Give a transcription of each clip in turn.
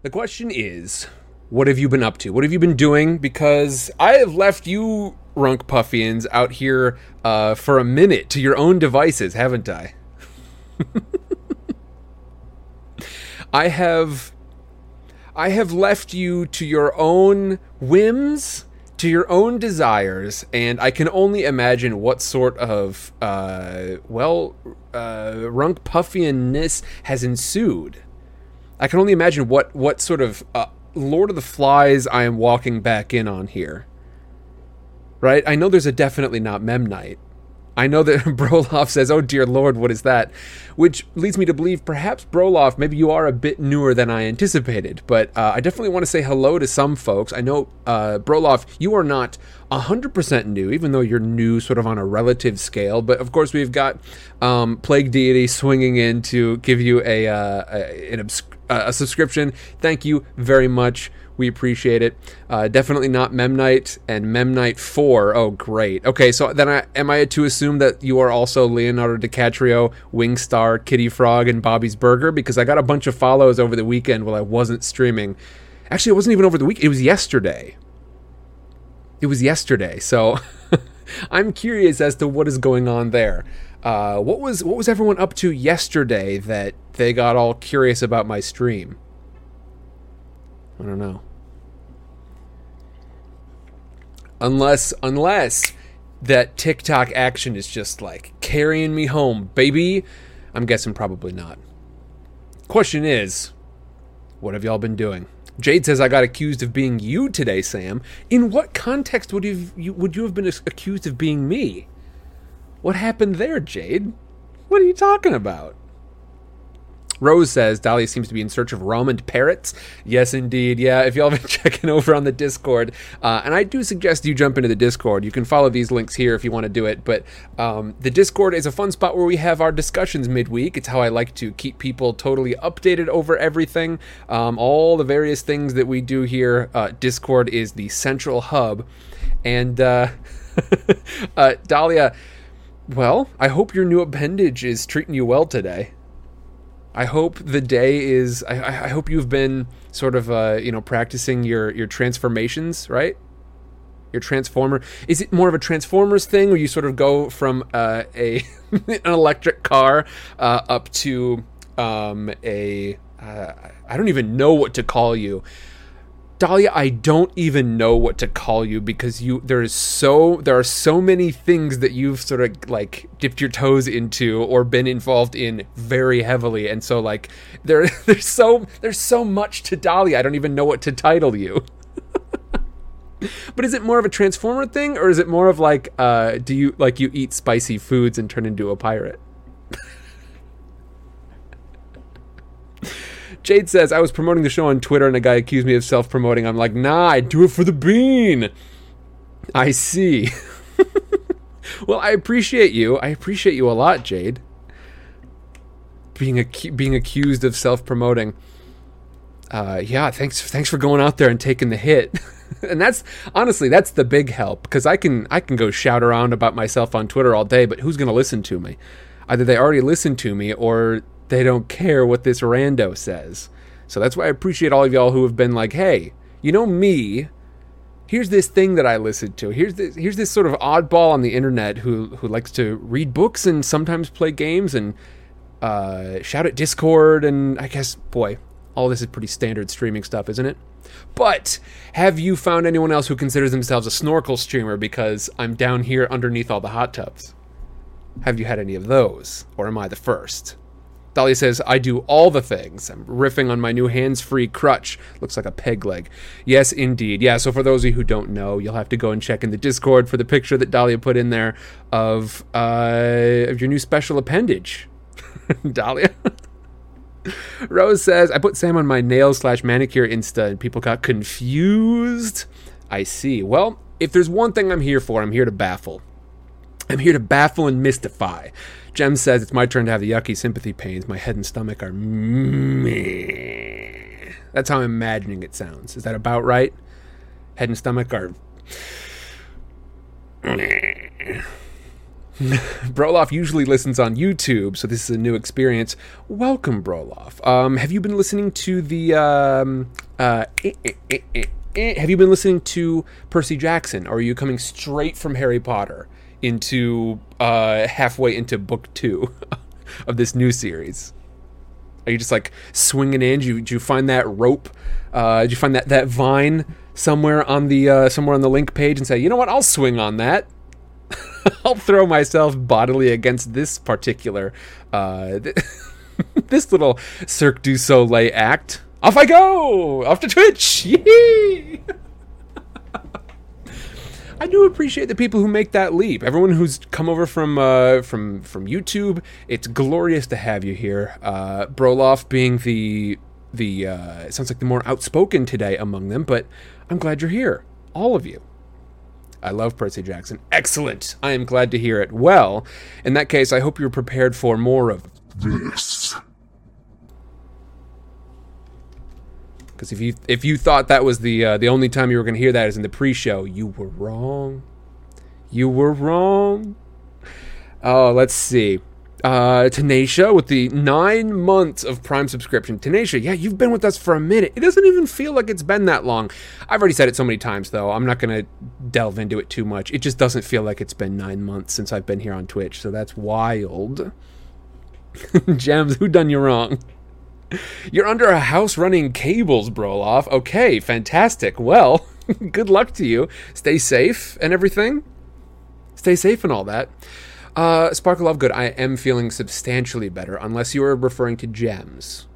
The question is, what have you been up to? What have you been doing? Because I have left you, Runk Puffians, out here uh, for a minute to your own devices, haven't I? I have I have left you to your own whims, to your own desires, and I can only imagine what sort of uh, well uh, runk puffianness has ensued. I can only imagine what what sort of uh, Lord of the Flies I am walking back in on here. Right? I know there's a definitely not Memnite. I know that Broloff says, "Oh dear Lord, what is that?" Which leads me to believe perhaps Broloff, maybe you are a bit newer than I anticipated. But uh, I definitely want to say hello to some folks. I know uh, Broloff, you are not hundred percent new, even though you're new, sort of on a relative scale. But of course, we've got um, Plague Deity swinging in to give you a, uh, a an obs- a subscription. Thank you very much. We appreciate it. Uh, definitely not Memnite and Memnite 4. Oh, great. Okay, so then I, am I to assume that you are also Leonardo DiCaprio, Wingstar, Kitty Frog, and Bobby's Burger? Because I got a bunch of follows over the weekend while I wasn't streaming. Actually, it wasn't even over the week. It was yesterday. It was yesterday. So I'm curious as to what is going on there. Uh, what was what was everyone up to yesterday that they got all curious about my stream? I don't know. Unless unless that TikTok action is just like carrying me home, baby. I'm guessing probably not. Question is, what have y'all been doing? Jade says I got accused of being you today, Sam. In what context would you would you have been accused of being me? What happened there, Jade? What are you talking about? Rose says Dahlia seems to be in search of Roman parrots. Yes, indeed. Yeah, if y'all have been checking over on the Discord, uh, and I do suggest you jump into the Discord. You can follow these links here if you want to do it. But um, the Discord is a fun spot where we have our discussions midweek. It's how I like to keep people totally updated over everything, um, all the various things that we do here. Uh, Discord is the central hub, and uh, uh Dahlia. Well, I hope your new appendage is treating you well today. I hope the day is. I, I hope you've been sort of, uh, you know, practicing your your transformations, right? Your transformer. Is it more of a transformers thing, where you sort of go from uh, a an electric car uh, up to um, a uh, I don't even know what to call you. Dahlia, I don't even know what to call you because you there is so there are so many things that you've sort of like dipped your toes into or been involved in very heavily, and so like there there's so there's so much to Dahlia. I don't even know what to title you. but is it more of a transformer thing, or is it more of like uh, do you like you eat spicy foods and turn into a pirate? Jade says, I was promoting the show on Twitter and a guy accused me of self promoting. I'm like, nah, I do it for the bean. I see. well, I appreciate you. I appreciate you a lot, Jade. Being being accused of self promoting. Uh, yeah, thanks thanks for going out there and taking the hit. and that's honestly that's the big help because I can I can go shout around about myself on Twitter all day, but who's going to listen to me? Either they already listen to me or they don't care what this rando says. So that's why I appreciate all of y'all who have been like, hey, you know me. Here's this thing that I listen to. Here's this here's this sort of oddball on the internet who who likes to read books and sometimes play games and uh, shout at Discord and I guess boy, all this is pretty standard streaming stuff, isn't it? But have you found anyone else who considers themselves a snorkel streamer because I'm down here underneath all the hot tubs? Have you had any of those, or am I the first? Dahlia says, I do all the things. I'm riffing on my new hands free crutch. Looks like a peg leg. Yes, indeed. Yeah, so for those of you who don't know, you'll have to go and check in the Discord for the picture that Dahlia put in there of, uh, of your new special appendage. Dahlia. Rose says, I put Sam on my nail slash manicure Insta and people got confused. I see. Well, if there's one thing I'm here for, I'm here to baffle. I'm here to baffle and mystify. Jem says it's my turn to have the yucky sympathy pains. My head and stomach are meh. That's how I'm imagining it sounds. Is that about right? Head and stomach are. Broloff usually listens on YouTube, so this is a new experience. Welcome, Broloff. Um, have you been listening to the? Um, uh, eh, eh, eh, have you been listening to Percy Jackson, or are you coming straight from Harry Potter into uh, halfway into book two of this new series? Are you just like swinging in? Did you, did you find that rope? Uh, did you find that that vine somewhere on the uh, somewhere on the link page and say, you know what, I'll swing on that. I'll throw myself bodily against this particular, uh, this little Cirque du Soleil act. Off I go! Off to Twitch! Yee! I do appreciate the people who make that leap. Everyone who's come over from uh, from from YouTube, it's glorious to have you here. Uh, Broloff being the the uh, it sounds like the more outspoken today among them, but I'm glad you're here, all of you. I love Percy Jackson. Excellent. I am glad to hear it. Well, in that case, I hope you're prepared for more of this. Because if you if you thought that was the uh, the only time you were going to hear that is in the pre-show, you were wrong. You were wrong. Oh, let's see uh, with the nine months of Prime subscription. Tenacia, yeah, you've been with us for a minute. It doesn't even feel like it's been that long. I've already said it so many times, though. I'm not going to delve into it too much. It just doesn't feel like it's been nine months since I've been here on Twitch, so that's wild. Gems, who done you wrong? You're under a house running cables, Broloff. Okay, fantastic. Well, good luck to you. Stay safe and everything. Stay safe and all that. Uh, Sparkle of Good, I am feeling substantially better, unless you are referring to gems,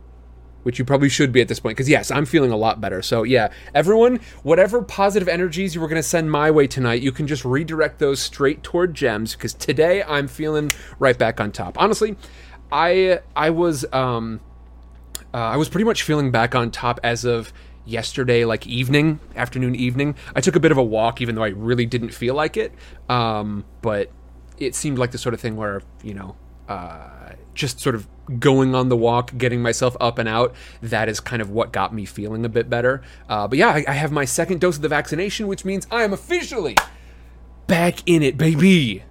which you probably should be at this point. Because yes, I'm feeling a lot better. So yeah, everyone, whatever positive energies you were going to send my way tonight, you can just redirect those straight toward gems. Because today I'm feeling right back on top. Honestly, I I was um uh, I was pretty much feeling back on top as of yesterday like evening afternoon evening i took a bit of a walk even though i really didn't feel like it um, but it seemed like the sort of thing where you know uh, just sort of going on the walk, getting myself up and out. That is kind of what got me feeling a bit better. Uh, but yeah, I, I, have my second dose of the vaccination, which means I am officially back in it, baby.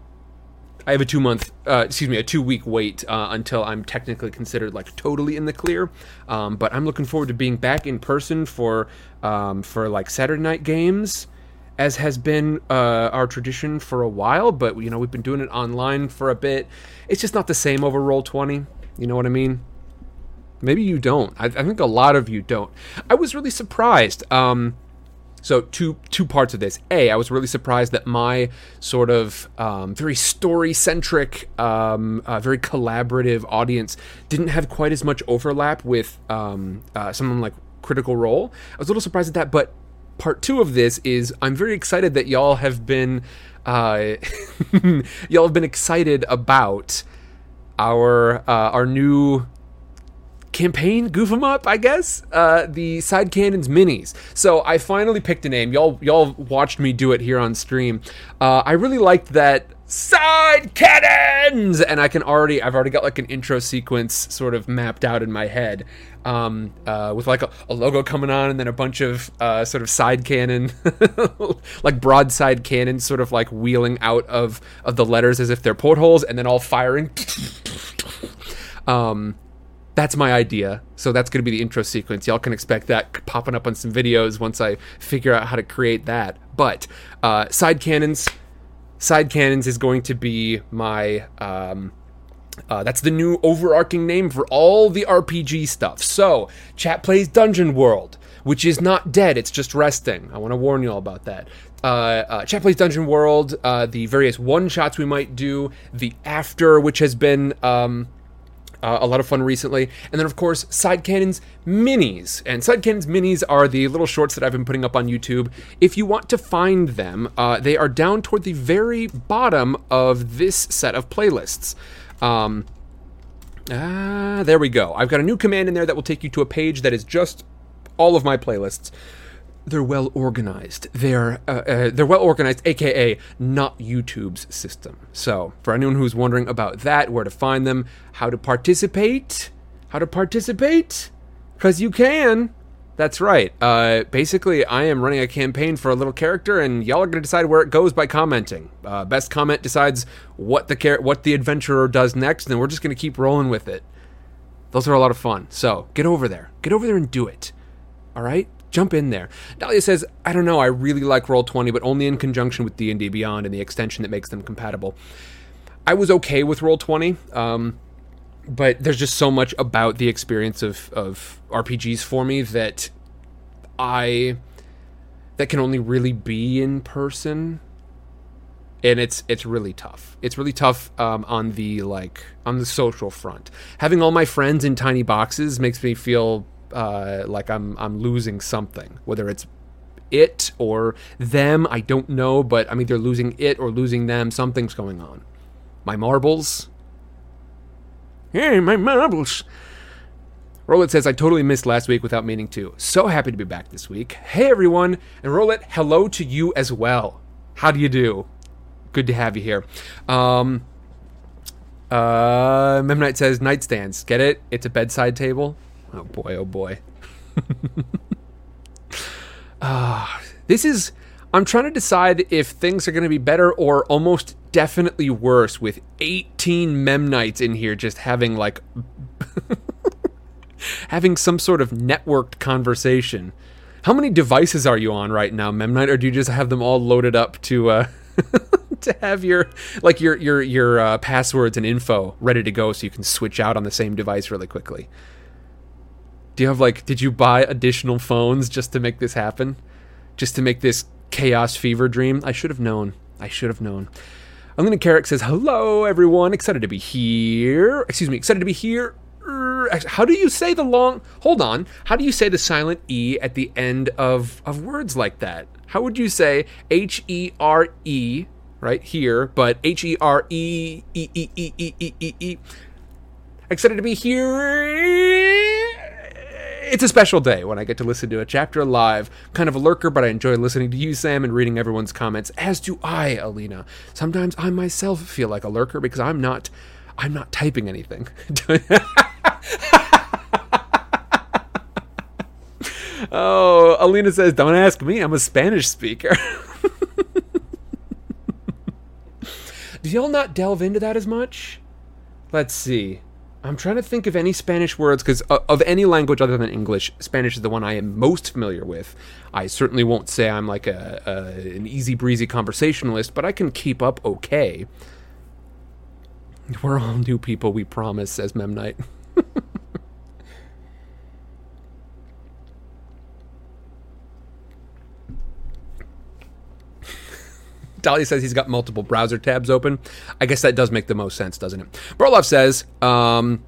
I have a two month, uh, excuse me, a two week wait uh, until I'm technically considered like totally in the clear. Um, but I'm looking forward to being back in person for um, for like Saturday night games as has been uh, our tradition for a while, but you know we've been doing it online for a bit. It's just not the same over Roll Twenty. You know what I mean? Maybe you don't. I, I think a lot of you don't. I was really surprised. Um, so two two parts of this. A, I was really surprised that my sort of um, very story centric, um, uh, very collaborative audience didn't have quite as much overlap with um, uh, someone like Critical Role. I was a little surprised at that, but part two of this is I'm very excited that y'all have been uh, y'all have been excited about our uh, our new campaign goof goof 'em up i guess. Uh, the side cannons minis. So i finally picked a name. Y'all y'all watched me do it here on stream. Uh, i really liked that side cannons and i can already i've already got like an intro sequence sort of mapped out in my head. Um, uh, with like a, a, logo coming on and then a bunch of uh, sort of side cannon like broadside cannons sort of like wheeling out of of the letters as if they're portholes and then all firing. Um, that's my idea. So that's going to be the intro sequence. Y'all can expect that popping up on some videos once I figure out how to create that. But uh, side cannons, Side Cannons is going to be my. Um, uh, that's the new overarching name for all the RPG stuff. So, chat plays Dungeon World, which is not dead, it's just resting. I want to warn you all about that. Uh, uh, chat plays Dungeon World, uh, the various one shots we might do, the After, which has been. Um, uh, a lot of fun recently. And then, of course, Side Cannons Minis. And Side Cannons Minis are the little shorts that I've been putting up on YouTube. If you want to find them, uh, they are down toward the very bottom of this set of playlists. Um, ah, there we go. I've got a new command in there that will take you to a page that is just all of my playlists they're well organized. They're uh, uh, they're well organized, aka not YouTube's system. So for anyone who's wondering about that, where to find them, how to participate, how to participate, because you can. That's right. Uh, basically, I am running a campaign for a little character, and y'all are to decide where it goes by commenting. Uh, best comment decides what the char- what the adventurer does next, and we're just to keep rolling with it. Those are a lot of fun. So get over there. Get over there and do it. All right? Jump in there. Dahlia says, I don't know, I really like Roll20, but only in conjunction with D&D Beyond and the extension that makes them compatible. I was okay with Roll20, um, but there's just so much about the experience of, of RPGs for me that I that can only really be in person and it's it's really tough. It's really tough um, on the like on the social front. Having all my friends in tiny boxes makes me feel uh, like I'm I'm losing something, whether it's it or them. I don't know, but I'm either losing it or losing them. Something's going on. My marbles. Hey, my marbles. Rolet says, I totally missed last week without meaning to. So happy to be back this week. Hey, everyone. And Rolet, hello to you as well. How do you do? Good to have you here. Um, uh, Memnite says, nightstands. Get it? It's a bedside table. Oh boy, oh boy. Uh, this is. I'm trying to decide if things are going to be better or almost definitely worse with 18 Memnites in here just having like. having some sort of networked conversation. How many devices are you on right now, Memnite, or do you just have them all loaded up to uh, to have your like your your your uh, passwords and info ready to go so you can switch out on the same device really quickly? Do you have like did you buy additional phones just to make this happen? Just to make this chaos fever dream? I should have known. I should have known. I'm gonna Carrick says, Hello everyone, excited to be here. Excuse me, excited to be here how do you say the long hold on how do you say the silent e at the end of of words like that how would you say h e r e right here but h e r e e e e e e e e excited to be here it's a special day when I get to listen to a chapter live. Kind of a lurker, but I enjoy listening to you, Sam, and reading everyone's comments, as do I, Alina. Sometimes I myself feel like a lurker because I'm not I'm not typing anything. oh, Alina says, "Don't ask me. I'm a Spanish speaker." Do y'all not delve into that as much? Let's see. I'm trying to think of any Spanish words because uh, of any language other than English, Spanish is the one I am most familiar with. I certainly won't say I'm like a, a an easy breezy conversationalist, but I can keep up okay. We're all new people, we promise, says Memnite. Dahlia says he's got multiple browser tabs open. I guess that does make the most sense, doesn't it? Brolov says, um,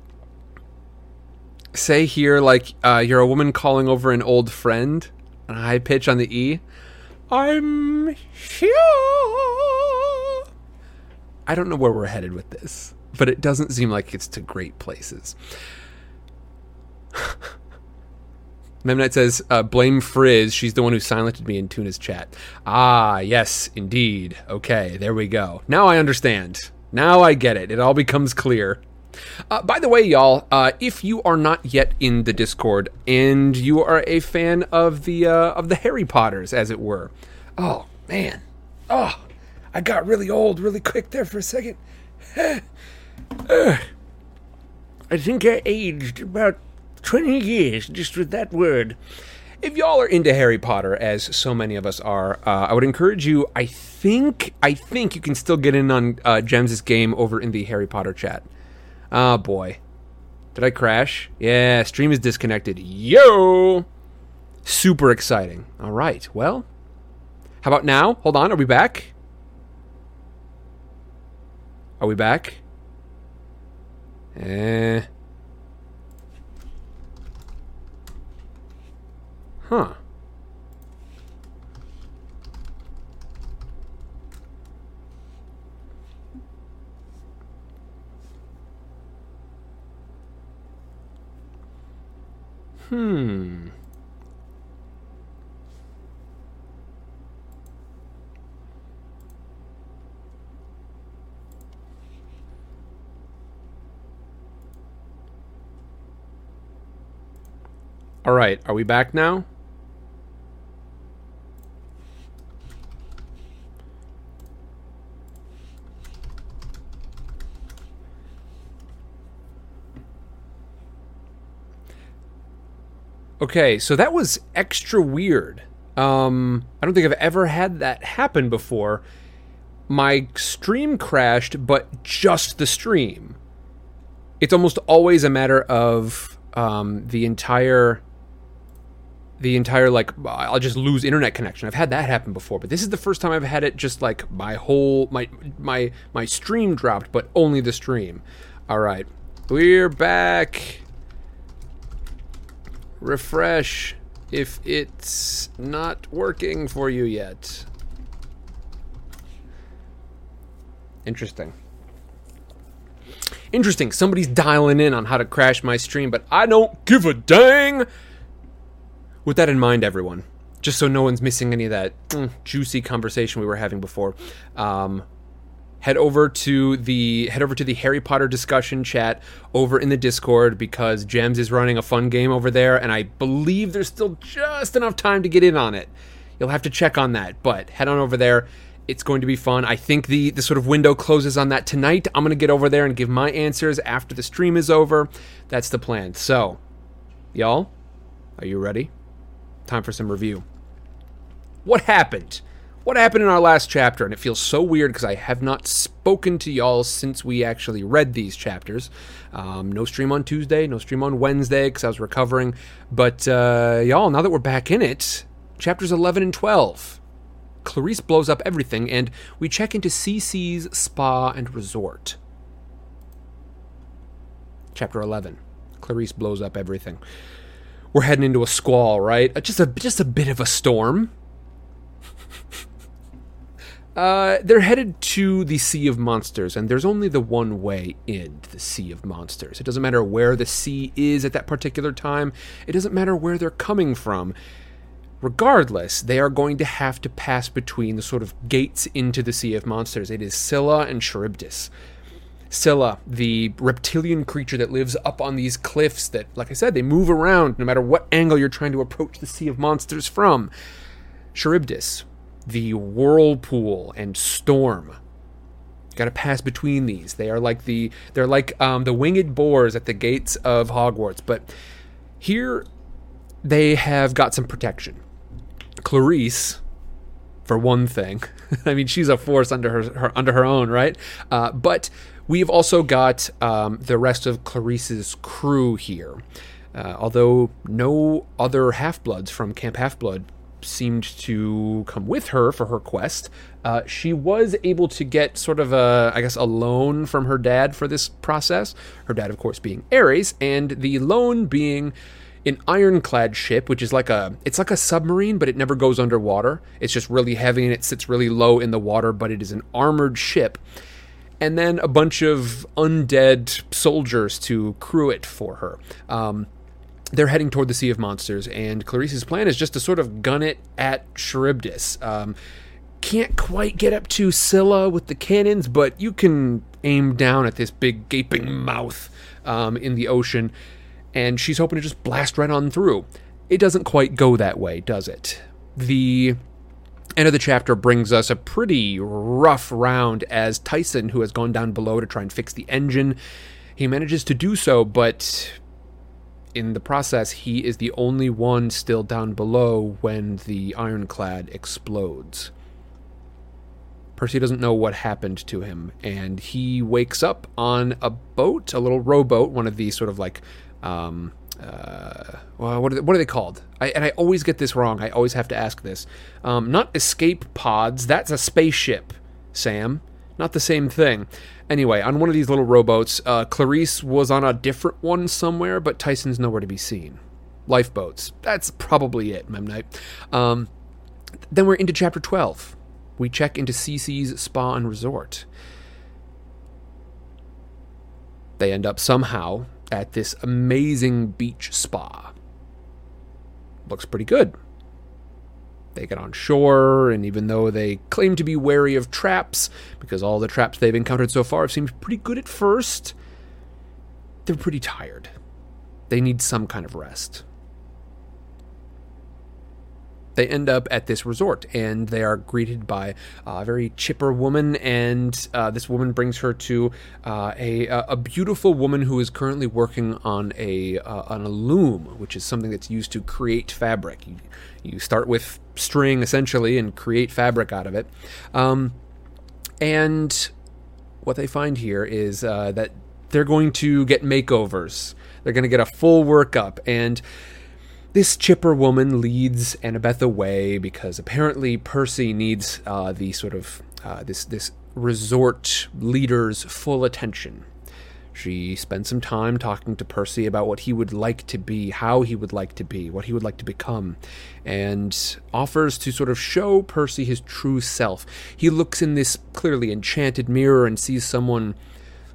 say here like uh, you're a woman calling over an old friend, a high pitch on the E. I'm here. I don't know where we're headed with this, but it doesn't seem like it's to great places. Memnite says, uh, blame Frizz. She's the one who silenced me in Tuna's chat. Ah, yes, indeed. Okay, there we go. Now I understand. Now I get it. It all becomes clear. Uh, by the way, y'all, uh, if you are not yet in the Discord and you are a fan of the uh, of the Harry Potters, as it were, oh man, oh, I got really old really quick there for a second. I think I aged about 20 years just with that word. If y'all are into Harry Potter, as so many of us are, uh, I would encourage you. I think, I think you can still get in on uh, Gems' game over in the Harry Potter chat. Oh boy, did I crash? Yeah, stream is disconnected. Yo, super exciting. All right, well, how about now? Hold on, are we back? Are we back? Eh. Huh. Hmm. All right, are we back now? Okay, so that was extra weird. Um, I don't think I've ever had that happen before. My stream crashed, but just the stream. It's almost always a matter of um, the entire the entire like I'll just lose internet connection. I've had that happen before, but this is the first time I've had it just like my whole my my my stream dropped, but only the stream. All right. We're back. Refresh if it's not working for you yet. Interesting. Interesting. Somebody's dialing in on how to crash my stream, but I don't give a dang. With that in mind, everyone, just so no one's missing any of that mm, juicy conversation we were having before, um, head over to the head over to the Harry Potter discussion chat over in the Discord because Gems is running a fun game over there, and I believe there's still just enough time to get in on it. You'll have to check on that, but head on over there. It's going to be fun. I think the the sort of window closes on that tonight. I'm to get over there and give my answers after the stream is over. That's the plan. So, y'all, are you ready? Time for some review. What happened? What happened in our last chapter? And it feels so weird because I have not spoken to y'all since we actually read these chapters. Um, no stream on Tuesday, no stream on Wednesday because I was recovering. But uh, y'all, now that we're back in it, chapters 11 and 12. Clarisse blows up everything, and we check into CC's spa and resort. Chapter 11. Clarisse blows up everything we're heading into a squall, right? Uh, just a just a bit of a storm. Uh, they're headed to the Sea of Monsters, and there's only the one way in the Sea of Monsters. It doesn't matter where the sea is at that particular time. It doesn't matter where they're coming from. Regardless, they are going to have to pass between the sort of gates into the Sea of Monsters. It is Scylla and Charybdis. Scylla, the reptilian creature that lives up on these cliffs that, like I said, they move around no matter what angle you're trying to approach the Sea of Monsters from. Charybdis, the whirlpool and storm. Got to pass between these. They are like the they're like um, the winged boars at the gates of Hogwarts, but here they have got some protection. Clarisse, for one thing, I mean she's a force under her, her under her own, right? Uh, but We've also got um, the rest of Clarisse's crew here. Uh, although no other half bloods from Camp Half Blood seemed to come with her for her quest, uh, she was able to get sort of a, I guess, a loan from her dad for this process. Her dad, of course, being Ares, and the loan being an ironclad ship, which is like a it's like a submarine, but it never goes underwater. It's just really heavy and it sits really low in the water, but it is an armored ship and then a bunch of undead soldiers to crew it for her. Um, they're heading toward the Sea of Monsters, and Clarisse's plan is just to sort of gun it at Charybdis. Um, can't quite get up to Scylla with the cannons, but you can aim down at this big gaping mouth um, in the ocean, and she's hoping to just blast right on through. It doesn't quite go that way, does it? The end of the chapter brings us a pretty rough round as Tyson, who has gone down below to try and fix the engine, he manages to do so, but in the process, he is the only one still down below when the ironclad explodes. Percy doesn't know what happened to him, and he wakes up on a boat, a little rowboat, one of these sort of like um, uh, well, what are, they, what are they called? I, and I always get this wrong. I always have to ask this. Um, not escape pods. That's a spaceship, Sam. Not the same thing. Anyway, on one of these little rowboats, uh, Clarisse was on a different one somewhere, but Tyson's nowhere to be seen. Lifeboats. That's probably it, Memnite. Um, then we're into chapter 12. We check into CC's spa and resort. They end up somehow at this amazing beach spa. Looks pretty good. They get on shore, and even though they claim to be wary of traps, because all the traps they've encountered so far have seemed pretty good at first, they're pretty tired. They need some kind of rest. They end up at this resort and they are greeted by a very chipper woman and uh, this woman brings her to uh, a, a beautiful woman who is currently working on a uh, on a loom which is something that's used to create fabric. You, you start with string essentially and create fabric out of it. Um, and what they find here is uh, that they're going to get makeovers. They're going to get a full workup and this chipper woman leads Annabeth away because apparently Percy needs uh, the sort of uh, this this resort leader's full attention. She spends some time talking to Percy about what he would like to be, how he would like to be, what he would like to become, and offers to sort of show Percy his true self. He looks in this clearly enchanted mirror and sees someone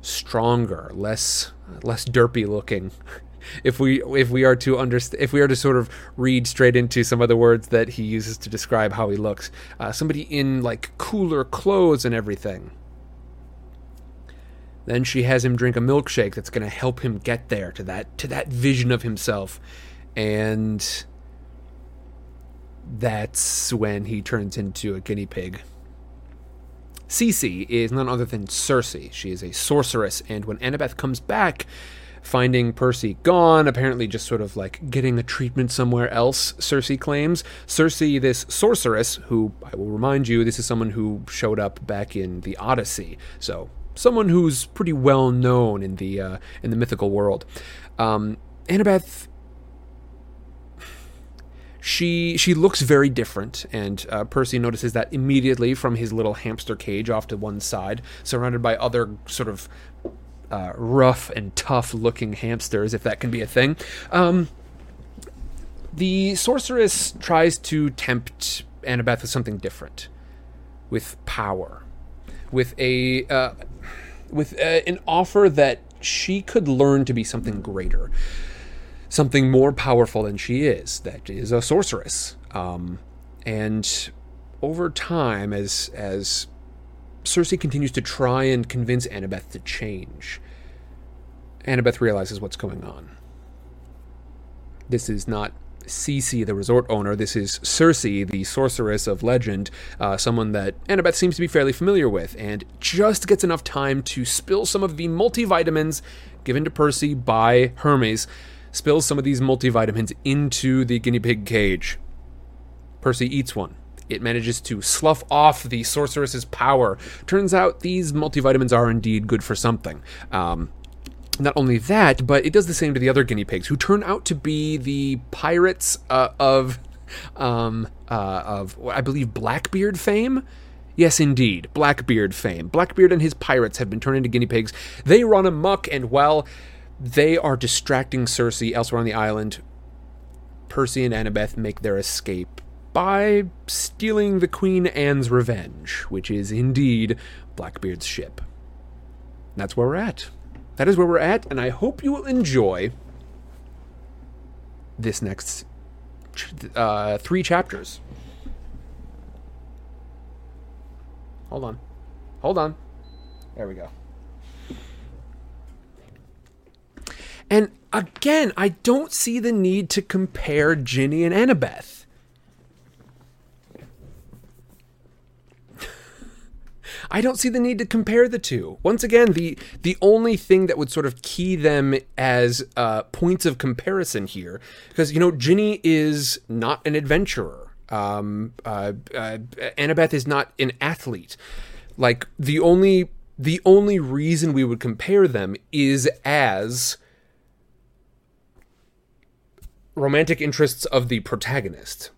stronger, less less derpy looking, if we if we are to understand if we are to sort of read straight into some of the words that he uses to describe how he looks uh, somebody in like cooler clothes and everything. Then she has him drink a milkshake that's going to help him get there to that to that vision of himself. And that's when he turns into a guinea pig. Cece is none other than Circe. She is a sorceress, and when Annabeth comes back, finding Percy gone, apparently just sort of like getting a treatment somewhere else, Circe claims. Circe, this sorceress, who I will remind you, this is someone who showed up back in the Odyssey. So someone who's pretty well known in the uh, in the mythical world. Um, Annabeth she she looks very different, and uh, Percy notices that immediately from his little hamster cage off to one side, surrounded by other sort of uh, rough and tough looking hamsters, if that can be a thing. Um, the sorceress tries to tempt Annabeth with something different, with power, with a uh, with uh, an offer that she could learn to be something greater, something more powerful than she is. That is a sorceress, um, and over time, as as Circe continues to try and convince Annabeth to change. Annabeth realizes what's going on. This is not Cece, the resort owner. This is Circe, the sorceress of legend, uh, someone that Annabeth seems to be fairly familiar with, and just gets enough time to spill some of the multivitamins given to Percy by Hermes, spills some of these multivitamins into the guinea pig cage. Percy eats one. It manages to slough off the sorceress's power. Turns out these multivitamins are indeed good for something. Um, not only that, but it does the same to the other guinea pigs, who turn out to be the pirates uh, of, um, uh, of I believe Blackbeard fame. Yes, indeed, Blackbeard fame. Blackbeard and his pirates have been turned into guinea pigs. They run amok, and while they are distracting Circe elsewhere on the island, Percy and Annabeth make their escape by stealing the Queen Anne's Revenge, which is indeed Blackbeard's ship. That's where we're at. That is where we're at, and I hope you will enjoy this next uh, three chapters. Hold on. Hold on. There we go. And again, I don't see the need to compare Ginny and Annabeth. I don't see the need to compare the two. Once again, the the only thing that would sort of key them as uh, points of comparison here, because you know Ginny is not an adventurer. Um, uh, uh, Annabeth is not an athlete. Like the only the only reason we would compare them is as romantic interests of the protagonist.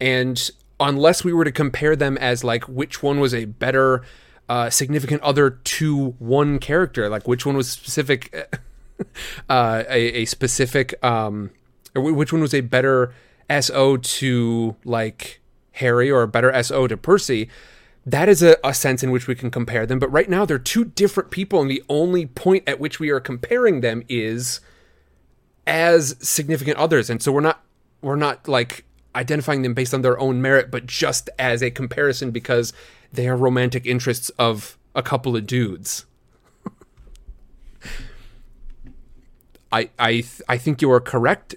And unless we were to compare them as like which one was a better uh, significant other to one character, like which one was specific, uh, a, a, specific, um, or which one was a better SO to like Harry or a better SO to Percy. That is a, a sense in which we can compare them. But right now, they're two different people, and the only point at which we are comparing them is as significant others. And so we're not we're not like identifying them based on their own merit, but just as a comparison because they are romantic interests of a couple of dudes. I I I think you are correct,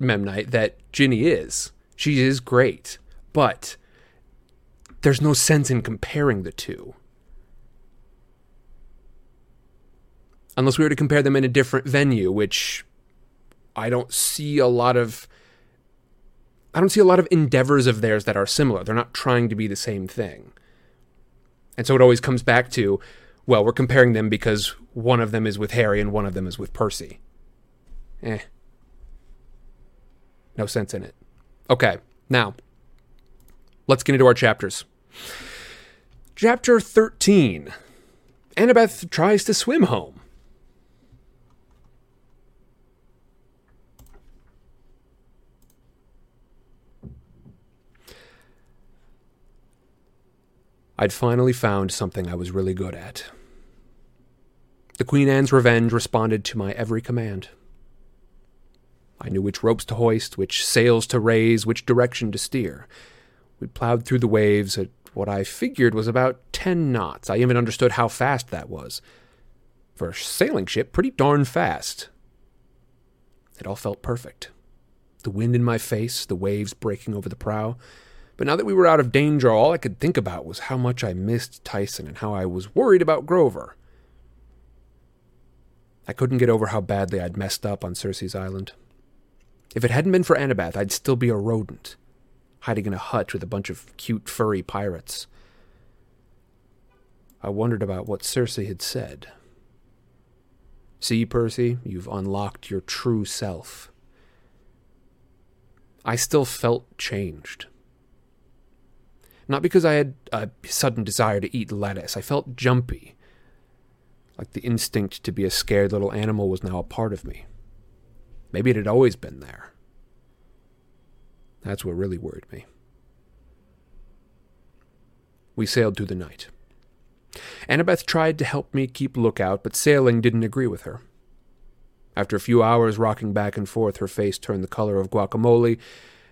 Memnite, that Ginny is. She is great, but there's no sense in comparing the two. Unless we were to compare them in a different venue, which I don't see a lot of I don't see a lot of endeavors of theirs that are similar. They're not trying to be the same thing. And so it always comes back to, well, we're comparing them because one of them is with Harry and one of them is with Percy. Eh. No sense in it. Okay, now, let's get into our chapters. Chapter 13 Annabeth tries to swim home. I'd finally found something I was really good at. The Queen Anne's Revenge responded to my every command. I knew which ropes to hoist, which sails to raise, which direction to steer. We plowed through the waves at what I figured was about ten knots. I even understood how fast that was. For a sailing ship, pretty darn fast. It all felt perfect. The wind in my face, the waves breaking over the prow, but now that we were out of danger, all I could think about was how much I missed Tyson and how I was worried about Grover. I couldn't get over how badly I'd messed up on Circe's Island. If it hadn't been for Annabeth, I'd still be a rodent, hiding in a hut with a bunch of cute furry pirates. I wondered about what Circe had said. See, Percy, you've unlocked your true self. I still felt changed. Not because I had a sudden desire to eat lettuce. I felt jumpy. Like the instinct to be a scared little animal was now a part of me. Maybe it had always been there. That's what really worried me. We sailed through the night. Annabeth tried to help me keep lookout, but sailing didn't agree with her. After a few hours rocking back and forth, her face turned the color of guacamole,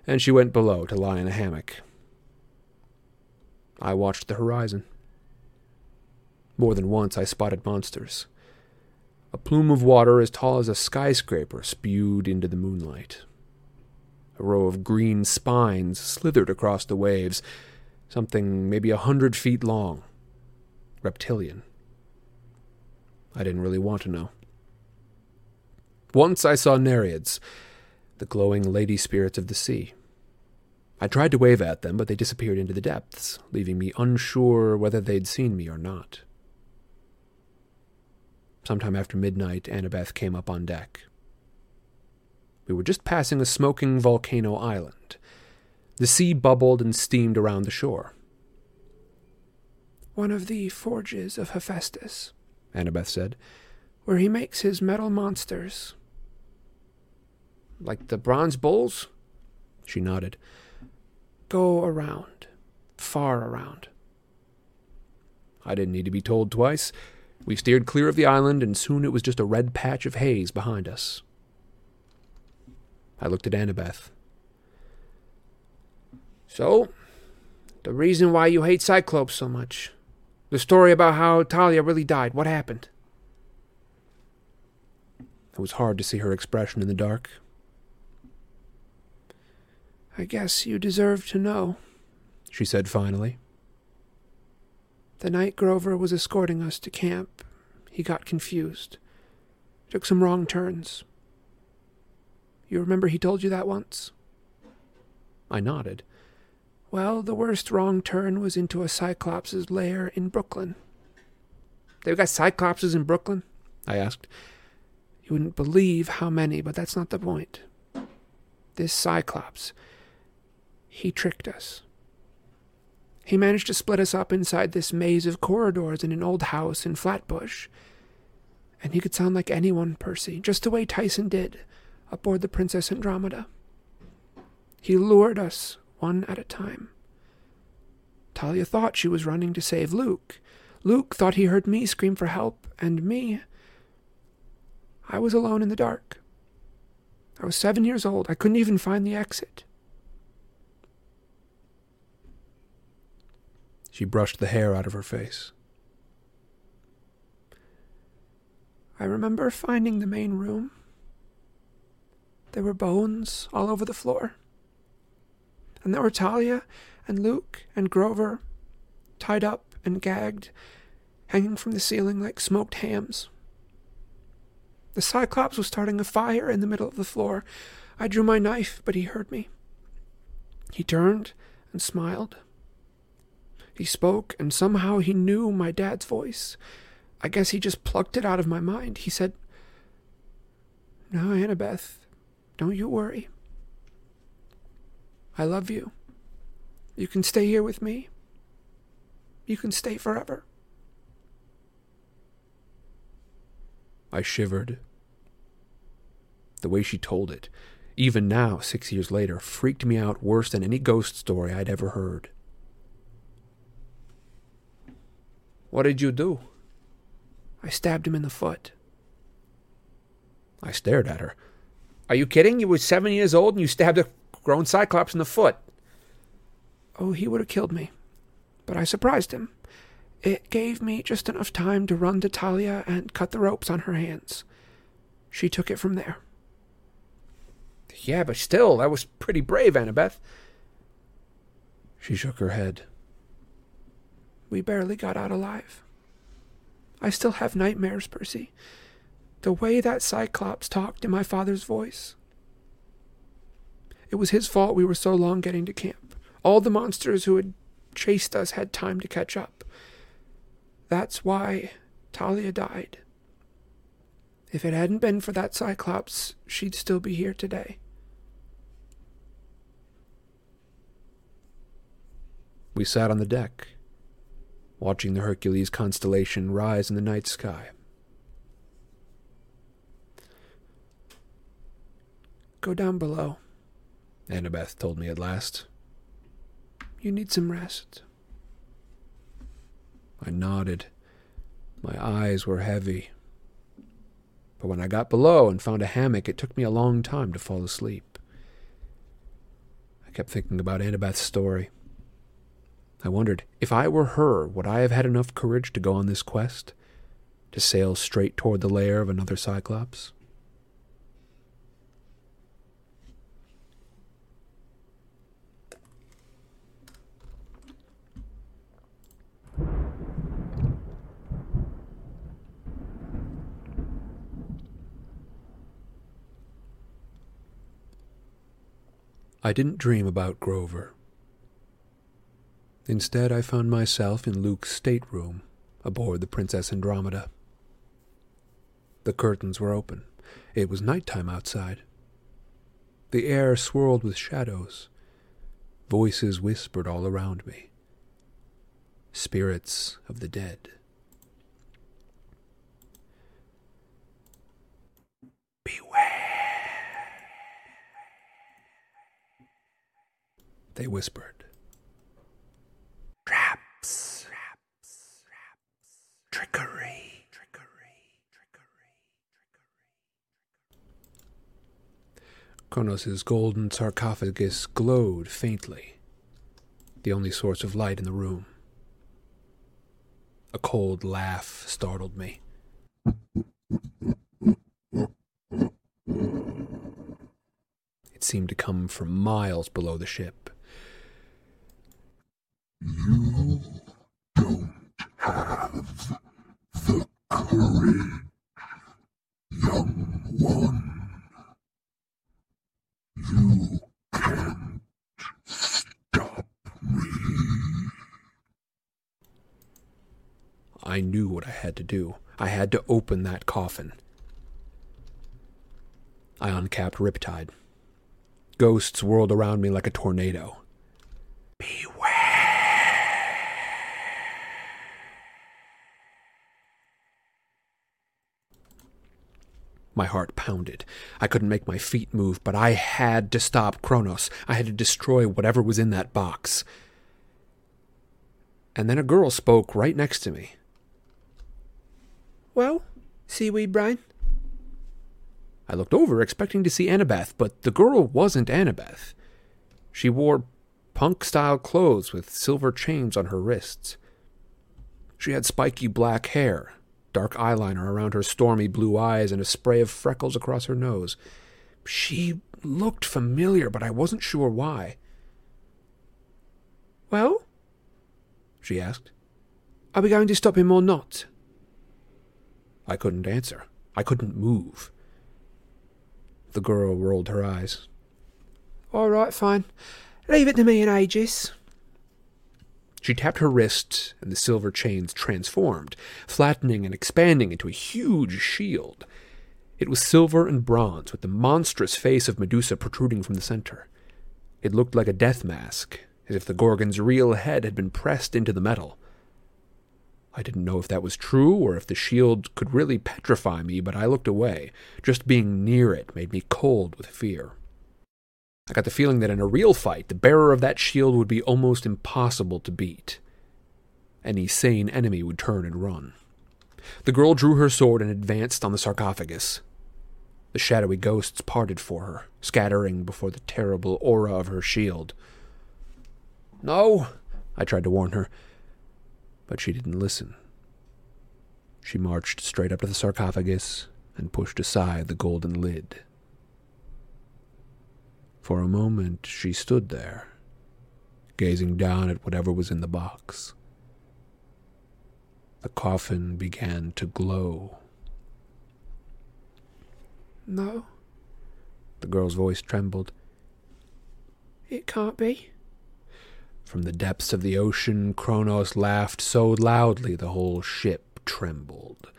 and she went below to lie in a hammock. I watched the horizon. More than once I spotted monsters. A plume of water as tall as a skyscraper spewed into the moonlight. A row of green spines slithered across the waves, something maybe a hundred feet long. Reptilian. I didn't really want to know. Once I saw Nereids, the glowing lady spirits of the sea. I tried to wave at them, but they disappeared into the depths, leaving me unsure whether they'd seen me or not. Sometime after midnight, Annabeth came up on deck. We were just passing a smoking volcano island. The sea bubbled and steamed around the shore. One of the forges of Hephaestus, Annabeth said, where he makes his metal monsters. Like the bronze bulls? She nodded go around, far around. I didn't need to be told twice. We steered clear of the island, and soon it was just a red patch of haze behind us. I looked at Annabeth. So, the reason why you hate Cyclopes so much. The story about how Thalia really died. What happened? It was hard to see her expression in the dark. I guess you deserve to know, she said finally. The night Grover was escorting us to camp, he got confused, took some wrong turns. You remember he told you that once? I nodded. Well, the worst wrong turn was into a Cyclops' lair in Brooklyn. They've got Cyclopses in Brooklyn? I asked. You wouldn't believe how many, but that's not the point. This Cyclops, he tricked us. He managed to split us up inside this maze of corridors in an old house in Flatbush. And he could sound like anyone, Percy, just the way Tyson did aboard the Princess Andromeda. He lured us one at a time. Thalia thought she was running to save Luke. Luke thought he heard me scream for help, and me. I was alone in the dark. I was seven years old. I couldn't even find the exit. She brushed the hair out of her face. I remember finding the main room. There were bones all over the floor. And there were Thalia and Luke and Grover, tied up and gagged, hanging from the ceiling like smoked hams. The Cyclops was starting a fire in the middle of the floor. I drew my knife, but he heard me. He turned and smiled. He spoke, and somehow he knew my dad's voice. I guess he just plucked it out of my mind. He said, No, Annabeth, don't you worry. I love you. You can stay here with me. You can stay forever. I shivered. The way she told it, even now, six years later, freaked me out worse than any ghost story I'd ever heard. What did you do? I stabbed him in the foot. I stared at her. Are you kidding? You were seven years old and you stabbed a grown cyclops in the foot. Oh, he would have killed me. But I surprised him. It gave me just enough time to run to Thalia and cut the ropes on her hands. She took it from there. Yeah, but still, that was pretty brave, Annabeth. She shook her head. We barely got out alive. I still have nightmares, Percy. The way that Cyclops talked in my father's voice. It was his fault we were so long getting to camp. All the monsters who had chased us had time to catch up. That's why Thalia died. If it hadn't been for that Cyclops, she'd still be here today. We sat on the deck, watching the Hercules constellation rise in the night sky. Go down below, Annabeth told me at last. You need some rest. I nodded. My eyes were heavy. But when I got below and found a hammock, it took me a long time to fall asleep. I kept thinking about Annabeth's story. I wondered, if I were her, would I have had enough courage to go on this quest? To sail straight toward the lair of another Cyclops? I didn't dream about Grover. Instead, I found myself in Luke's stateroom aboard the Princess Andromeda. The curtains were open. It was night time outside. The air swirled with shadows. Voices whispered all around me. Spirits of the dead. Beware! they whispered. Trickery. Trickery. Trickery. Kronos' golden sarcophagus glowed faintly, the only source of light in the room. A cold laugh startled me. It seemed to come from miles below the ship. You don't have the courage, young one. You can't stop me. I knew what I had to do. I had to open that coffin. I uncapped Riptide. Ghosts whirled around me like a tornado. My heart pounded. I couldn't make my feet move, but I had to stop Kronos. I had to destroy whatever was in that box. And then a girl spoke right next to me. Well, seaweed brine? I looked over, expecting to see Annabeth, but the girl wasn't Annabeth. She wore punk style clothes with silver chains on her wrists. She had spiky black hair, dark eyeliner around her stormy blue eyes, and a spray of freckles across her nose. She looked familiar, but I wasn't sure why. Well? she asked. Are we going to stop him or not? I couldn't answer. I couldn't move. The girl rolled her eyes. All right, fine. Leave it to me and Aegis. She tapped her wrist, and the silver chains transformed, flattening and expanding into a huge shield. It was silver and bronze, with the monstrous face of Medusa protruding from the center. It looked like a death mask, as if the Gorgon's real head had been pressed into the metal. I didn't know if that was true or if the shield could really petrify me, but I looked away. Just being near it made me cold with fear. I got the feeling that in a real fight, the bearer of that shield would be almost impossible to beat. Any sane enemy would turn and run. The girl drew her sword and advanced on the sarcophagus. The shadowy ghosts parted for her, scattering before the terrible aura of her shield. No, I tried to warn her, but she didn't listen. She marched straight up to the sarcophagus and pushed aside the golden lid. For a moment she stood there, gazing down at whatever was in the box. The coffin began to glow. No, The girl's voice trembled. it can't be. From the depths of the ocean, Kronos laughed so loudly the whole ship trembled.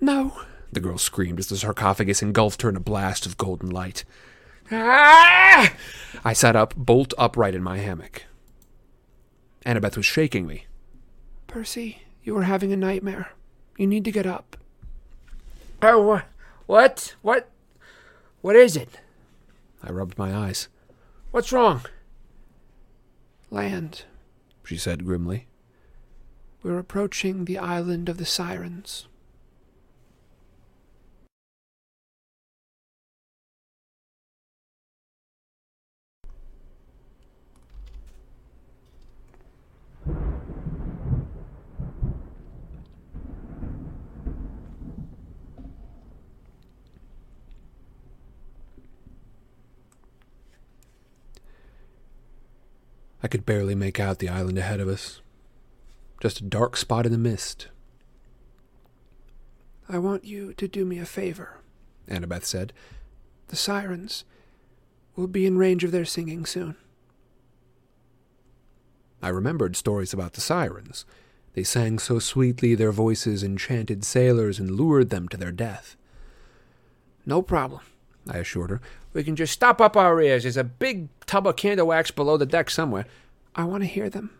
No. The girl screamed as the sarcophagus engulfed her in a blast of golden light. Ah! I sat up, bolt upright in my hammock. Annabeth was shaking me. Percy, you are having a nightmare. You need to get up. Oh, wha- what? What? What is it? I rubbed my eyes. What's wrong? Land. She said grimly. We're approaching the island of the sirens. I could barely make out the island ahead of us. Just a dark spot in the mist, I want you to do me a favor. Annabeth said. The sirens will be in range of their singing soon. I remembered stories about the sirens. They sang so sweetly their voices enchanted sailors and lured them to their death. No problem. I assured her. We can just stop up our ears. There's a big tub of candle wax below the deck somewhere. I want to hear them.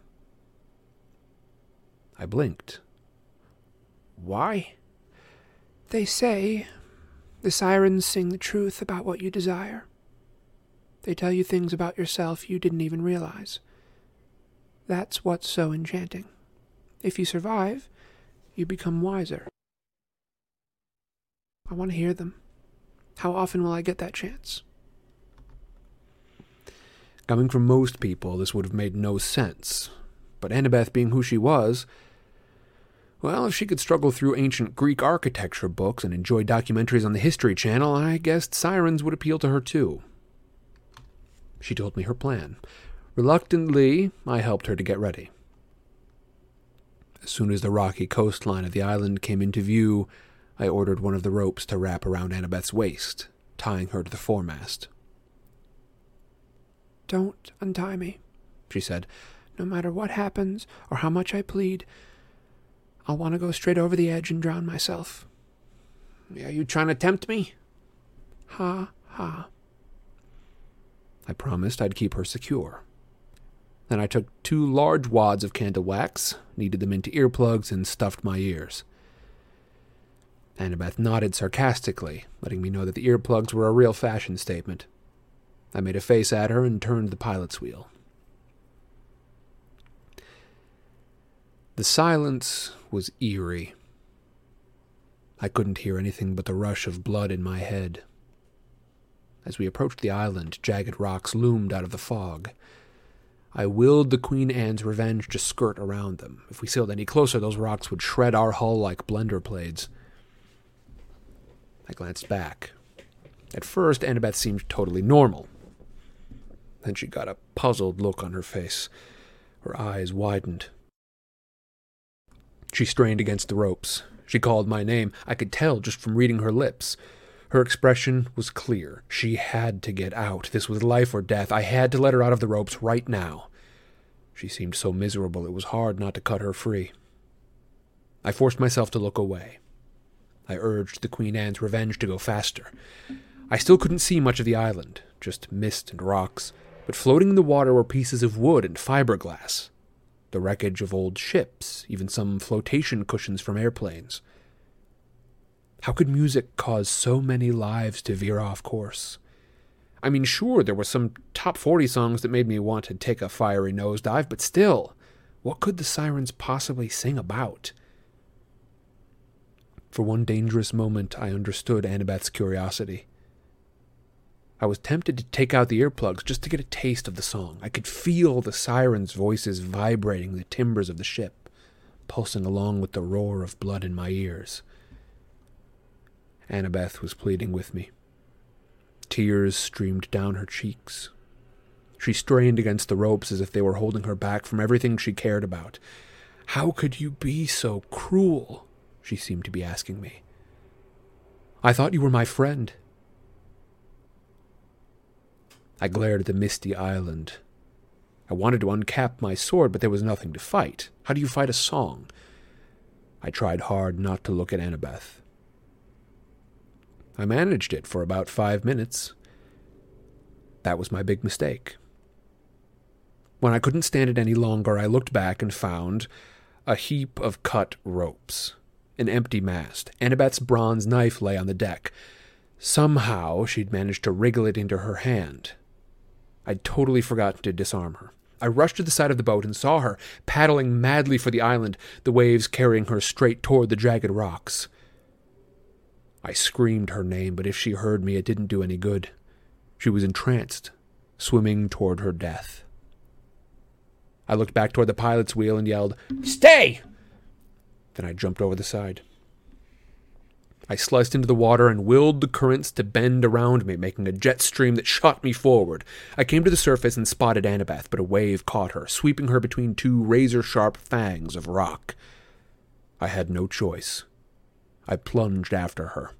I blinked. Why? They say the sirens sing the truth about what you desire. They tell you things about yourself you didn't even realize. That's what's so enchanting. If you survive, you become wiser. I want to hear them. How often will I get that chance? Coming from most people, this would have made no sense. But Annabeth, being who she was, well, if she could struggle through ancient Greek architecture books and enjoy documentaries on the History Channel, I guessed sirens would appeal to her too. She told me her plan. Reluctantly, I helped her to get ready. As soon as the rocky coastline of the island came into view, I ordered one of the ropes to wrap around Annabeth's waist, tying her to the foremast. Don't untie me, She said, no matter what happens or how much I plead. I'll want to go straight over the edge and drown myself. Are you trying to tempt me? Ha ha. I promised I'd keep her secure. Then I took two large wads of candle wax, kneaded them into earplugs, and stuffed my ears. Annabeth nodded sarcastically, letting me know that the earplugs were a real fashion statement. I made a face at her and turned the pilot's wheel. The silence was eerie. I couldn't hear anything but the rush of blood in my head. As we approached the island, jagged rocks loomed out of the fog. I willed the Queen Anne's Revenge to skirt around them. If we sailed any closer, those rocks would shred our hull like blender blades. I glanced back. At first, Annabeth seemed totally normal. Then she got a puzzled look on her face. Her eyes widened. She strained against the ropes. She called my name. I could tell just from reading her lips. Her expression was clear. She had to get out. This was life or death. I had to let her out of the ropes right now. She seemed so miserable it was hard not to cut her free. I forced myself to look away. I urged the Queen Anne's Revenge to go faster. I still couldn't see much of the island, just mist and rocks, but floating in the water were pieces of wood and fiberglass, the wreckage of old ships, even some flotation cushions from airplanes. How could music cause so many lives to veer off course? I mean, sure, there were some top 40 songs that made me want to take a fiery nosedive, but still, what could the sirens possibly sing about? For one dangerous moment, I understood Annabeth's curiosity. I was tempted to take out the earplugs just to get a taste of the song. I could feel the sirens' voices vibrating the timbers of the ship, pulsing along with the roar of blood in my ears. Annabeth was pleading with me. Tears streamed down her cheeks. She strained against the ropes as if they were holding her back from everything she cared about. How could you be so cruel? She seemed to be asking me. I thought you were my friend. I glared at the misty island. I wanted to uncap my sword, but there was nothing to fight. How do you fight a song? I tried hard not to look at Annabeth. I managed it for about five minutes. That was my big mistake. When I couldn't stand it any longer, I looked back and found a heap of cut ropes, an empty mast. Annabeth's bronze knife lay on the deck. Somehow she'd managed to wriggle it into her hand. I'd totally forgotten to disarm her. I rushed to the side of the boat and saw her paddling madly for the island, the waves carrying her straight toward the jagged rocks. I screamed her name, but if she heard me, it didn't do any good. She was entranced, swimming toward her death. I looked back toward the pilot's wheel and yelled, Stay! Then I jumped over the side. I sliced into the water and willed the currents to bend around me, making a jet stream that shot me forward. I came to the surface and spotted Annabeth, but a wave caught her, sweeping her between two razor sharp fangs of rock. I had no choice. I plunged after her.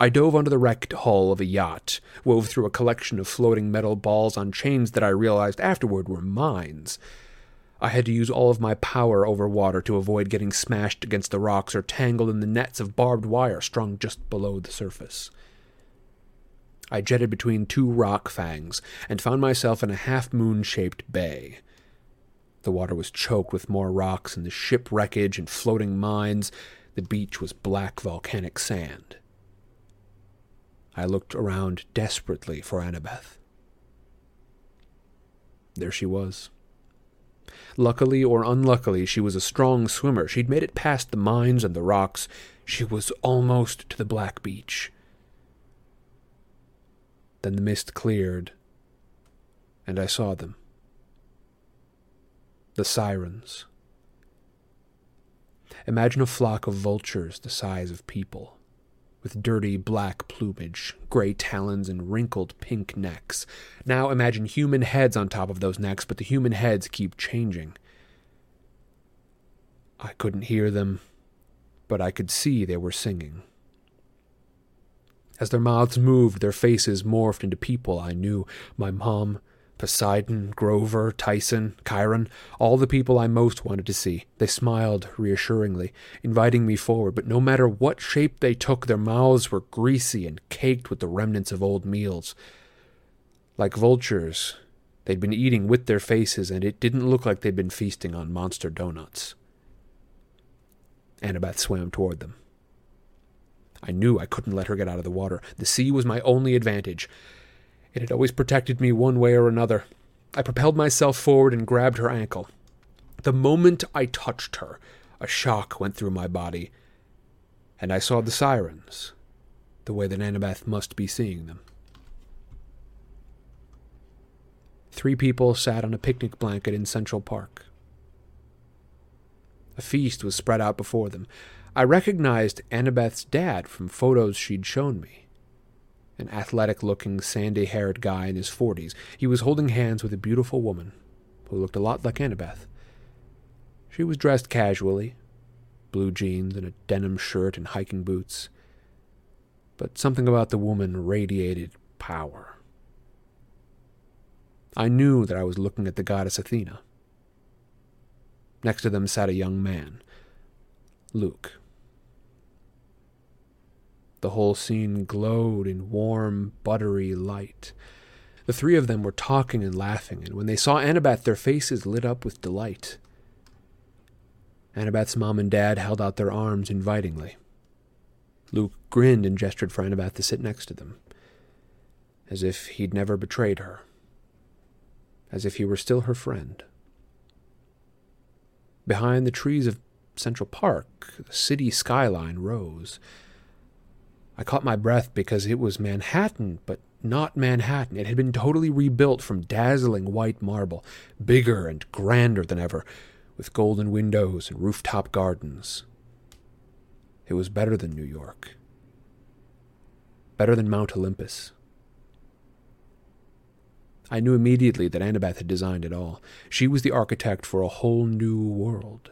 I dove under the wrecked hull of a yacht, wove through a collection of floating metal balls on chains that I realized afterward were mines. I had to use all of my power over water to avoid getting smashed against the rocks or tangled in the nets of barbed wire strung just below the surface. I jetted between two rock fangs and found myself in a half moon shaped bay. The water was choked with more rocks and the ship wreckage and floating mines. The beach was black volcanic sand. I looked around desperately for Annabeth. There she was. Luckily or unluckily, she was a strong swimmer. She'd made it past the mines and the rocks. She was almost to the black beach. Then the mist cleared, and I saw them. The sirens. Imagine a flock of vultures the size of people with dirty black plumage, gray talons, and wrinkled pink necks. Now imagine human heads on top of those necks, but the human heads keep changing. I couldn't hear them, but I could see they were singing. As their mouths moved, their faces morphed into people I knew my mom, Poseidon, Grover, Tyson, Chiron, all the people I most wanted to see. They smiled reassuringly, inviting me forward, but no matter what shape they took, their mouths were greasy and caked with the remnants of old meals. Like vultures, they'd been eating with their faces, and it didn't look like they'd been feasting on monster donuts. Annabeth swam toward them. I knew I couldn't let her get out of the water. The sea was my only advantage. It had always protected me one way or another. I propelled myself forward and grabbed her ankle. The moment I touched her, a shock went through my body, and I saw the sirens, the way that Annabeth must be seeing them. Three people sat on a picnic blanket in Central Park. A feast was spread out before them. I recognized Annabeth's dad from photos she'd shown me. An athletic looking, sandy haired guy in his 40s. He was holding hands with a beautiful woman who looked a lot like Annabeth. She was dressed casually blue jeans and a denim shirt and hiking boots. But something about the woman radiated power. I knew that I was looking at the goddess Athena. Next to them sat a young man, Luke. The whole scene glowed in warm, buttery light. The three of them were talking and laughing, and when they saw Annabeth, their faces lit up with delight. Annabeth's mom and dad held out their arms invitingly. Luke grinned and gestured for Annabeth to sit next to them, as if he'd never betrayed her, as if he were still her friend. Behind the trees of Central Park, the city skyline rose. I caught my breath because it was Manhattan, but not Manhattan. It had been totally rebuilt from dazzling white marble, bigger and grander than ever, with golden windows and rooftop gardens. It was better than New York. Better than Mount Olympus. I knew immediately that Annabeth had designed it all. She was the architect for a whole new world.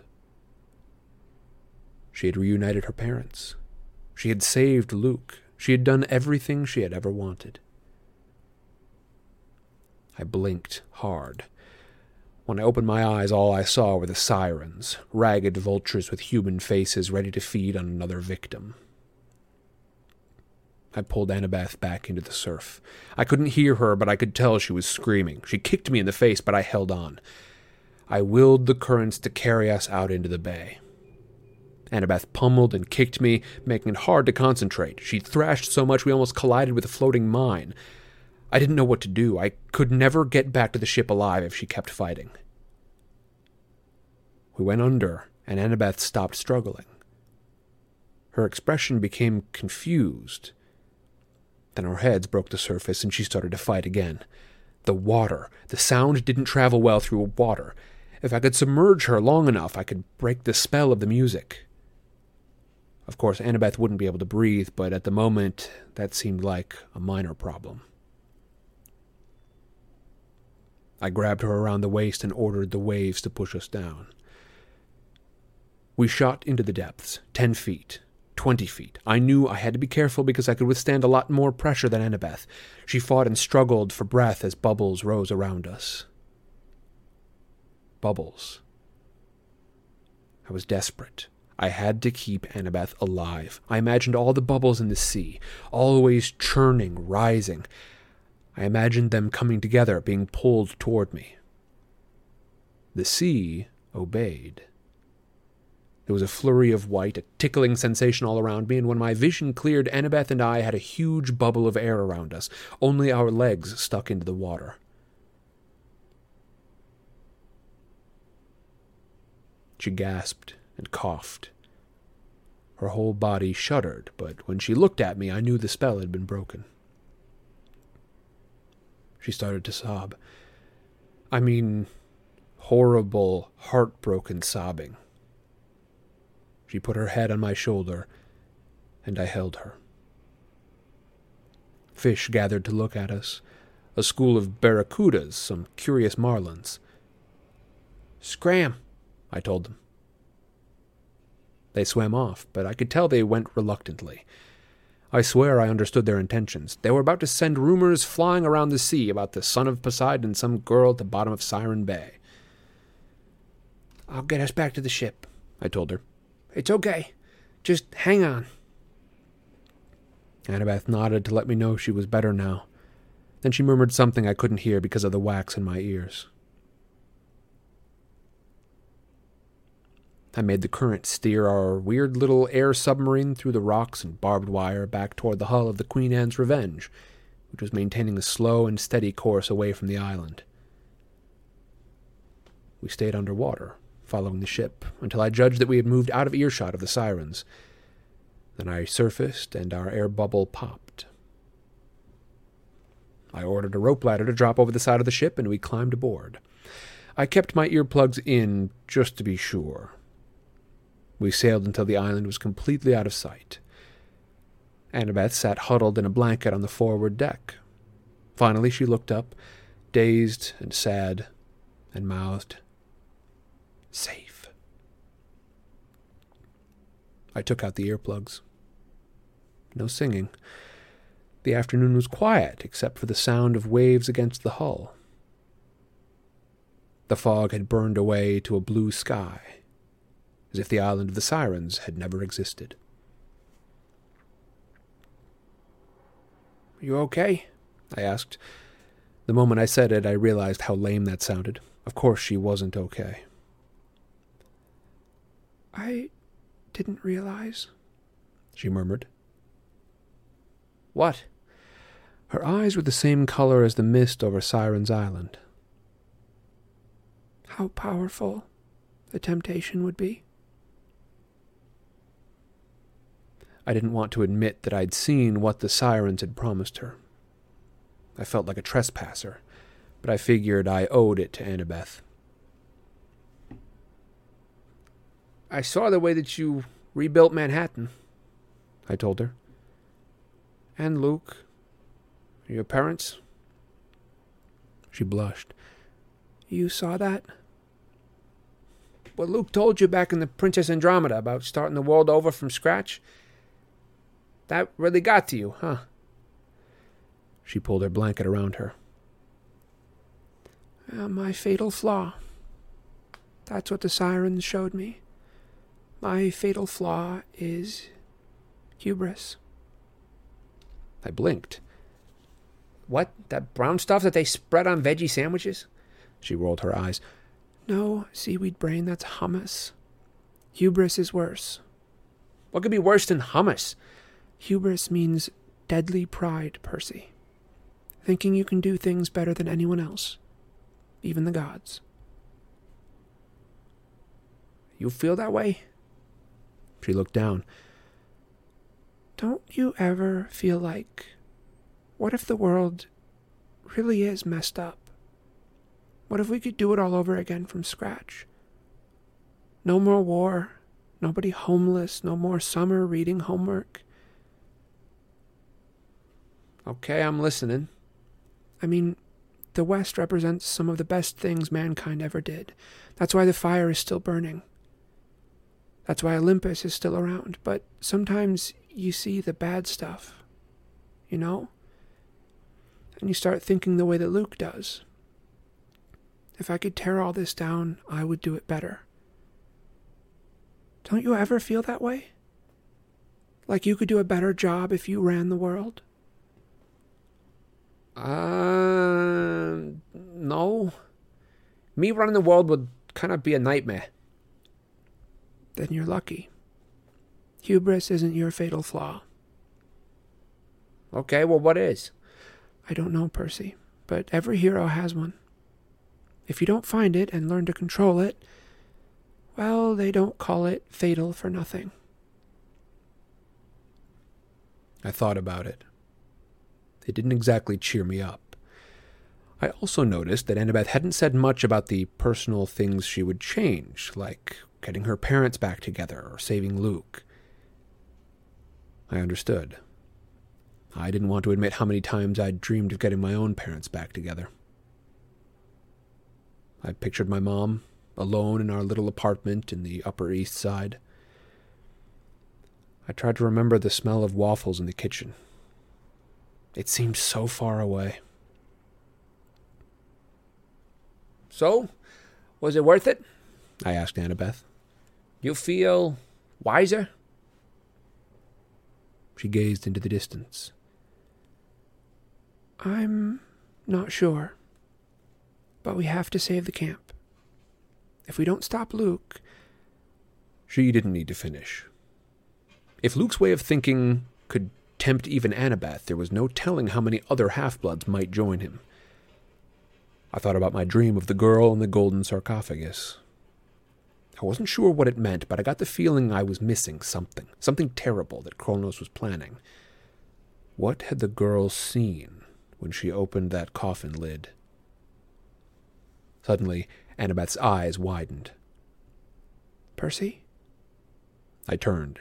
She had reunited her parents. She had saved Luke. She had done everything she had ever wanted. I blinked hard. When I opened my eyes, all I saw were the sirens, ragged vultures with human faces ready to feed on another victim. I pulled Annabeth back into the surf. I couldn't hear her, but I could tell she was screaming. She kicked me in the face, but I held on. I willed the currents to carry us out into the bay. Annabeth pummeled and kicked me, making it hard to concentrate. She thrashed so much we almost collided with a floating mine. I didn't know what to do. I could never get back to the ship alive if she kept fighting. We went under, and Annabeth stopped struggling. Her expression became confused. Then our heads broke the surface, and she started to fight again. The water. The sound didn't travel well through water. If I could submerge her long enough, I could break the spell of the music. Of course, Annabeth wouldn't be able to breathe, but at the moment, that seemed like a minor problem. I grabbed her around the waist and ordered the waves to push us down. We shot into the depths, ten feet, twenty feet. I knew I had to be careful because I could withstand a lot more pressure than Annabeth. She fought and struggled for breath as bubbles rose around us. Bubbles. I was desperate. I had to keep Annabeth alive. I imagined all the bubbles in the sea, always churning, rising. I imagined them coming together, being pulled toward me. The sea obeyed. There was a flurry of white, a tickling sensation all around me, and when my vision cleared, Annabeth and I had a huge bubble of air around us, only our legs stuck into the water. She gasped and coughed. Her whole body shuddered, but when she looked at me, I knew the spell had been broken. She started to sob. I mean, horrible, heartbroken sobbing. She put her head on my shoulder, and I held her. Fish gathered to look at us, a school of barracudas, some curious marlins. Scram, I told them. They swam off, but I could tell they went reluctantly. I swear I understood their intentions. They were about to send rumors flying around the sea about the son of Poseidon and some girl at the bottom of Siren Bay. I'll get us back to the ship, I told her. It's okay. Just hang on. Annabeth nodded to let me know she was better now. Then she murmured something I couldn't hear because of the wax in my ears. I made the current steer our weird little air submarine through the rocks and barbed wire back toward the hull of the Queen Anne's Revenge, which was maintaining a slow and steady course away from the island. We stayed underwater, following the ship, until I judged that we had moved out of earshot of the sirens. Then I surfaced, and our air bubble popped. I ordered a rope ladder to drop over the side of the ship, and we climbed aboard. I kept my earplugs in just to be sure. We sailed until the island was completely out of sight. Annabeth sat huddled in a blanket on the forward deck. Finally, she looked up, dazed and sad, and mouthed, Safe. I took out the earplugs. No singing. The afternoon was quiet, except for the sound of waves against the hull. The fog had burned away to a blue sky, as if the island of the sirens had never existed. You okay? I asked. The moment I said it, I realized how lame that sounded. Of course, she wasn't okay. I didn't realize. She murmured. What? Her eyes were the same color as the mist over Siren's Island. How powerful the temptation would be. I didn't want to admit that I'd seen what the sirens had promised her. I felt like a trespasser, but I figured I owed it to Annabeth. I saw the way that you rebuilt Manhattan, I told her. And Luke. Your parents. She blushed. You saw that? What Luke told you back in the Princess Andromeda about starting the world over from scratch? That really got to you, huh? She pulled her blanket around her. Uh, my fatal flaw. That's what the sirens showed me. My fatal flaw is hubris. I blinked. What? That brown stuff that they spread on veggie sandwiches? She rolled her eyes. No, seaweed brain, that's hummus. Hubris is worse. What could be worse than hummus? Hubris means deadly pride, Percy. Thinking you can do things better than anyone else, even the gods. You feel that way? She looked down. Don't you ever feel like, what if the world really is messed up? What if we could do it all over again from scratch? No more war, nobody homeless, no more summer reading homework. Okay, I'm listening. I mean, the West represents some of the best things mankind ever did. That's why the fire is still burning. That's why Olympus is still around. But sometimes you see the bad stuff, you know? And you start thinking the way that Luke does. If I could tear all this down, I would do it better. Don't you ever feel that way? Like you could do a better job if you ran the world? Uh, no. Me running the world would kind of be a nightmare. Then you're lucky. Hubris isn't your fatal flaw. Okay, well, what is? I don't know, Percy, but every hero has one. If you don't find it and learn to control it, well, they don't call it fatal for nothing. I thought about it. It didn't exactly cheer me up. I also noticed that Annabeth hadn't said much about the personal things she would change, like getting her parents back together or saving Luke. I understood. I didn't want to admit how many times I'd dreamed of getting my own parents back together. I pictured my mom, alone in our little apartment in the Upper East Side. I tried to remember the smell of waffles in the kitchen. It seemed so far away. So, was it worth it? I asked Annabeth. You feel wiser? She gazed into the distance. I'm not sure. But we have to save the camp. If we don't stop Luke. She didn't need to finish. If Luke's way of thinking could tempt even Annabeth, there was no telling how many other half bloods might join him. I thought about my dream of the girl in the golden sarcophagus. I wasn't sure what it meant, but I got the feeling I was missing something, something terrible that Kronos was planning. What had the girl seen? when she opened that coffin lid. Suddenly, Annabeth's eyes widened. Percy? I turned.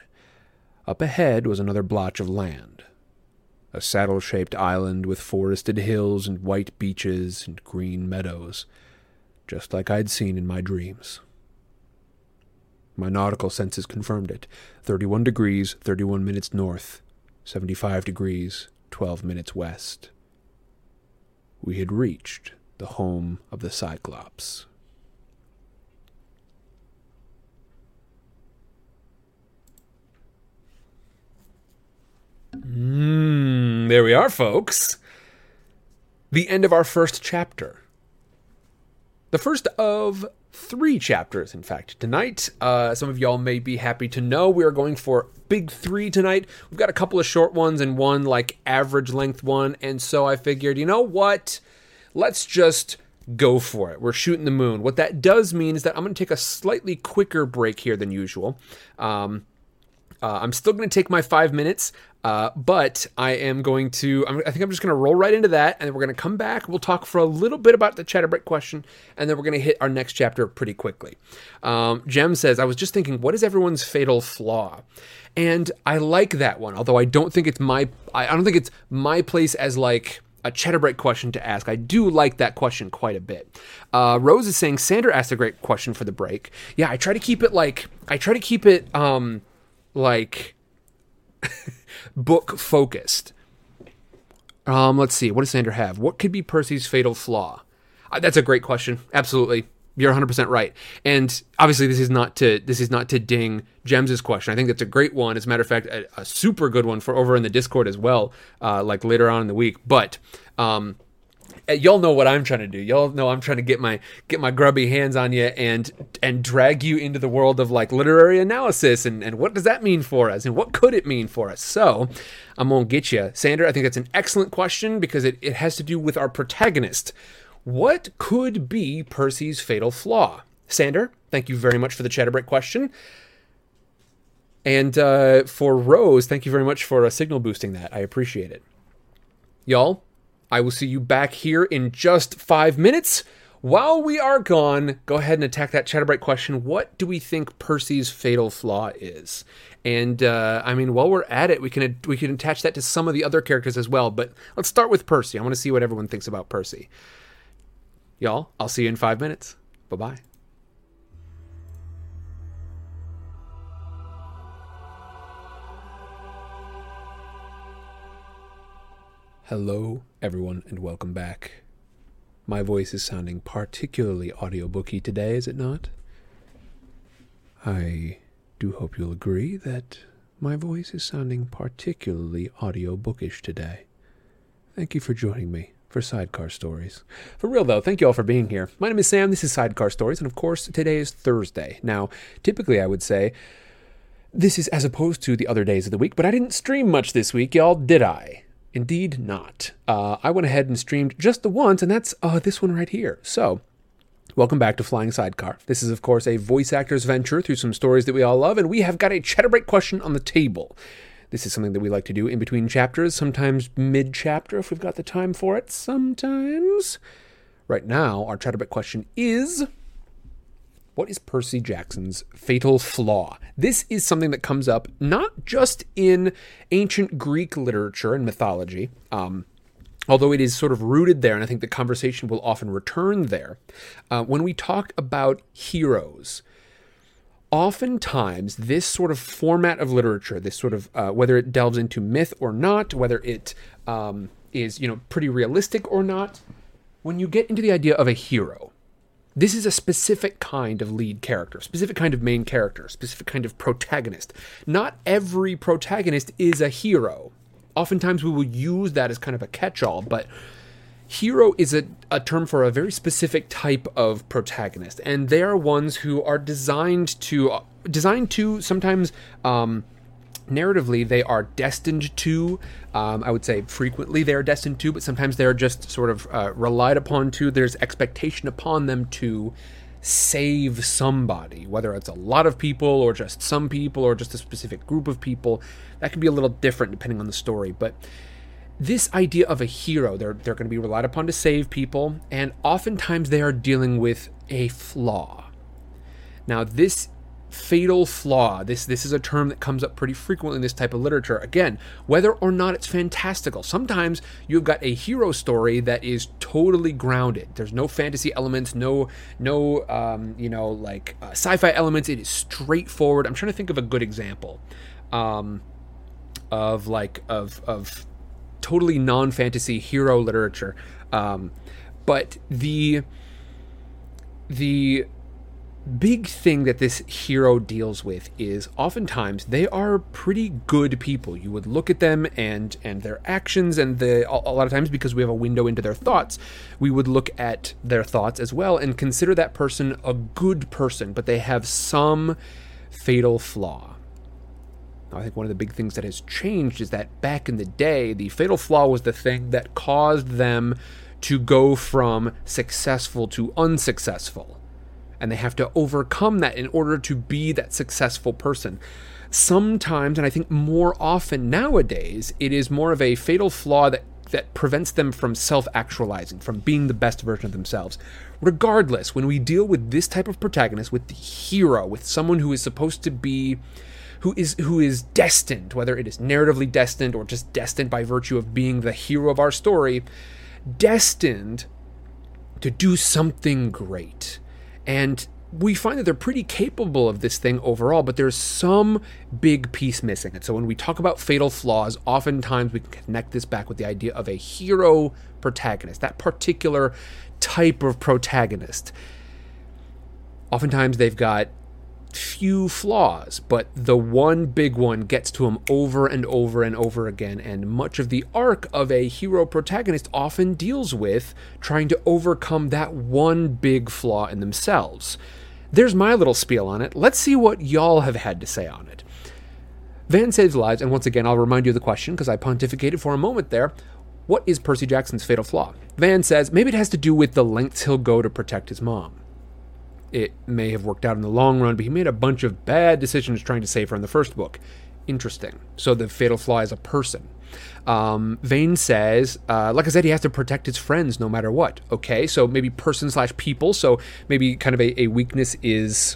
Up ahead was another blotch of land. A saddle shaped island with forested hills and white beaches and green meadows, just like I'd seen in my dreams. My nautical senses confirmed it 31 degrees, 31 minutes north, 75 degrees, 12 minutes west. We had reached the home of the Cyclops. Mm, there we are, folks. The end of our first chapter. The first of three chapters, in fact, tonight. Uh, some of y'all may be happy to know we are going for big three tonight. We've got a couple of short ones and one like average length one, and so I figured, you know what? Let's just go for it. We're shooting the moon. What that does mean is that I'm going to take a slightly quicker break here than usual. Um, uh, I'm still going to take my five minutes, uh, but I am going to. I think I'm just going to roll right into that, and then we're going to come back. We'll talk for a little bit about the Chatterbreak question, and then we're going to hit our next chapter pretty quickly. Um, Jem says, "I was just thinking, what is everyone's fatal flaw?" And I like that one, although I don't think it's my. I, don't think it's my place as like a Chatterbreak question to ask. I do like that question quite a bit. Uh, Rose is saying Sander asked a great question for the break. Yeah, I try to keep it like I try to keep it um like book focused. Um, let's see. What does Sander have? What could be Percy's fatal flaw? Uh, that's a great question. Absolutely. You're 100% right. And obviously this is not to this is not to ding Jem's question. I think that's a great one. As a matter of fact, a, a super good one for over in the Discord as well, uh, like later on in the week. But um, y'all know what I'm trying to do. Y'all know I'm trying to get my get my grubby hands on you and and drag you into the world of like literary analysis and and what does that mean for us and what could it mean for us. So I'm gonna get you, Sander. I think that's an excellent question because it, it has to do with our protagonist. What could be Percy's fatal flaw? Sander, thank you very much for the Chatterbreak question. And uh, for Rose, thank you very much for uh, signal boosting that. I appreciate it. Y'all, I will see you back here in just five minutes. While we are gone, go ahead and attack that Chatterbreak question. What do we think Percy's fatal flaw is? And uh, I mean, while we're at it, we can we can attach that to some of the other characters as well. But let's start with Percy. I want to see what everyone thinks about Percy. Y'all, I'll see you in five minutes. Bye bye. Hello, everyone, and welcome back. My voice is sounding particularly audiobooky today, is it not? I do hope you'll agree that my voice is sounding particularly audiobookish today. Thank you for joining me for Sidecar Stories. For real though, thank you all for being here. My name is Sam, this is Sidecar Stories, and of course, today is Thursday. Now, typically I would say this is as opposed to the other days of the week, but I didn't stream much this week, y'all, did I? Indeed not. Uh, I went ahead and streamed just the once, and that's uh, this one right here. So, welcome back to Flying Sidecar. This is, of course, a voice actor's venture through some stories that we all love, and we have got a Chatterbreak question on the table. This is something that we like to do in between chapters, sometimes mid chapter if we've got the time for it, sometimes. Right now, our Chatterbreak question is what is Percy Jackson's fatal flaw? This is something that comes up not just in ancient Greek literature and mythology, um, although it is sort of rooted there, and I think the conversation will often return there. Uh, when we talk about heroes, oftentimes this sort of format of literature, this sort of uh, whether it delves into myth or not, whether it um, is you know pretty realistic or not, when you get into the idea of a hero, this is a specific kind of lead character, specific kind of main character, specific kind of protagonist. Not every protagonist is a hero. Oftentimes we will use that as kind of a catch all, but hero is a, a term for a very specific type of protagonist, and they are ones who are designed to designed to sometimes um, narratively they are destined to um, i would say frequently they are destined to but sometimes they're just sort of uh, relied upon to there's expectation upon them to save somebody whether it's a lot of people or just some people or just a specific group of people that can be a little different depending on the story but this idea of a hero, they're they're going to be relied upon to save people, and oftentimes they are dealing with a flaw. Now, this fatal flaw, this this is a term that comes up pretty frequently in this type of literature. Again, whether or not it's fantastical. Sometimes you've got a hero story that is totally grounded. There's no fantasy elements, no no um, you know like uh, sci-fi elements. It is straightforward. I'm trying to think of a good example. Um, of like of of totally non-fantasy hero literature um, but the the big thing that this hero deals with is oftentimes they are pretty good people you would look at them and and their actions and the a lot of times because we have a window into their thoughts we would look at their thoughts as well and consider that person a good person but they have some fatal flaw I think one of the big things that has changed is that back in the day, the fatal flaw was the thing that caused them to go from successful to unsuccessful. And they have to overcome that in order to be that successful person. Sometimes, and I think more often nowadays, it is more of a fatal flaw that, that prevents them from self actualizing, from being the best version of themselves. Regardless, when we deal with this type of protagonist, with the hero, with someone who is supposed to be who is who is destined, whether it is narratively destined or just destined by virtue of being the hero of our story, destined to do something great. And we find that they're pretty capable of this thing overall, but there's some big piece missing. And so when we talk about fatal flaws, oftentimes we can connect this back with the idea of a hero protagonist, that particular type of protagonist. Oftentimes they've got few flaws, but the one big one gets to him over and over and over again. And much of the arc of a hero protagonist often deals with trying to overcome that one big flaw in themselves. There's my little spiel on it. Let's see what y'all have had to say on it. Van saves lives, and once again, I'll remind you of the question because I pontificated for a moment there. What is Percy Jackson's fatal flaw? Van says maybe it has to do with the lengths he'll go to protect his mom it may have worked out in the long run, but he made a bunch of bad decisions trying to save her in the first book. Interesting. So the fatal flaw is a person. Um, Vane says, uh, like I said, he has to protect his friends no matter what. Okay, so maybe person slash people. So maybe kind of a, a weakness is,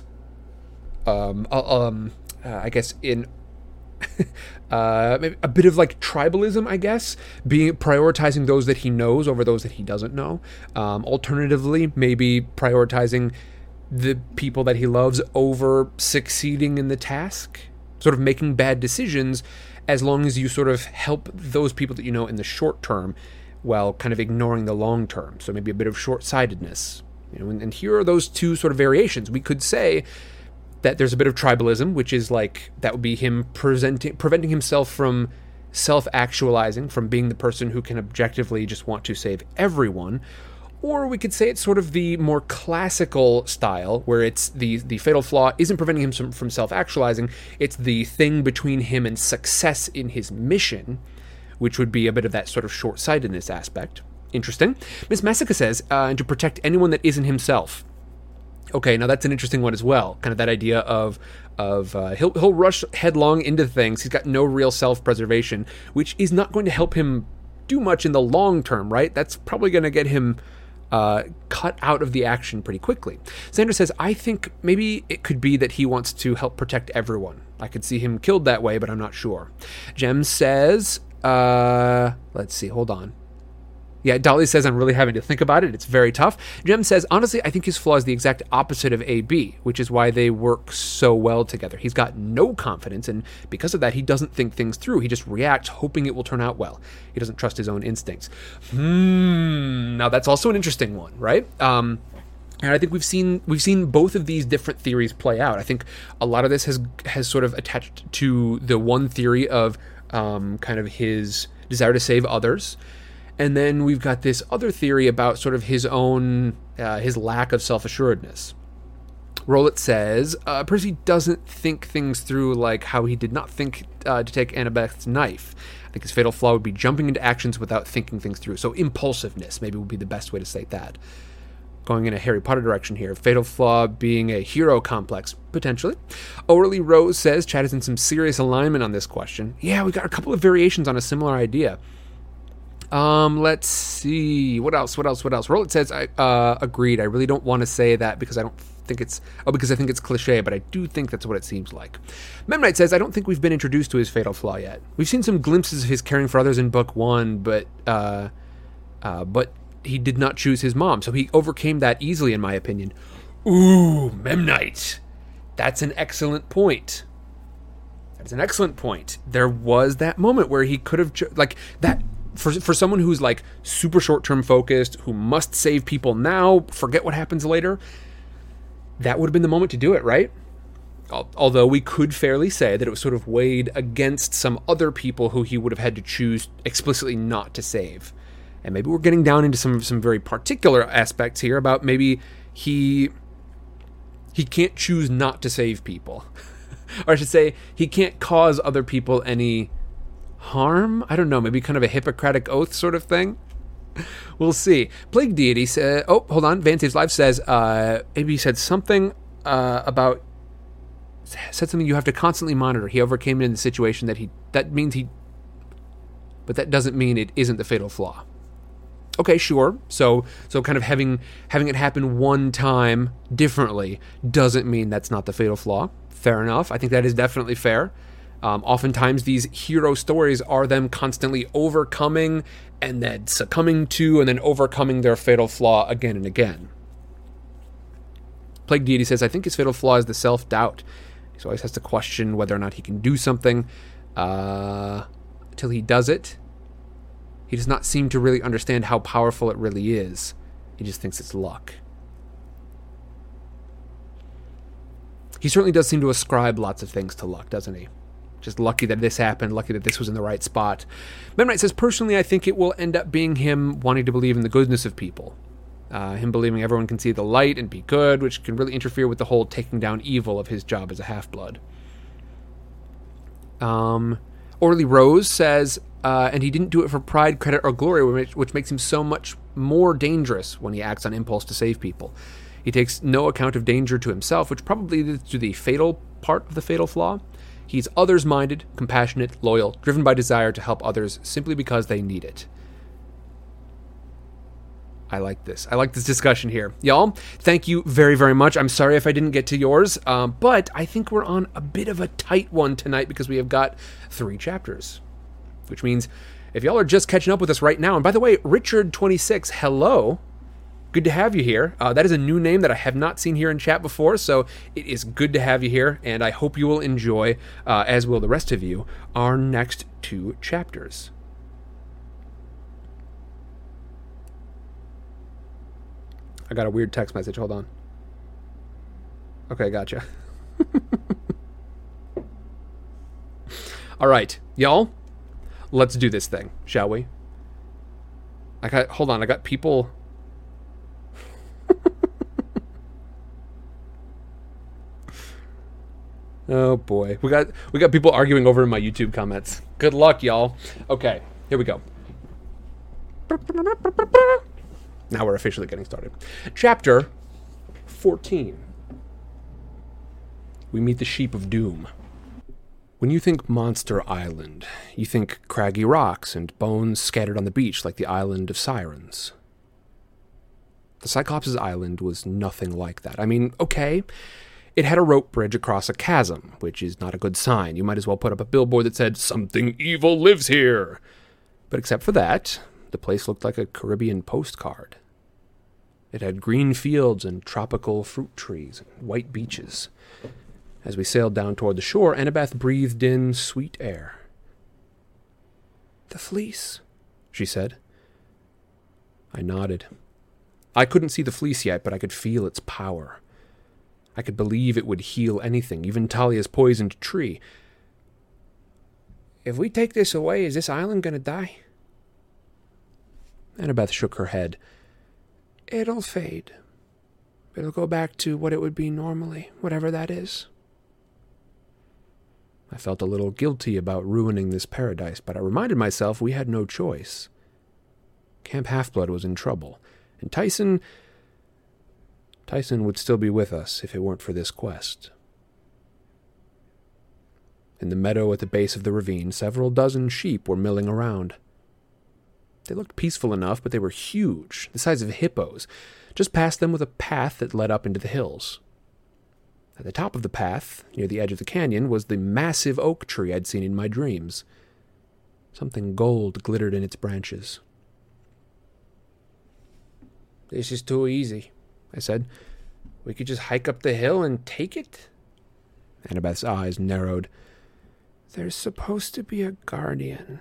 um, uh, um, uh, I guess in uh, a bit of like tribalism, I guess, being prioritizing those that he knows over those that he doesn't know. Um, alternatively, maybe prioritizing the people that he loves over succeeding in the task, sort of making bad decisions as long as you sort of help those people that you know in the short term while kind of ignoring the long term. So maybe a bit of short sightedness. You know, and, and here are those two sort of variations. We could say that there's a bit of tribalism, which is like that would be him presenting preventing himself from self actualizing, from being the person who can objectively just want to save everyone, or we could say it's sort of the more classical style, where it's the the fatal flaw isn't preventing him from, from self actualizing. It's the thing between him and success in his mission, which would be a bit of that sort of short sightedness aspect. Interesting. Miss Messica says, uh, and to protect anyone that isn't himself. Okay, now that's an interesting one as well. Kind of that idea of of uh, he'll he'll rush headlong into things. He's got no real self preservation, which is not going to help him do much in the long term, right? That's probably going to get him uh, cut out of the action pretty quickly. Sanders says, I think maybe it could be that he wants to help protect everyone. I could see him killed that way, but I'm not sure. Jem says, uh, let's see, hold on. Yeah, Dolly says I'm really having to think about it. It's very tough. Jem says, honestly, I think his flaw is the exact opposite of AB, which is why they work so well together. He's got no confidence, and because of that, he doesn't think things through. He just reacts, hoping it will turn out well. He doesn't trust his own instincts. Hmm. Now that's also an interesting one, right? Um, and I think we've seen we've seen both of these different theories play out. I think a lot of this has has sort of attached to the one theory of um, kind of his desire to save others and then we've got this other theory about sort of his own, uh, his lack of self assuredness. Rowlett says uh, Percy doesn't think things through like how he did not think uh, to take Annabeth's knife. I think his fatal flaw would be jumping into actions without thinking things through. So impulsiveness maybe would be the best way to state that. Going in a Harry Potter direction here. Fatal flaw being a hero complex, potentially. Orly Rose says Chad is in some serious alignment on this question. Yeah, we got a couple of variations on a similar idea. Um, let's see. What else? What else? What else? Roland says, I uh, agreed. I really don't want to say that because I don't think it's oh because I think it's cliche, but I do think that's what it seems like. Memnite says, I don't think we've been introduced to his fatal flaw yet. We've seen some glimpses of his caring for others in book one, but uh, uh, but he did not choose his mom, so he overcame that easily, in my opinion. Ooh, Memnite. That's an excellent point. That's an excellent point. There was that moment where he could have cho- like that for for someone who's like super short term focused, who must save people now, forget what happens later. That would have been the moment to do it, right? Although we could fairly say that it was sort of weighed against some other people who he would have had to choose explicitly not to save. And maybe we're getting down into some some very particular aspects here about maybe he he can't choose not to save people. or I should say, he can't cause other people any harm. I don't know, maybe kind of a Hippocratic oath sort of thing. We'll see. Plague deity said, "Oh, hold on." Vantage Live says, uh, maybe he said something uh, about said something you have to constantly monitor. He overcame it in the situation that he that means he, but that doesn't mean it isn't the fatal flaw. Okay, sure. So so kind of having having it happen one time differently doesn't mean that's not the fatal flaw. Fair enough. I think that is definitely fair. Um, oftentimes, these hero stories are them constantly overcoming and then succumbing to and then overcoming their fatal flaw again and again. Plague Deity says, I think his fatal flaw is the self doubt. He always has to question whether or not he can do something uh, till he does it. He does not seem to really understand how powerful it really is. He just thinks it's luck. He certainly does seem to ascribe lots of things to luck, doesn't he? Just lucky that this happened, lucky that this was in the right spot. Memnite says, personally, I think it will end up being him wanting to believe in the goodness of people. Uh, him believing everyone can see the light and be good, which can really interfere with the whole taking down evil of his job as a half blood. Um, Orly Rose says, uh, and he didn't do it for pride, credit, or glory, which, which makes him so much more dangerous when he acts on impulse to save people. He takes no account of danger to himself, which probably leads to the fatal part of the fatal flaw. He's others minded, compassionate, loyal, driven by desire to help others simply because they need it. I like this. I like this discussion here. Y'all, thank you very, very much. I'm sorry if I didn't get to yours, um, but I think we're on a bit of a tight one tonight because we have got three chapters. Which means if y'all are just catching up with us right now, and by the way, Richard26, hello. Good to have you here. Uh, that is a new name that I have not seen here in chat before, so it is good to have you here, and I hope you will enjoy, uh, as will the rest of you, our next two chapters. I got a weird text message. Hold on. Okay, gotcha. All right, y'all. Let's do this thing, shall we? I got. Hold on. I got people. Oh boy, we got we got people arguing over in my YouTube comments. Good luck, y'all. Okay, here we go. Now we're officially getting started. Chapter 14. We meet the sheep of doom. When you think Monster Island, you think craggy rocks and bones scattered on the beach like the island of sirens. The Cyclops' island was nothing like that. I mean, okay, it had a rope bridge across a chasm, which is not a good sign. You might as well put up a billboard that said, Something evil lives here. But except for that, the place looked like a Caribbean postcard. It had green fields and tropical fruit trees and white beaches. As we sailed down toward the shore, Annabeth breathed in sweet air. The fleece, she said. I nodded. I couldn't see the fleece yet, but I could feel its power. I could believe it would heal anything, even Thalia's poisoned tree. If we take this away, is this island going to die? Annabeth shook her head. It'll fade. It'll go back to what it would be normally, whatever that is. I felt a little guilty about ruining this paradise, but I reminded myself we had no choice. Camp Half Blood was in trouble, and Tyson. Tyson would still be with us if it weren't for this quest. In the meadow at the base of the ravine, several dozen sheep were milling around. They looked peaceful enough, but they were huge, the size of hippos. Just past them was a path that led up into the hills. At the top of the path, near the edge of the canyon, was the massive oak tree I'd seen in my dreams. Something gold glittered in its branches. This is too easy, I said. We could just hike up the hill and take it. Annabeth's eyes narrowed. There's supposed to be a guardian,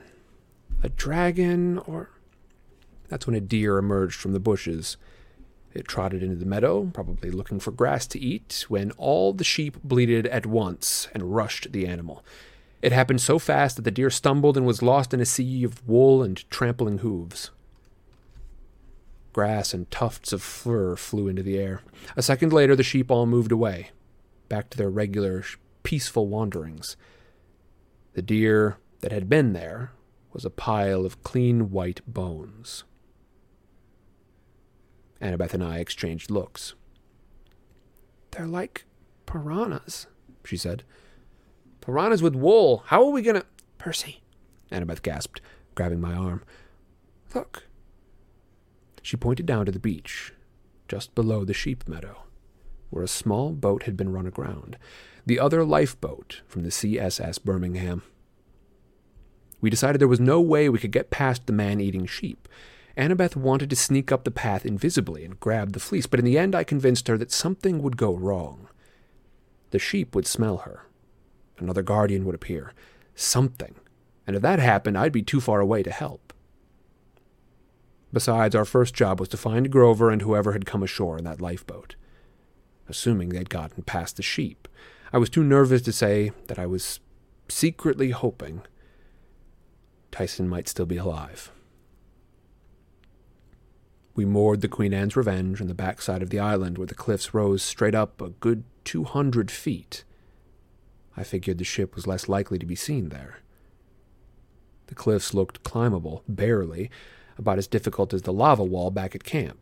a dragon, or. That's when a deer emerged from the bushes. It trotted into the meadow, probably looking for grass to eat, when all the sheep bleated at once and rushed the animal. It happened so fast that the deer stumbled and was lost in a sea of wool and trampling hooves. Grass and tufts of fur flew into the air. A second later, the sheep all moved away, back to their regular, peaceful wanderings. The deer that had been there was a pile of clean white bones. Annabeth and I exchanged looks. They're like piranhas, she said. Piranhas with wool. How are we gonna. Percy, Annabeth gasped, grabbing my arm. Look. She pointed down to the beach, just below the sheep meadow, where a small boat had been run aground, the other lifeboat from the CSS Birmingham. We decided there was no way we could get past the man eating sheep. Annabeth wanted to sneak up the path invisibly and grab the fleece, but in the end I convinced her that something would go wrong. The sheep would smell her. Another guardian would appear. Something. And if that happened, I'd be too far away to help. Besides, our first job was to find Grover and whoever had come ashore in that lifeboat. Assuming they'd gotten past the sheep. I was too nervous to say that I was secretly hoping Tyson might still be alive. We moored the Queen Anne's Revenge on the backside of the island where the cliffs rose straight up a good two hundred feet. I figured the ship was less likely to be seen there. The cliffs looked climbable, barely, about as difficult as the lava wall back at camp.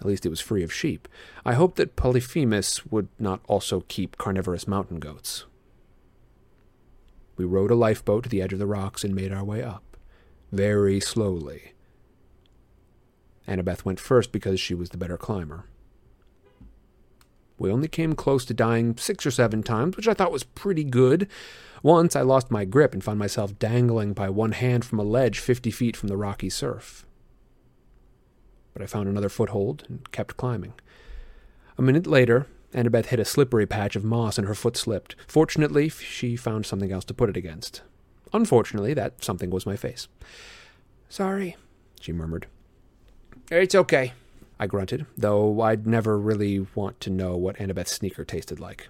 At least it was free of sheep. I hoped that Polyphemus would not also keep carnivorous mountain goats. We rowed a lifeboat to the edge of the rocks and made our way up, very slowly. Annabeth went first because she was the better climber. We only came close to dying six or seven times, which I thought was pretty good. Once I lost my grip and found myself dangling by one hand from a ledge fifty feet from the rocky surf. But I found another foothold and kept climbing. A minute later, Annabeth hit a slippery patch of moss and her foot slipped. Fortunately, she found something else to put it against. Unfortunately, that something was my face. Sorry, she murmured. It's okay, I grunted, though I'd never really want to know what Annabeth's sneaker tasted like.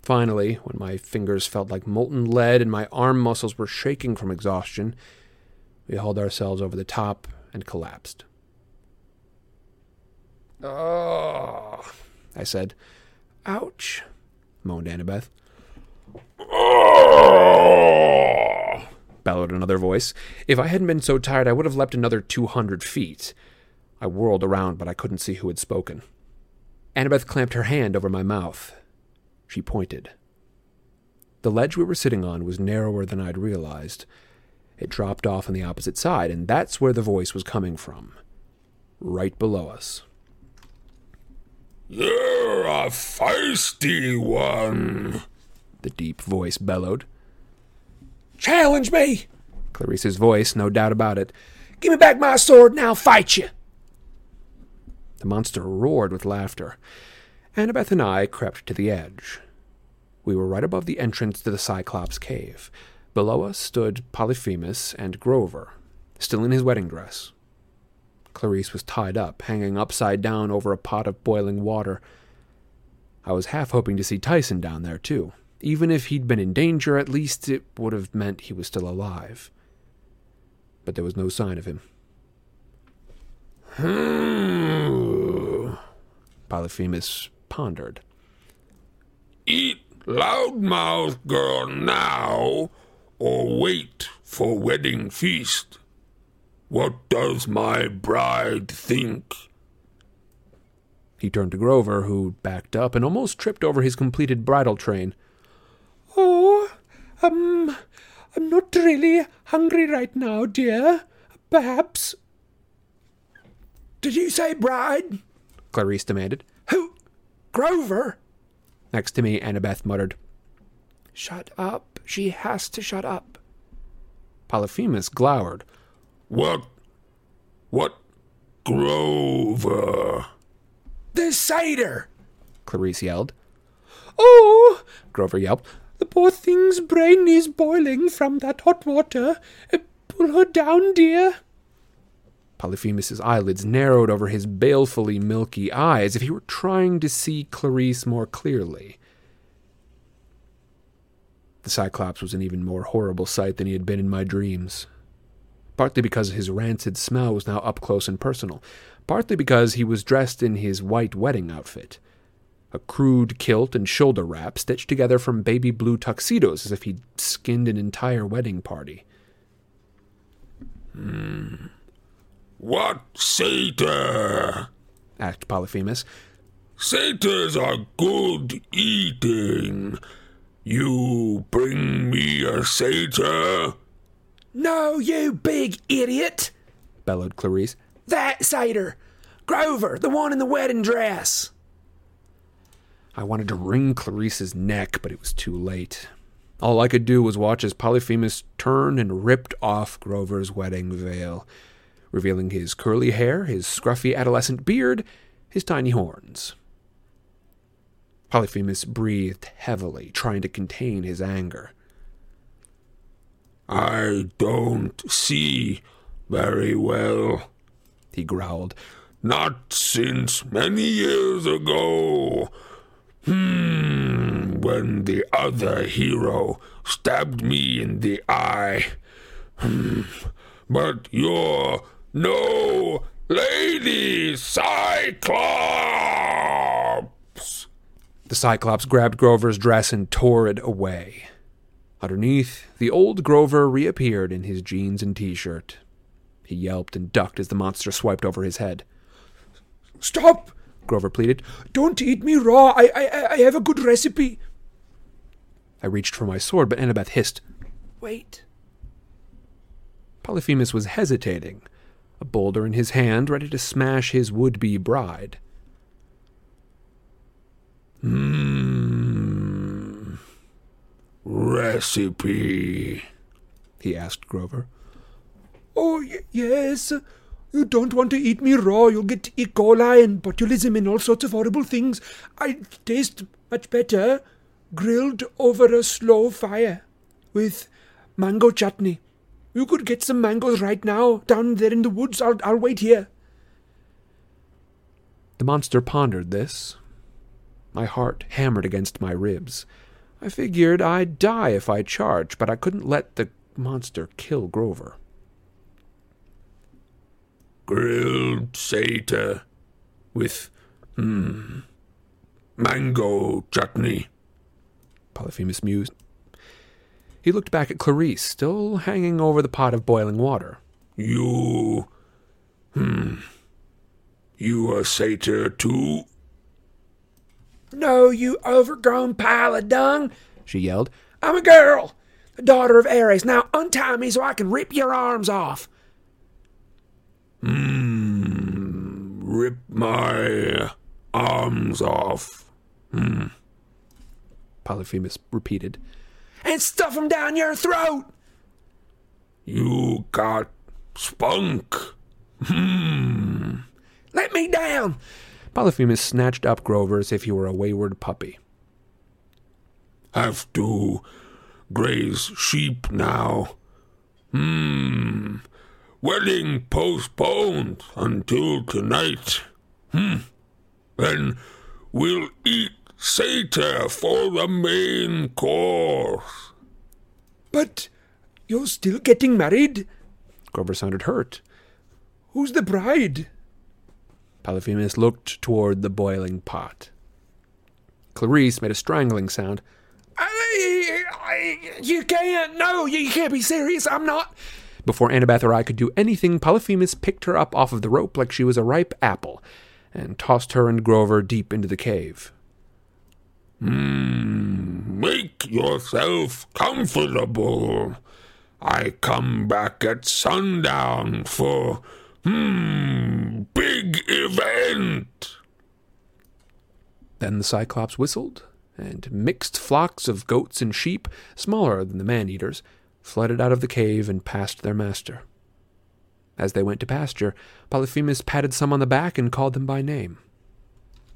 Finally, when my fingers felt like molten lead and my arm muscles were shaking from exhaustion, we hauled ourselves over the top and collapsed. Oh, I said. Ouch, moaned Annabeth. Oh! bellowed another voice. If I hadn't been so tired, I would have leapt another two hundred feet. I whirled around, but I couldn't see who had spoken. Annabeth clamped her hand over my mouth. She pointed. The ledge we were sitting on was narrower than I'd realized. It dropped off on the opposite side, and that's where the voice was coming from. Right below us. You're a feisty one. The deep voice bellowed. challenge me! Clarisse's voice, no doubt about it. Give me back my sword and I'll fight you. The monster roared with laughter. Annabeth and I crept to the edge. We were right above the entrance to the Cyclops cave. Below us stood Polyphemus and Grover, still in his wedding dress. Clarisse was tied up, hanging upside down over a pot of boiling water. I was half hoping to see Tyson down there, too. Even if he'd been in danger, at least it would have meant he was still alive. But there was no sign of him. Hmm. Polyphemus pondered. Eat loudmouth girl now, or wait for wedding feast. What does my bride think? He turned to Grover, who backed up and almost tripped over his completed bridal train. Oh, um, I'm not really hungry right now, dear. Perhaps. Did you say bride? Clarisse demanded. Who? Grover? Next to me, Annabeth muttered. Shut up. She has to shut up. Polyphemus glowered. What? What? Grover. The cider! Clarisse yelled. Oh! Grover yelped. The poor thing's brain is boiling from that hot water. Uh, Pull her down, dear. Polyphemus's eyelids narrowed over his balefully milky eyes as if he were trying to see Clarisse more clearly. The Cyclops was an even more horrible sight than he had been in my dreams. Partly because his rancid smell was now up close and personal, partly because he was dressed in his white wedding outfit a crude kilt and shoulder wrap stitched together from baby blue tuxedos as if he'd skinned an entire wedding party. Hmm. What satyr? asked Polyphemus. Satyrs are good eating. You bring me a satyr? No, you big idiot! bellowed Clarisse. That satyr! Grover, the one in the wedding dress! I wanted to wring Clarisse's neck, but it was too late. All I could do was watch as Polyphemus turned and ripped off Grover's wedding veil, revealing his curly hair, his scruffy adolescent beard, his tiny horns. Polyphemus breathed heavily, trying to contain his anger. I don't see very well. He growled. Not since many years ago. Hmm, when the other hero stabbed me in the eye. Hmm, but you're no lady Cyclops. The Cyclops grabbed Grover's dress and tore it away. Underneath, the old Grover reappeared in his jeans and t shirt. He yelped and ducked as the monster swiped over his head. Stop! Grover pleaded. Don't eat me raw. I, I, I have a good recipe. I reached for my sword, but Annabeth hissed. Wait. Polyphemus was hesitating, a boulder in his hand, ready to smash his would be bride. Hmm. Recipe. He asked Grover. Oh, y- yes. You don't want to eat me raw. You'll get E. coli and botulism and all sorts of horrible things. I taste much better grilled over a slow fire with mango chutney. You could get some mangoes right now down there in the woods. I'll, I'll wait here. The monster pondered this. My heart hammered against my ribs. I figured I'd die if I charged, but I couldn't let the monster kill Grover. Grilled satyr with, hmm, mango chutney. Polyphemus mused. He looked back at Clarisse, still hanging over the pot of boiling water. You, hmm, you a satyr too? No, you overgrown pile of dung. She yelled. I'm a girl, the daughter of Ares. Now untie me so I can rip your arms off. Hmm, rip my arms off. Hmm. Polyphemus repeated. And stuff 'em down your throat. You got spunk. Hmm. Let me down. Polyphemus snatched up Grover as if he were a wayward puppy. Have to graze sheep now. Hmm. Wedding postponed until tonight. Hmm. Then we'll eat satyr for the main course. But you're still getting married. Grover sounded hurt. Who's the bride? Polyphemus looked toward the boiling pot. Clarisse made a strangling sound. I, I, you can't. No, you can't be serious. I'm not. Before Annabeth or I could do anything, Polyphemus picked her up off of the rope like she was a ripe apple and tossed her and Grover deep into the cave. Hmm. Make yourself comfortable. I come back at sundown for, hmm, big event. Then the Cyclops whistled, and mixed flocks of goats and sheep, smaller than the man eaters, flooded out of the cave and past their master. As they went to pasture, Polyphemus patted some on the back and called them by name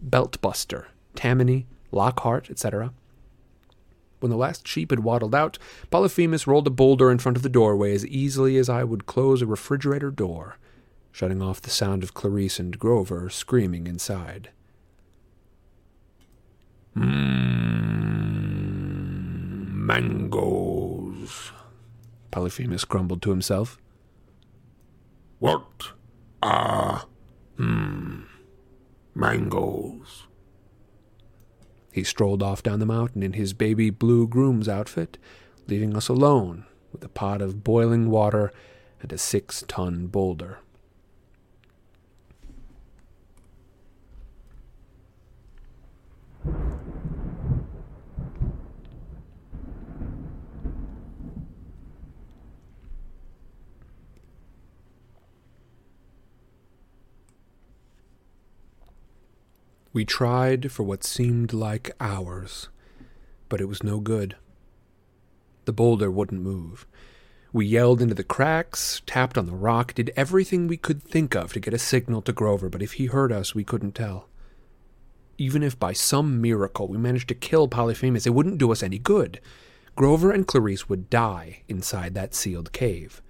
Beltbuster, Tammany, Lockhart, etc. When the last sheep had waddled out, Polyphemus rolled a boulder in front of the doorway as easily as I would close a refrigerator door, shutting off the sound of Clarisse and Grover screaming inside. Mmm, mangoes. Polyphemus grumbled to himself. What are, hmm, mangoes? He strolled off down the mountain in his baby blue groom's outfit, leaving us alone with a pot of boiling water and a six ton boulder. We tried for what seemed like hours, but it was no good. The boulder wouldn't move. We yelled into the cracks, tapped on the rock, did everything we could think of to get a signal to Grover, but if he heard us, we couldn't tell. Even if by some miracle we managed to kill Polyphemus, it wouldn't do us any good. Grover and Clarisse would die inside that sealed cave.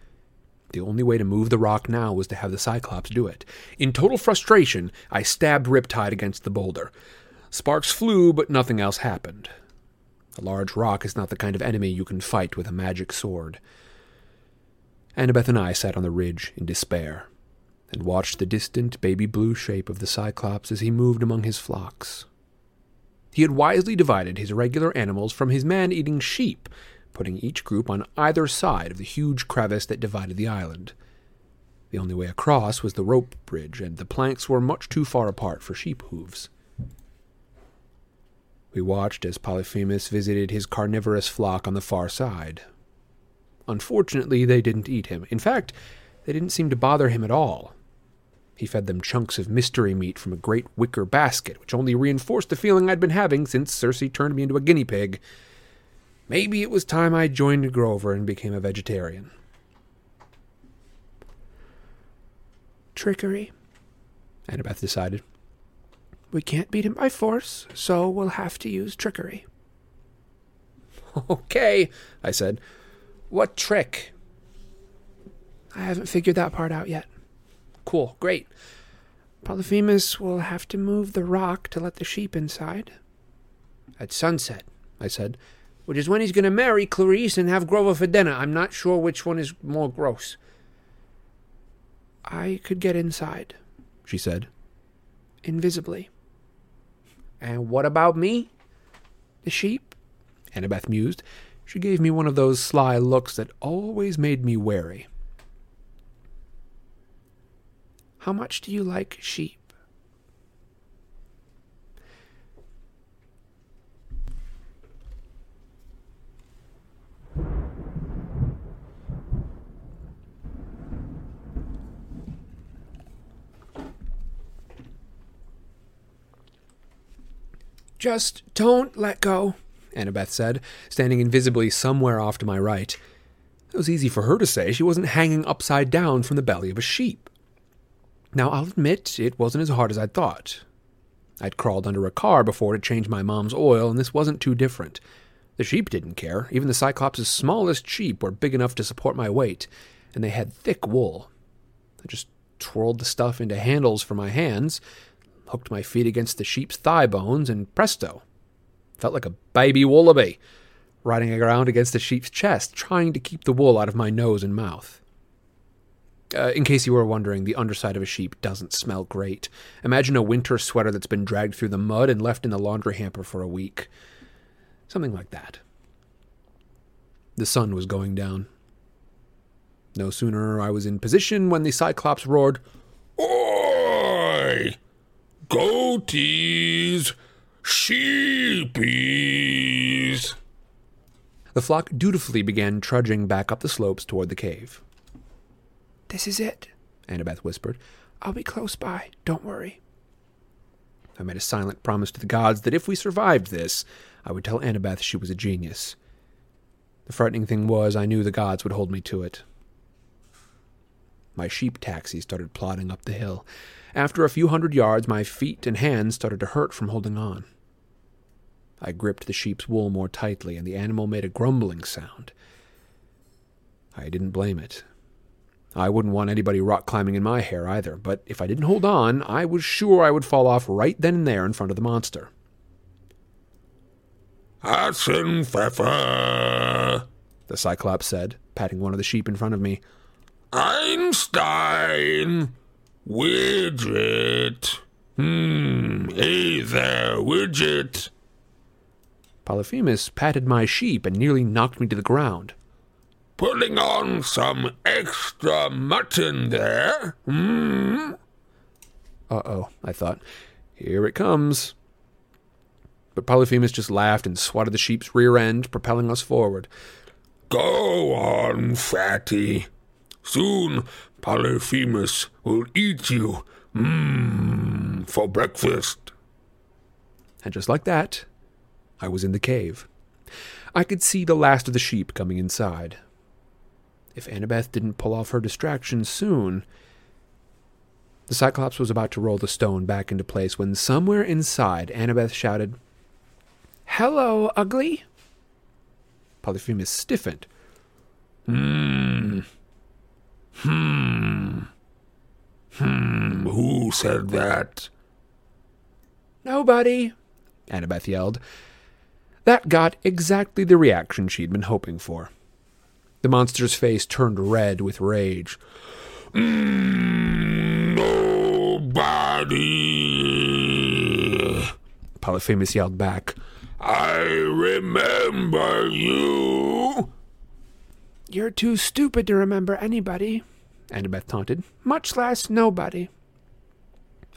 The only way to move the rock now was to have the Cyclops do it. In total frustration, I stabbed Riptide against the boulder. Sparks flew, but nothing else happened. A large rock is not the kind of enemy you can fight with a magic sword. Annabeth and I sat on the ridge in despair, and watched the distant baby blue shape of the Cyclops as he moved among his flocks. He had wisely divided his regular animals from his man eating sheep, putting each group on either side of the huge crevice that divided the island. The only way across was the rope bridge, and the planks were much too far apart for sheep hooves. We watched as Polyphemus visited his carnivorous flock on the far side. Unfortunately, they didn't eat him. In fact, they didn't seem to bother him at all. He fed them chunks of mystery meat from a great wicker basket, which only reinforced the feeling I'd been having since Circe turned me into a guinea pig. Maybe it was time I joined Grover and became a vegetarian. Trickery. Annabeth decided. We can't beat him by force, so we'll have to use trickery. Okay, I said. What trick? I haven't figured that part out yet. Cool, great. Polyphemus will have to move the rock to let the sheep inside. At sunset, I said, which is when he's going to marry Clarisse and have Grover for dinner. I'm not sure which one is more gross. I could get inside, she said. invisibly. And what about me? The sheep? Annabeth mused. She gave me one of those sly looks that always made me wary. How much do you like sheep? Just don't let go. Annabeth said, standing invisibly somewhere off to my right. It was easy for her to say. She wasn't hanging upside down from the belly of a sheep. Now, I'll admit it wasn't as hard as I'd thought. I'd crawled under a car before to change my mom's oil, and this wasn't too different. The sheep didn't care. Even the Cyclops' smallest sheep were big enough to support my weight, and they had thick wool. I just twirled the stuff into handles for my hands, hooked my feet against the sheep's thigh bones, and presto, felt like a baby wallaby riding around against the sheep's chest, trying to keep the wool out of my nose and mouth. Uh, in case you were wondering, the underside of a sheep doesn't smell great. Imagine a winter sweater that's been dragged through the mud and left in the laundry hamper for a week. Something like that. The sun was going down. No sooner I was in position when the Cyclops roared, Oi! Goatees! Sheepies! The The flock dutifully began trudging back up the slopes toward the cave. This is it, Annabeth whispered. I'll be close by. Don't worry. I made a silent promise to the gods that if we survived this, I would tell Annabeth she was a genius. The frightening thing was, I knew the gods would hold me to it. My sheep taxi started plodding up the hill. After a few hundred yards, my feet and hands started to hurt from holding on. I gripped the sheep's wool more tightly, and the animal made a grumbling sound. I didn't blame it. I wouldn't want anybody rock climbing in my hair either, but if I didn't hold on, I was sure I would fall off right then and there in front of the monster. Hasenpfeffer, the Cyclops said, patting one of the sheep in front of me. Einstein, Widget. Hmm, hey there, Widget. Polyphemus patted my sheep and nearly knocked me to the ground. Putting on some extra mutton there, hmm? Uh oh, I thought. Here it comes. But Polyphemus just laughed and swatted the sheep's rear end, propelling us forward. Go on, fatty. Soon Polyphemus will eat you, mmm, for breakfast. And just like that, I was in the cave. I could see the last of the sheep coming inside. If Annabeth didn't pull off her distraction soon. The Cyclops was about to roll the stone back into place when somewhere inside Annabeth shouted, Hello, ugly. Polyphemus stiffened. Hmm. Hmm. Hmm. Who said that? Nobody, Annabeth yelled. That got exactly the reaction she'd been hoping for. The monster's face turned red with rage. Mm, nobody. Polyphemus yelled back. I remember you. You're too stupid to remember anybody, Annabeth taunted. much less nobody.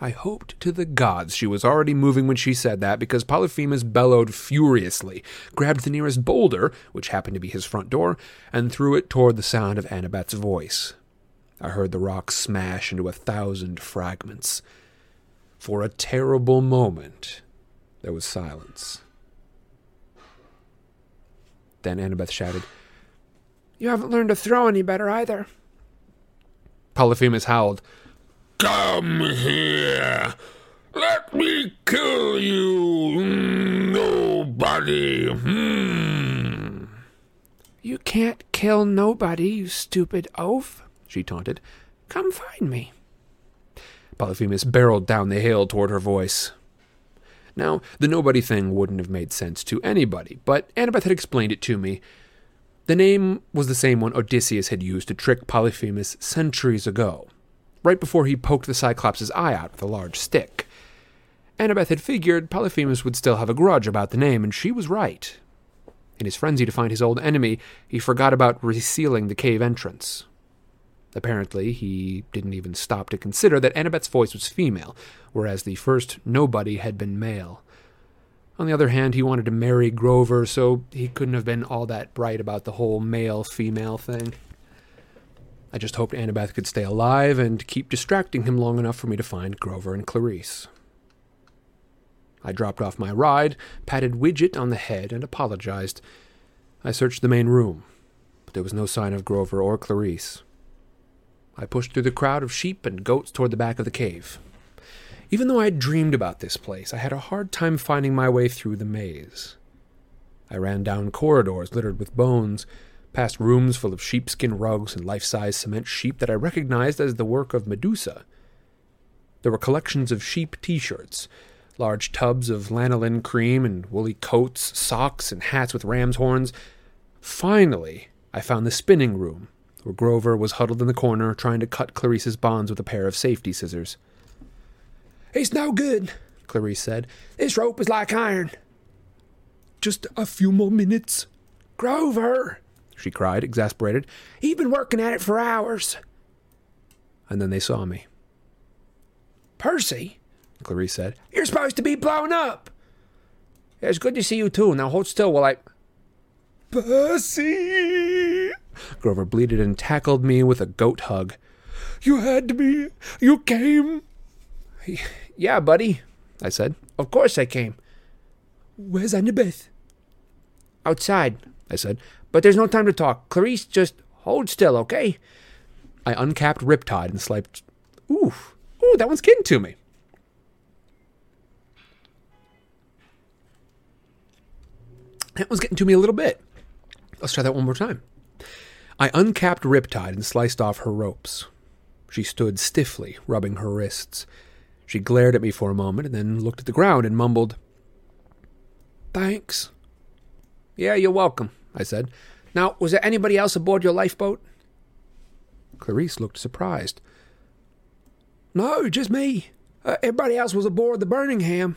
I hoped to the gods she was already moving when she said that because Polyphemus bellowed furiously, grabbed the nearest boulder, which happened to be his front door, and threw it toward the sound of Annabeth's voice. I heard the rock smash into a thousand fragments. For a terrible moment, there was silence. Then Annabeth shouted, You haven't learned to throw any better either. Polyphemus howled, Come here. Let me kill you. Nobody. Hmm. You can't kill nobody, you stupid oaf, she taunted. Come find me. Polyphemus barreled down the hill toward her voice. Now, the nobody thing wouldn't have made sense to anybody, but Annabeth had explained it to me. The name was the same one Odysseus had used to trick Polyphemus centuries ago, right before he poked the Cyclops' eye out with a large stick. Annabeth had figured Polyphemus would still have a grudge about the name, and she was right. In his frenzy to find his old enemy, he forgot about resealing the cave entrance. Apparently, he didn't even stop to consider that Annabeth's voice was female, whereas the first nobody had been male. On the other hand, he wanted to marry Grover, so he couldn't have been all that bright about the whole male female thing. I just hoped Annabeth could stay alive and keep distracting him long enough for me to find Grover and Clarisse. I dropped off my ride, patted Widget on the head, and apologized. I searched the main room, but there was no sign of Grover or Clarisse. I pushed through the crowd of sheep and goats toward the back of the cave. Even though I had dreamed about this place, I had a hard time finding my way through the maze. I ran down corridors littered with bones, past rooms full of sheepskin rugs and life size cement sheep that I recognized as the work of Medusa. There were collections of sheep t shirts, large tubs of lanolin cream and woolly coats, socks, and hats with ram's horns. Finally, I found the spinning room, where Grover was huddled in the corner trying to cut Clarisse's bonds with a pair of safety scissors. It's no good, Clarisse said. This rope is like iron. Just a few more minutes, Grover, she cried, exasperated. you've been working at it for hours. And then they saw me. Percy, Clarisse said. you're supposed to be blown up. It's good to see you too. Now hold still while I. Percy! Grover bleated and tackled me with a goat hug. You had me. You came. Yeah, buddy, I said. Of course I came. Where's Annabeth? Outside, I said. But there's no time to talk. Clarisse, just hold still, okay? I uncapped Riptide and swiped. Ooh, ooh, that one's getting to me. That one's getting to me a little bit. Let's try that one more time. I uncapped Riptide and sliced off her ropes. She stood stiffly, rubbing her wrists. She glared at me for a moment and then looked at the ground and mumbled, Thanks. Yeah, you're welcome, I said. Now, was there anybody else aboard your lifeboat? Clarisse looked surprised. No, just me. Uh, everybody else was aboard the Birmingham.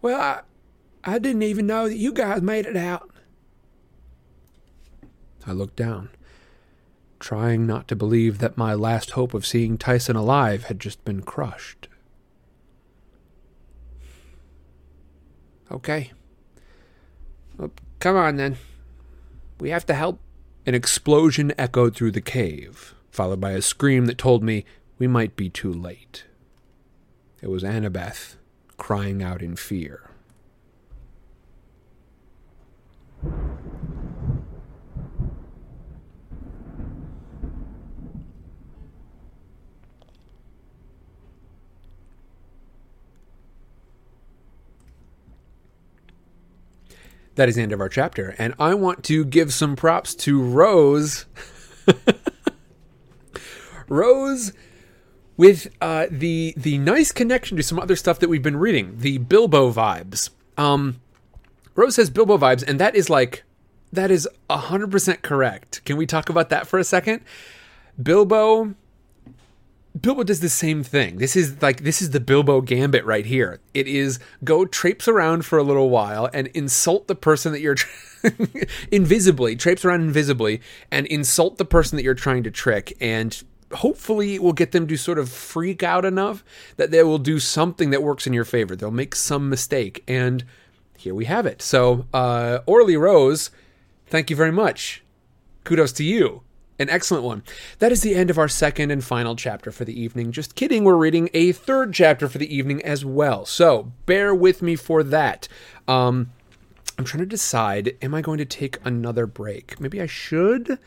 Well, I, I didn't even know that you guys made it out. I looked down, trying not to believe that my last hope of seeing Tyson alive had just been crushed. Okay. Well, come on then. We have to help. An explosion echoed through the cave, followed by a scream that told me we might be too late. It was Annabeth crying out in fear. That is the end of our chapter, and I want to give some props to Rose. Rose with uh, the the nice connection to some other stuff that we've been reading, the Bilbo vibes. Um, Rose says Bilbo vibes, and that is like that is hundred percent correct. Can we talk about that for a second? Bilbo Bilbo does the same thing. This is like this is the Bilbo gambit right here. It is go traipse around for a little while and insult the person that you're invisibly traipse around invisibly and insult the person that you're trying to trick and hopefully it will get them to sort of freak out enough that they will do something that works in your favor. They'll make some mistake and here we have it. So, uh Orly Rose, thank you very much. Kudos to you. An excellent one. That is the end of our second and final chapter for the evening. Just kidding, we're reading a third chapter for the evening as well. So bear with me for that. Um, I'm trying to decide am I going to take another break? Maybe I should.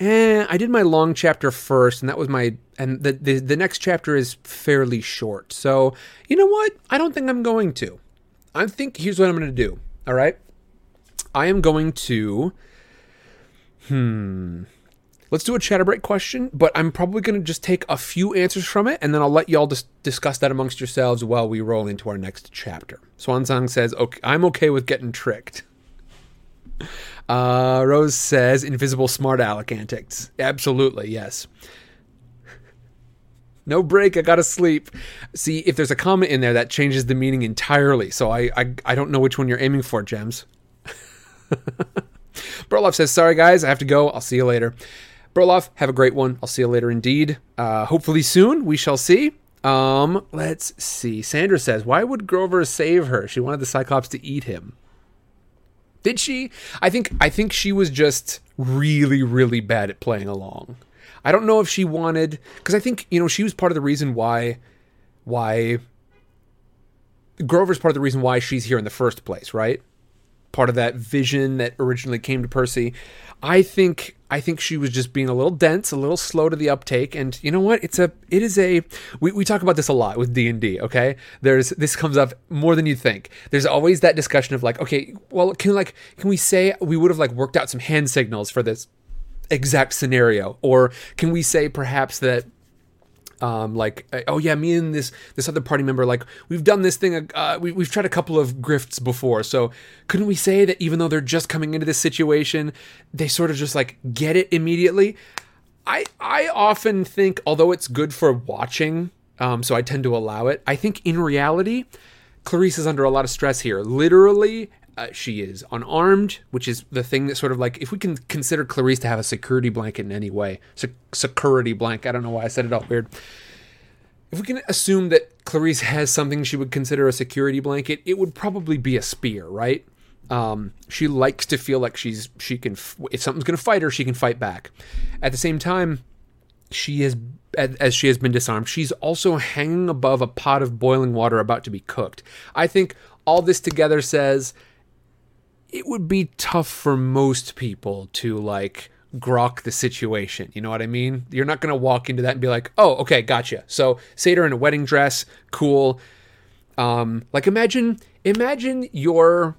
Eh, I did my long chapter first, and that was my. And the, the, the next chapter is fairly short. So, you know what? I don't think I'm going to. I think here's what I'm going to do. All right? I am going to. Hmm. Let's do a chatter break question, but I'm probably going to just take a few answers from it, and then I'll let y'all dis- discuss that amongst yourselves while we roll into our next chapter. Swansong says, okay, I'm okay with getting tricked. Uh, Rose says, invisible smart aleck antics. Absolutely, yes. No break, I gotta sleep. See, if there's a comment in there, that changes the meaning entirely. So I, I, I don't know which one you're aiming for, Gems. Broloff says, sorry guys, I have to go. I'll see you later. Broloff, have a great one. I'll see you later indeed. Uh, hopefully soon. We shall see. Um, let's see. Sandra says, why would Grover save her? She wanted the Cyclops to eat him. Did she? I think I think she was just really really bad at playing along. I don't know if she wanted cuz I think, you know, she was part of the reason why why Grover's part of the reason why she's here in the first place, right? Part of that vision that originally came to Percy. I think I think she was just being a little dense, a little slow to the uptake, and you know what? It's a it is a we, we talk about this a lot with D and D. Okay, there's this comes up more than you think. There's always that discussion of like, okay, well, can like can we say we would have like worked out some hand signals for this exact scenario, or can we say perhaps that um, like oh yeah me and this this other party member like we've done this thing uh, we, we've tried a couple of grifts before. So couldn't we say that even though they're just coming into this situation they sort of just like get it immediately? I i often think although it's good for watching um, so i tend to allow it i think in reality clarisse is under a lot of stress here. Literally uh, she is unarmed, which is the thing that sort of like if we can consider Clarisse to have a security blanket in any way, Se- security blanket. I don't know why I said it all weird. If we can assume that Clarisse has something she would consider a security blanket, it would probably be a spear, right? Um, she likes to feel like she's she can f- if something's going to fight her, she can fight back. At the same time, she is as as she has been disarmed. She's also hanging above a pot of boiling water about to be cooked. I think all this together says it would be tough for most people to like grok the situation. You know what I mean? You're not going to walk into that and be like, "Oh, okay, gotcha." So, satyr in a wedding dress, cool. Um, like imagine, imagine your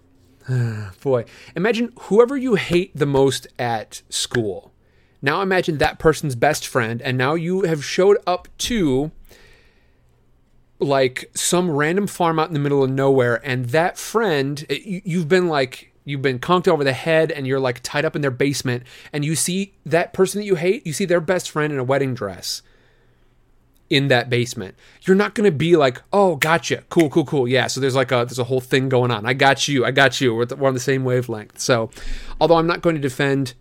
boy, imagine whoever you hate the most at school. Now imagine that person's best friend, and now you have showed up to like some random farm out in the middle of nowhere, and that friend, you- you've been like, you've been conked over the head, and you're like tied up in their basement, and you see that person that you hate, you see their best friend in a wedding dress in that basement. You're not going to be like, "Oh, gotcha, cool, cool, cool." Yeah, so there's like a there's a whole thing going on. I got you, I got you. We're, we're on the same wavelength. So, although I'm not going to defend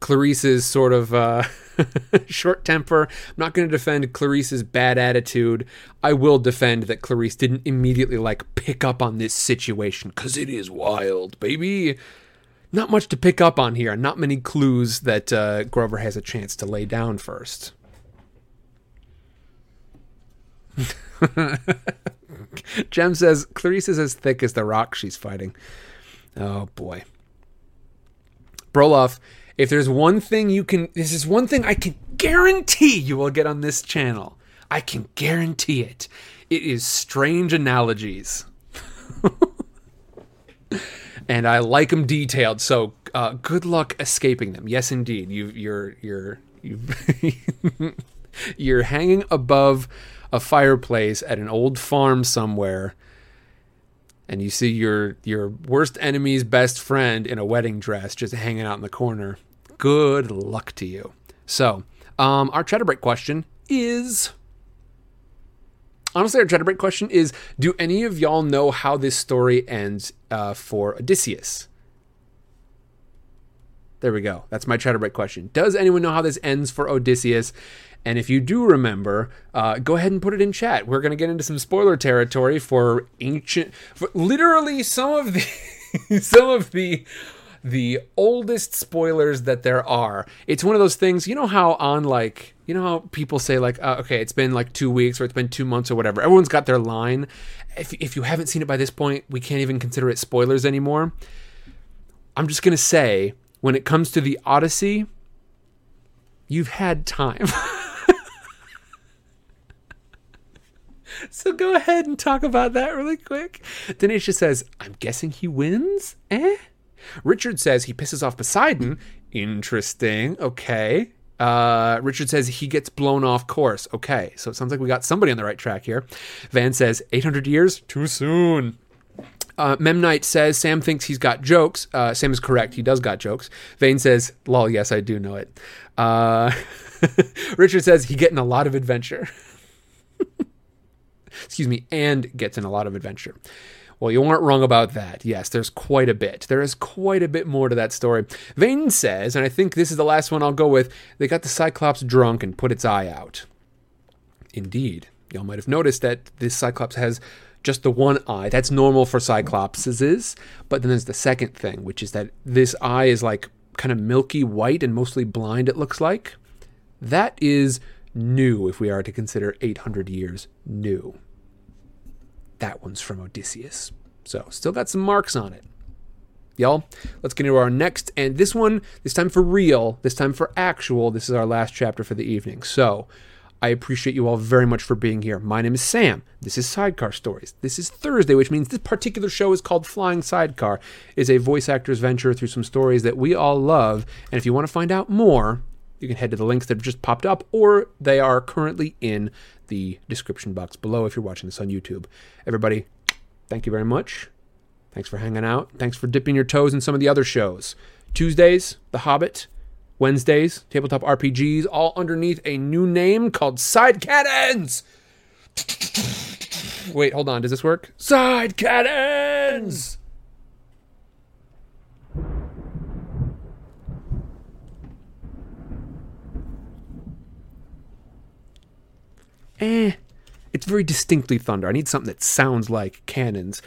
Clarisse's sort of uh, short temper. I'm not going to defend Clarisse's bad attitude. I will defend that Clarisse didn't immediately like pick up on this situation because it is wild, baby. Not much to pick up on here, and not many clues that uh, Grover has a chance to lay down first. Jem says Clarisse is as thick as the rock she's fighting. Oh boy. Broloff, if there's one thing you can, this is one thing I can guarantee you will get on this channel. I can guarantee it. It is strange analogies. and I like them detailed. So uh, good luck escaping them. Yes, indeed. You, you're, you're, you, you're hanging above a fireplace at an old farm somewhere and you see your your worst enemy's best friend in a wedding dress just hanging out in the corner. Good luck to you. So, um, our chatter break question is honestly our chatter break question is: Do any of y'all know how this story ends uh, for Odysseus? There we go. That's my chatter break question. Does anyone know how this ends for Odysseus? And if you do remember, uh, go ahead and put it in chat. We're going to get into some spoiler territory for ancient, for literally some of the, some of the, the oldest spoilers that there are. It's one of those things. You know how on like, you know how people say like, uh, okay, it's been like two weeks or it's been two months or whatever. Everyone's got their line. If if you haven't seen it by this point, we can't even consider it spoilers anymore. I'm just gonna say, when it comes to the Odyssey, you've had time. so go ahead and talk about that really quick. Denisha says, I'm guessing he wins? Eh? Richard says he pisses off Poseidon. Interesting. Okay. Uh, Richard says he gets blown off course. Okay. So it sounds like we got somebody on the right track here. Van says 800 years? Too soon. Uh, Memnite says Sam thinks he's got jokes. Uh, Sam is correct. He does got jokes. Vane says, lol, yes, I do know it. Uh, Richard says he getting a lot of adventure. Excuse me, and gets in a lot of adventure. Well, you weren't wrong about that. Yes, there's quite a bit. There is quite a bit more to that story. Vane says, and I think this is the last one I'll go with, they got the Cyclops drunk and put its eye out. Indeed. Y'all might have noticed that this Cyclops has just the one eye. That's normal for Cyclopses. But then there's the second thing, which is that this eye is like kind of milky white and mostly blind, it looks like. That is new if we are to consider 800 years new. That one's from Odysseus. So, still got some marks on it. Y'all, let's get into our next, and this one, this time for real, this time for actual. This is our last chapter for the evening. So, I appreciate you all very much for being here. My name is Sam. This is Sidecar Stories. This is Thursday, which means this particular show is called Flying Sidecar. It is a voice actor's venture through some stories that we all love. And if you want to find out more, you can head to the links that have just popped up, or they are currently in the description box below if you're watching this on YouTube. Everybody, thank you very much. Thanks for hanging out. Thanks for dipping your toes in some of the other shows. Tuesdays, The Hobbit. Wednesdays, Tabletop RPGs, all underneath a new name called Side Cannons. Wait, hold on. Does this work? Side Cannons! Eh. It's very distinctly thunder. I need something that sounds like cannons.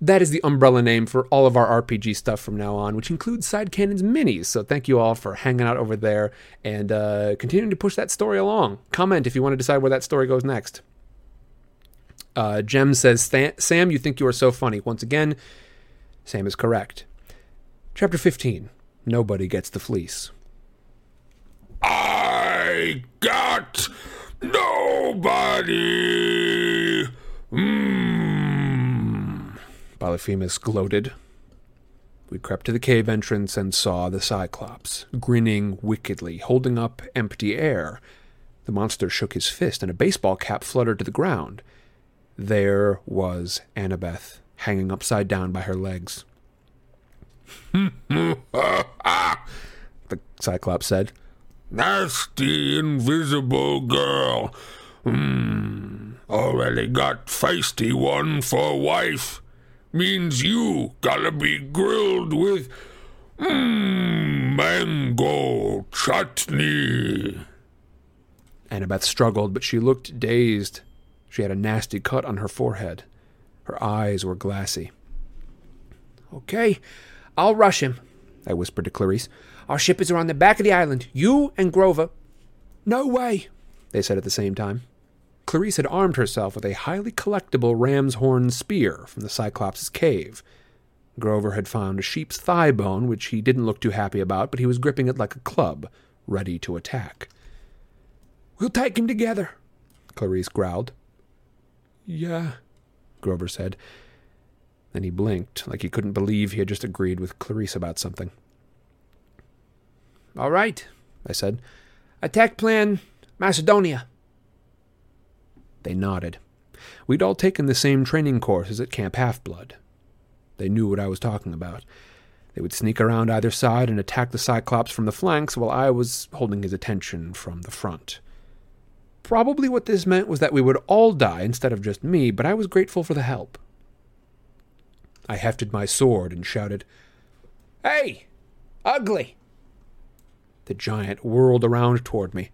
That is the umbrella name for all of our RPG stuff from now on, which includes Side Cannons minis. So thank you all for hanging out over there and uh, continuing to push that story along. Comment if you want to decide where that story goes next. Uh, Jem says, Sam, you think you are so funny. Once again, Sam is correct. Chapter 15 Nobody Gets the Fleece. I got nobody. Mmm. Polyphemus gloated. We crept to the cave entrance and saw the Cyclops, grinning wickedly, holding up empty air. The monster shook his fist, and a baseball cap fluttered to the ground. There was Annabeth, hanging upside down by her legs. the Cyclops said. Nasty, invisible girl. Hmm. Already got feisty one for wife. Means you gotta be grilled with mmm mango chutney. Annabeth struggled, but she looked dazed. She had a nasty cut on her forehead. Her eyes were glassy. Okay, I'll rush him, I whispered to Clarisse. Our ship is around the back of the island. You and Grover. No way, they said at the same time. Clarisse had armed herself with a highly collectible ram's horn spear from the Cyclops' cave. Grover had found a sheep's thigh bone, which he didn't look too happy about, but he was gripping it like a club, ready to attack. We'll take him together, Clarisse growled. Yeah, Grover said. Then he blinked, like he couldn't believe he had just agreed with Clarisse about something. All right, I said. Attack plan Macedonia. They nodded. We'd all taken the same training courses at Camp Half Blood. They knew what I was talking about. They would sneak around either side and attack the Cyclops from the flanks while I was holding his attention from the front. Probably what this meant was that we would all die instead of just me, but I was grateful for the help. I hefted my sword and shouted, Hey! Ugly! The giant whirled around toward me.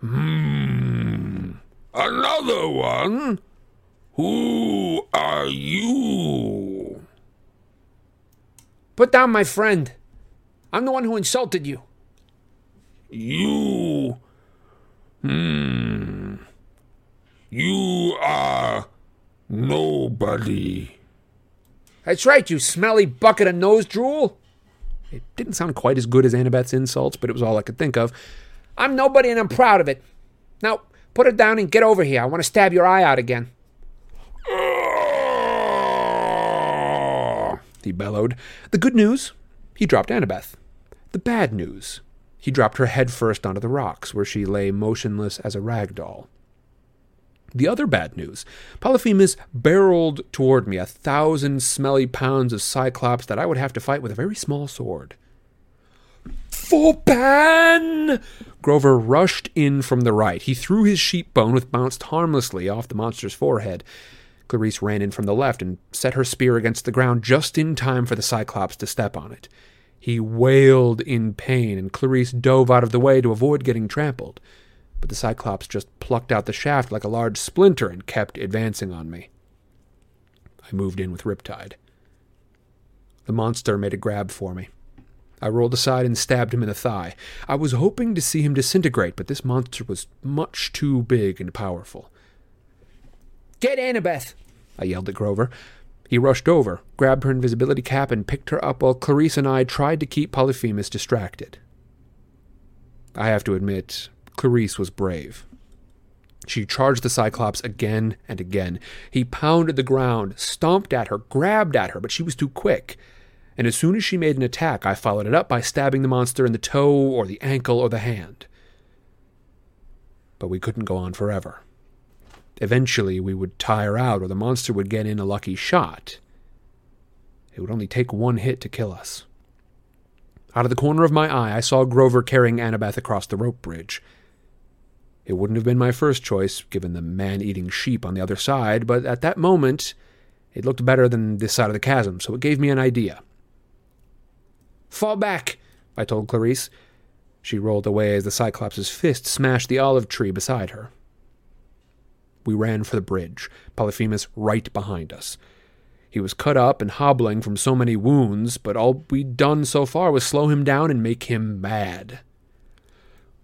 Hmm. Another one? Who are you? Put down my friend. I'm the one who insulted you. You. Hmm. You are nobody. That's right, you smelly bucket of nose drool. It didn't sound quite as good as Annabeth's insults, but it was all I could think of. I'm nobody and I'm proud of it. Now, put it down and get over here. I want to stab your eye out again. he bellowed. The good news? He dropped Annabeth. The bad news? He dropped her head first onto the rocks, where she lay motionless as a rag doll. The other bad news Polyphemus barreled toward me a thousand smelly pounds of Cyclops that I would have to fight with a very small sword. For Pan! Grover rushed in from the right. He threw his sheep bone, which bounced harmlessly off the monster's forehead. Clarisse ran in from the left and set her spear against the ground just in time for the Cyclops to step on it. He wailed in pain, and Clarisse dove out of the way to avoid getting trampled but the Cyclops just plucked out the shaft like a large splinter and kept advancing on me. I moved in with Riptide. The monster made a grab for me. I rolled aside and stabbed him in the thigh. I was hoping to see him disintegrate, but this monster was much too big and powerful. Get Annabeth! I yelled at Grover. He rushed over, grabbed her invisibility cap, and picked her up while Clarisse and I tried to keep Polyphemus distracted. I have to admit, Clarisse was brave. She charged the Cyclops again and again. He pounded the ground, stomped at her, grabbed at her, but she was too quick. And as soon as she made an attack, I followed it up by stabbing the monster in the toe or the ankle or the hand. But we couldn't go on forever. Eventually, we would tire out, or the monster would get in a lucky shot. It would only take one hit to kill us. Out of the corner of my eye, I saw Grover carrying Annabeth across the rope bridge. It wouldn't have been my first choice, given the man eating sheep on the other side, but at that moment, it looked better than this side of the chasm, so it gave me an idea. Fall back, I told Clarisse. She rolled away as the Cyclops' fist smashed the olive tree beside her. We ran for the bridge, Polyphemus right behind us. He was cut up and hobbling from so many wounds, but all we'd done so far was slow him down and make him mad.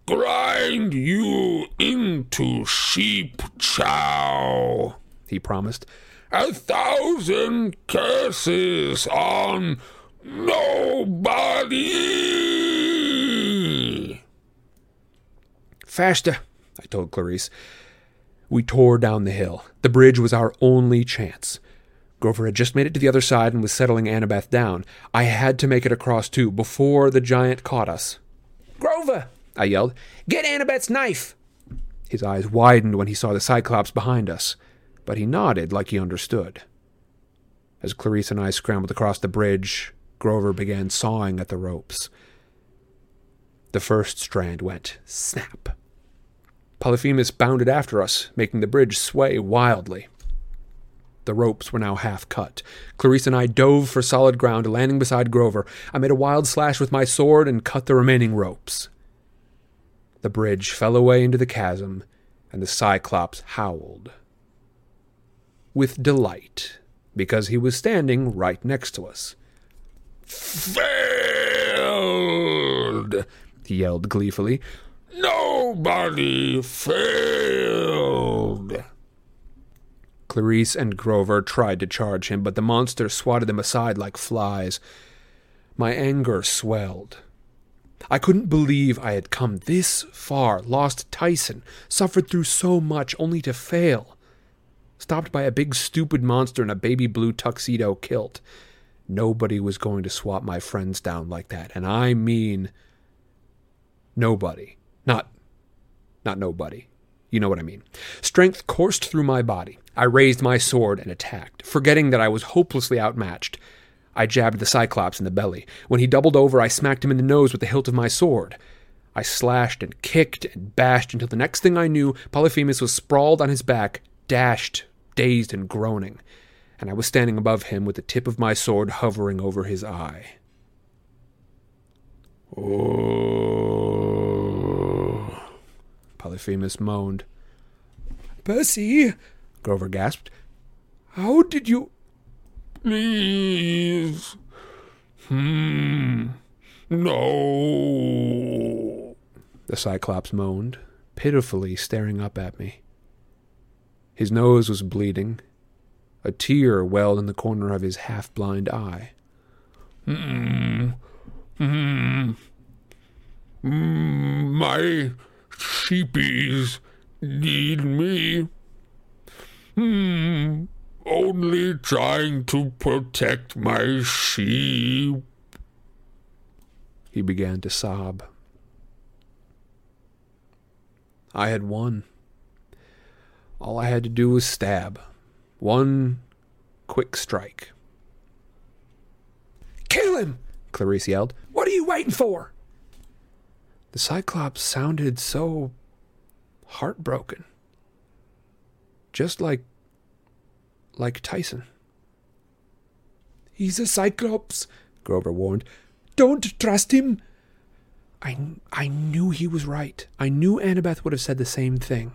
Grind you into sheep chow, He promised. a thousand curses on nobody. Faster. I told Clarisse. We tore down the hill. The bridge was our only chance. Grover had just made it to the other side and was settling Annabeth down. I had to make it across too, before the giant caught us. Grover, I yelled. get Annabeth's knife. His eyes widened when he saw the Cyclops behind us, but he nodded like he understood. As Clarisse and I scrambled across the bridge, Grover began sawing at the ropes. The first strand went snap. Polyphemus bounded after us, making the bridge sway wildly. The ropes were now half cut. Clarisse and I dove for solid ground, landing beside Grover. I made a wild slash with my sword and cut the remaining ropes. The bridge fell away into the chasm, and the Cyclops howled. With delight, because he was standing right next to us. Failed. He yelled gleefully. Nobody failed. Clarisse and Grover tried to charge him, but the monster swatted them aside like flies. My anger swelled. I couldn't believe I had come this far, lost Tyson, suffered through so much, only to fail. Stopped by a big stupid monster in a baby blue tuxedo kilt. Nobody was going to swap my friends down like that, and I mean nobody. Not not nobody. You know what I mean. Strength coursed through my body. I raised my sword and attacked, forgetting that I was hopelessly outmatched. I jabbed the Cyclops in the belly. When he doubled over, I smacked him in the nose with the hilt of my sword. I slashed and kicked and bashed until the next thing I knew, Polyphemus was sprawled on his back, dashed, dazed, and groaning, and I was standing above him with the tip of my sword hovering over his eye. Oh. Polyphemus moaned. Percy, Grover gasped. how did you. Please. Hmm. No. The Cyclops moaned, pitifully staring up at me. His nose was bleeding. A tear welled in the corner of his half blind eye. Hmm. Hmm. Mm, My sheepies need me. Hmm. Only trying to protect my sheep. He began to sob. I had won. All I had to do was stab. One quick strike. Kill him! Clarisse yelled. What are you waiting for? The Cyclops sounded so heartbroken. Just like like Tyson. He's a Cyclops. Grover warned. Don't trust him. I, I knew he was right. I knew Annabeth would have said the same thing.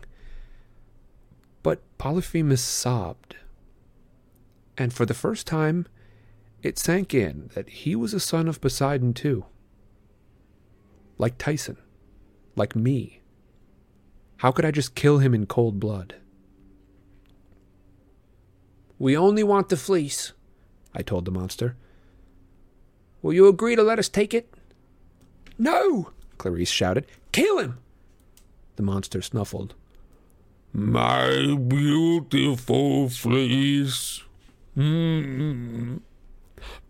But Polyphemus sobbed. And for the first time, it sank in that he was a son of Poseidon too. Like Tyson. Like me. How could I just kill him in cold blood? We only want the fleece. I told the monster. Will you agree to let us take it? No! Clarisse shouted. Kill him! The monster snuffled. My beautiful fleece. Hmm.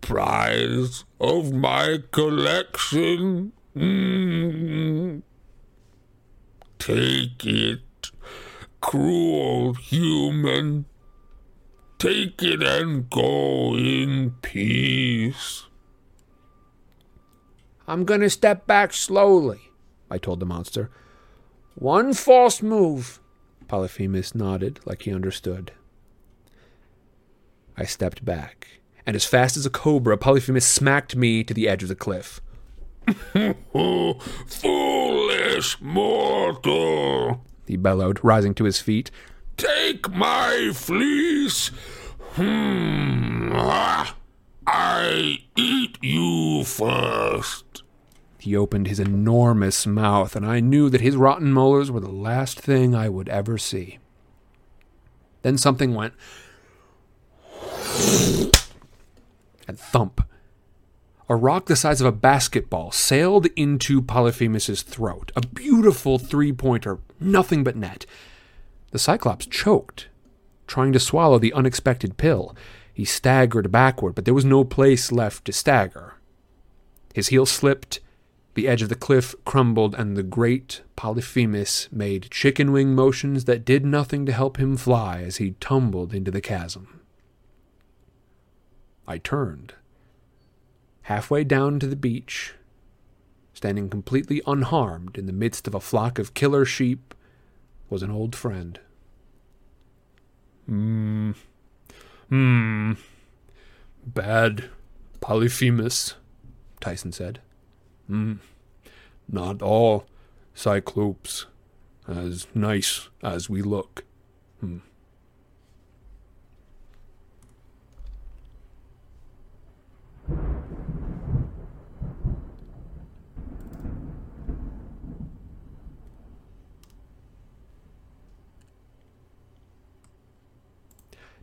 Prize of my collection. Hmm. Take it, cruel human. Take it and go in peace. I'm gonna step back slowly, I told the monster. One false move. Polyphemus nodded like he understood. I stepped back, and as fast as a cobra, Polyphemus smacked me to the edge of the cliff. Foolish mortal! He bellowed, rising to his feet. Take my fleece Hmm. ah, I eat you first. He opened his enormous mouth, and I knew that his rotten molars were the last thing I would ever see. Then something went and thump. A rock the size of a basketball sailed into Polyphemus's throat. A beautiful three pointer, nothing but net. The Cyclops choked, trying to swallow the unexpected pill. He staggered backward, but there was no place left to stagger. His heel slipped, the edge of the cliff crumbled, and the great Polyphemus made chicken wing motions that did nothing to help him fly as he tumbled into the chasm. I turned. Halfway down to the beach, standing completely unharmed in the midst of a flock of killer sheep, was an old friend. Hmm. Hmm. Bad Polyphemus, Tyson said. Hmm. Not all Cyclopes as nice as we look. Hmm.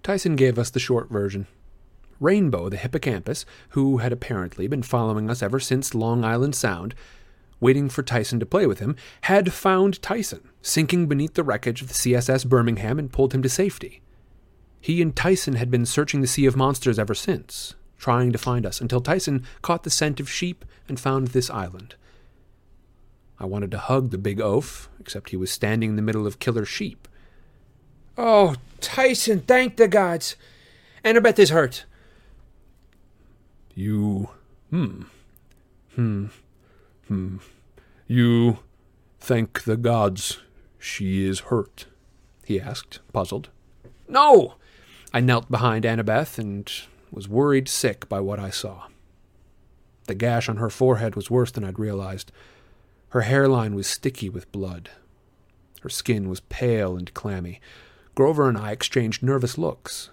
Tyson gave us the short version. Rainbow, the hippocampus, who had apparently been following us ever since Long Island Sound, waiting for Tyson to play with him, had found Tyson, sinking beneath the wreckage of the CSS Birmingham, and pulled him to safety. He and Tyson had been searching the Sea of Monsters ever since, trying to find us, until Tyson caught the scent of sheep and found this island. I wanted to hug the big oaf, except he was standing in the middle of killer sheep. Oh, Tyson, thank the gods. Annabeth is hurt. You. Hmm. Hmm. Hmm. You thank the gods she is hurt? he asked, puzzled. No! I knelt behind Annabeth and was worried sick by what I saw. The gash on her forehead was worse than I'd realized. Her hairline was sticky with blood. Her skin was pale and clammy. Grover and I exchanged nervous looks.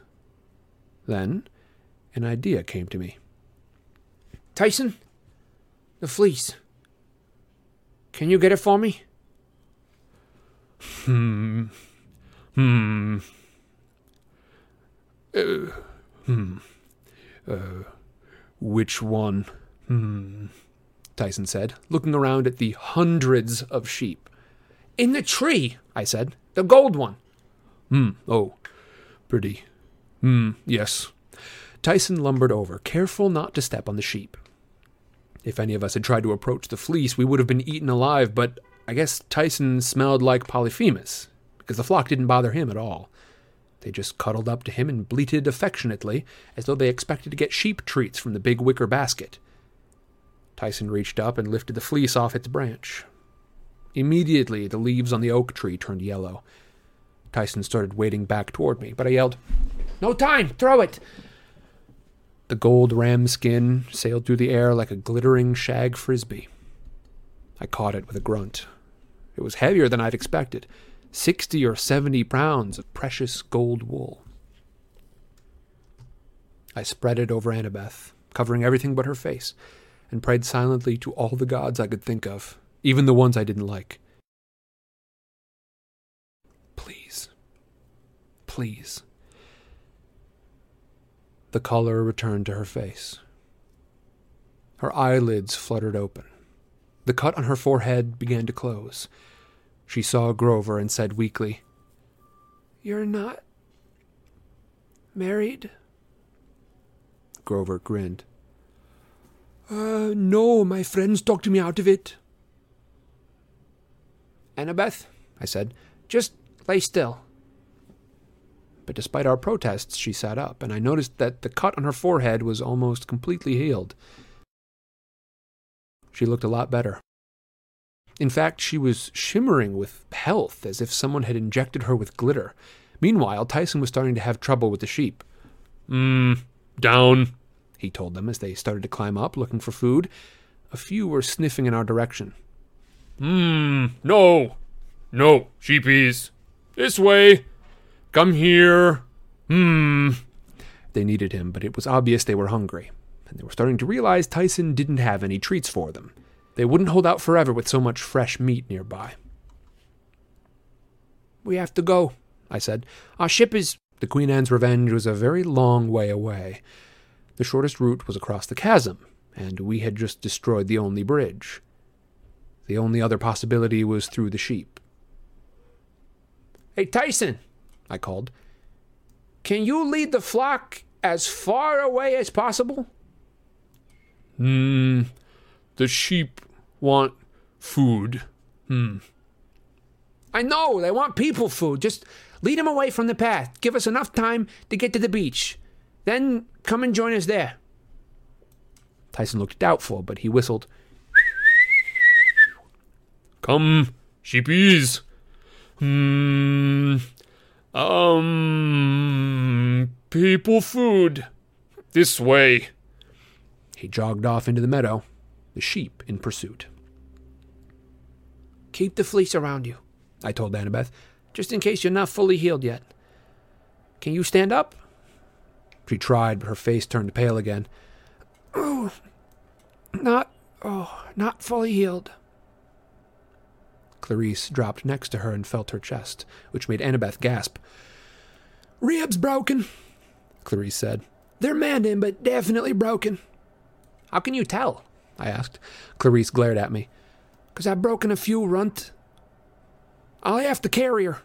Then an idea came to me. Tyson, the fleece. Can you get it for me? Hmm. Hmm. Uh, hmm. Uh, which one? Hmm. Tyson said, looking around at the hundreds of sheep. In the tree, I said. The gold one. Hmm. Oh, pretty. Hmm. Yes. Tyson lumbered over, careful not to step on the sheep. If any of us had tried to approach the fleece, we would have been eaten alive, but I guess Tyson smelled like Polyphemus, because the flock didn't bother him at all. They just cuddled up to him and bleated affectionately, as though they expected to get sheep treats from the big wicker basket. Tyson reached up and lifted the fleece off its branch. Immediately, the leaves on the oak tree turned yellow. Tyson started wading back toward me, but I yelled, No time! Throw it! The gold ram skin sailed through the air like a glittering shag frisbee. I caught it with a grunt. It was heavier than I'd expected sixty or seventy pounds of precious gold wool. I spread it over Annabeth, covering everything but her face, and prayed silently to all the gods I could think of, even the ones I didn't like. Please. Please. The color returned to her face. Her eyelids fluttered open. The cut on her forehead began to close. She saw Grover and said weakly, You're not married? Grover grinned. Uh, no, my friends talked me out of it. Annabeth, I said, just lay still. But despite our protests, she sat up, and I noticed that the cut on her forehead was almost completely healed. She looked a lot better. In fact, she was shimmering with health, as if someone had injected her with glitter. Meanwhile, Tyson was starting to have trouble with the sheep. Mmm, down, he told them as they started to climb up, looking for food. A few were sniffing in our direction. Mmm, no, no, sheepies. This way. Come here. Hmm. They needed him, but it was obvious they were hungry, and they were starting to realize Tyson didn't have any treats for them. They wouldn't hold out forever with so much fresh meat nearby. We have to go, I said. Our ship is. The Queen Anne's Revenge was a very long way away. The shortest route was across the chasm, and we had just destroyed the only bridge. The only other possibility was through the sheep. Hey, Tyson, I called. Can you lead the flock as far away as possible? Hmm. The sheep want food. Hmm. I know, they want people food. Just lead them away from the path. Give us enough time to get to the beach. Then come and join us there. Tyson looked doubtful, but he whistled. Come, sheepies. Hmm. Um. People food. This way. He jogged off into the meadow, the sheep in pursuit. Keep the fleece around you, I told Annabeth, just in case you're not fully healed yet. Can you stand up? She tried, but her face turned pale again. Oh, not, oh, not fully healed. Clarisse dropped next to her and felt her chest, which made Annabeth gasp. Ribs broken, Clarisse said. They're mending, but definitely broken. How can you tell? I asked. Clarisse glared at me. Because I've broken a few, Runt. I'll have to carry her.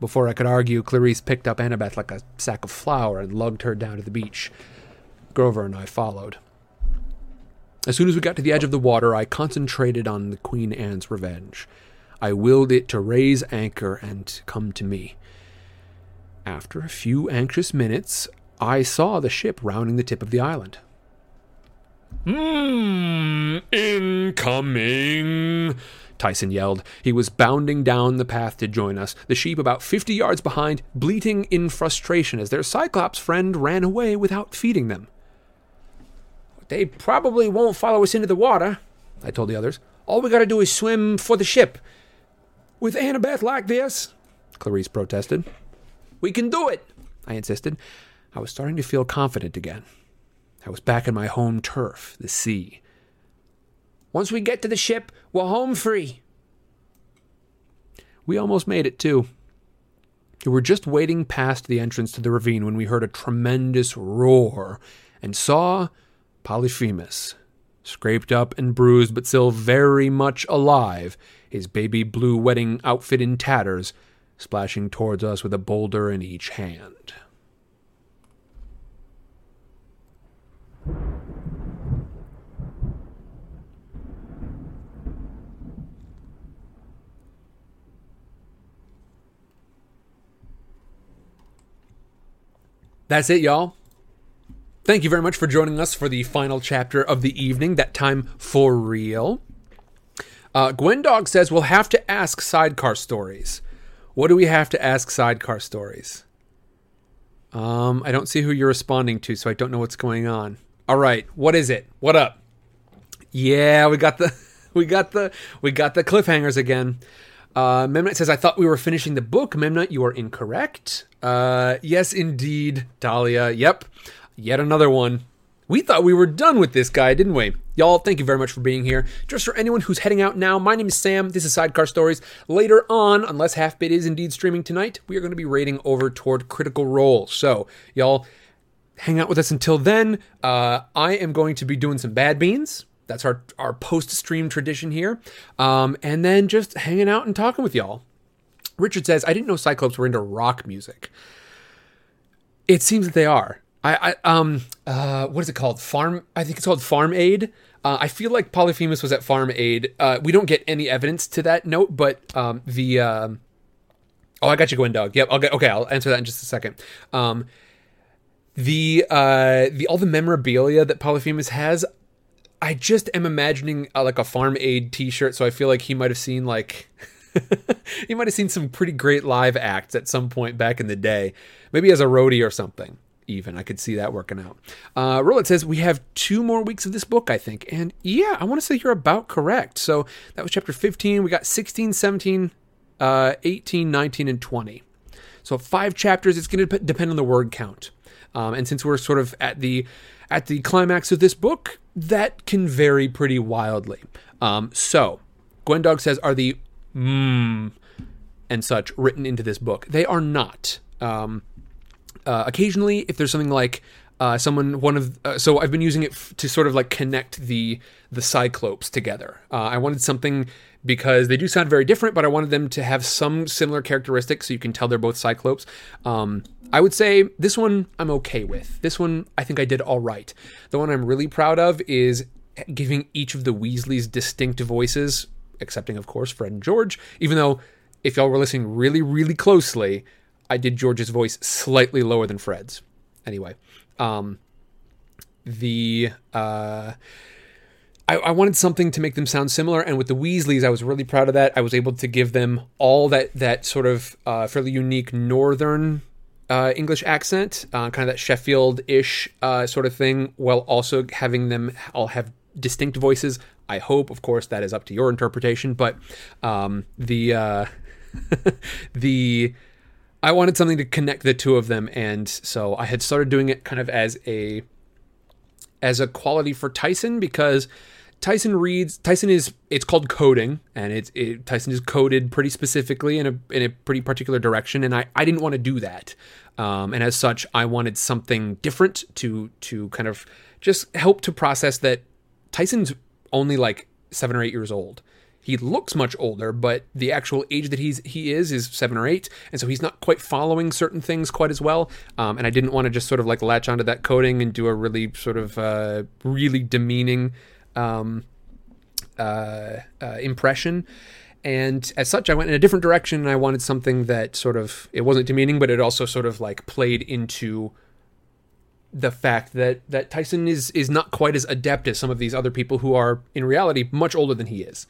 Before I could argue, Clarisse picked up Annabeth like a sack of flour and lugged her down to the beach. Grover and I followed. As soon as we got to the edge of the water, I concentrated on the Queen Anne's revenge. I willed it to raise anchor and come to me. After a few anxious minutes, I saw the ship rounding the tip of the island. Hmm, incoming. Tyson yelled. He was bounding down the path to join us, the sheep about fifty yards behind, bleating in frustration as their Cyclops friend ran away without feeding them. They probably won't follow us into the water, I told the others. All we gotta do is swim for the ship. With Annabeth like this, Clarisse protested. We can do it, I insisted. I was starting to feel confident again. I was back in my home turf, the sea. Once we get to the ship, we're home free. We almost made it, too. We were just wading past the entrance to the ravine when we heard a tremendous roar and saw Polyphemus, scraped up and bruised but still very much alive, his baby blue wedding outfit in tatters, splashing towards us with a boulder in each hand. That's it, y'all. Thank you very much for joining us for the final chapter of the evening, that time for real. Uh, Gwendog says we'll have to ask sidecar stories. What do we have to ask sidecar stories? Um, I don't see who you're responding to, so I don't know what's going on. All right, what is it? What up? Yeah, we got the we got the we got the cliffhangers again. Uh, Memnite says, I thought we were finishing the book. Memnite, you are incorrect. Uh, yes, indeed, Dahlia. Yep, yet another one. We thought we were done with this guy, didn't we? Y'all, thank you very much for being here. Just for anyone who's heading out now, my name is Sam. This is Sidecar Stories. Later on, unless Halfbit is indeed streaming tonight, we are going to be raiding over toward Critical Role. So, y'all, hang out with us until then. Uh, I am going to be doing some bad beans. That's our, our post stream tradition here. Um, and then just hanging out and talking with y'all. Richard says, I didn't know Cyclops were into rock music. It seems that they are. I, I um uh what is it called? Farm I think it's called Farm Aid. Uh, I feel like Polyphemus was at Farm Aid. Uh, we don't get any evidence to that note, but um, the um, oh, I got you, Gwendog. Yep. I'll get, okay, I'll answer that in just a second. Um, the uh, the all the memorabilia that Polyphemus has, I just am imagining uh, like a Farm Aid T-shirt. So I feel like he might have seen like he might have seen some pretty great live acts at some point back in the day, maybe as a roadie or something even. I could see that working out. Uh, Roland says we have two more weeks of this book, I think. And yeah, I want to say you're about correct. So that was chapter 15. We got 16, 17, uh, 18, 19, and 20. So five chapters. It's going to depend on the word count. Um, and since we're sort of at the at the climax of this book, that can vary pretty wildly. Um, so, Gwendog says, "Are the mmm and such written into this book? They are not. Um, uh, occasionally, if there's something like uh, someone one of uh, so I've been using it f- to sort of like connect the the cyclopes together. Uh, I wanted something because they do sound very different, but I wanted them to have some similar characteristics so you can tell they're both cyclopes. Um, I would say this one I'm okay with. This one I think I did all right. The one I'm really proud of is giving each of the Weasleys distinct voices, excepting of course Fred and George. Even though if y'all were listening really really closely, I did George's voice slightly lower than Fred's. Anyway, um, the uh, I, I, wanted something to make them sound similar, and with the Weasleys, I was really proud of that. I was able to give them all that that sort of uh, fairly unique Northern uh, English accent, uh, kind of that Sheffield-ish uh, sort of thing, while also having them all have distinct voices. I hope, of course, that is up to your interpretation, but um, the uh, the I wanted something to connect the two of them, and so I had started doing it kind of as a as a quality for Tyson because Tyson reads Tyson is it's called coding and it's it, Tyson is coded pretty specifically in a in a pretty particular direction and I I didn't want to do that. Um, and as such I wanted something different to to kind of just help to process that Tyson's only like seven or eight years old he looks much older, but the actual age that he's he is is seven or eight, and so he's not quite following certain things quite as well. Um, and I didn't want to just sort of like latch onto that coding and do a really sort of uh, really demeaning um, uh, uh, impression. And as such, I went in a different direction, and I wanted something that sort of it wasn't demeaning, but it also sort of like played into the fact that that Tyson is is not quite as adept as some of these other people who are in reality much older than he is.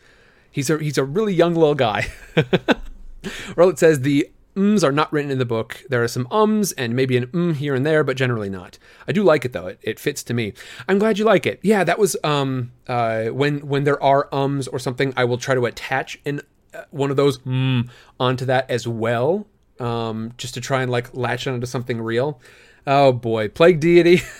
He's a he's a really young little guy. it says the ums are not written in the book. There are some ums and maybe an um here and there, but generally not. I do like it though. It, it fits to me. I'm glad you like it. Yeah, that was um uh when when there are ums or something, I will try to attach an uh, one of those mm onto that as well, um just to try and like latch onto something real. Oh boy, plague deity.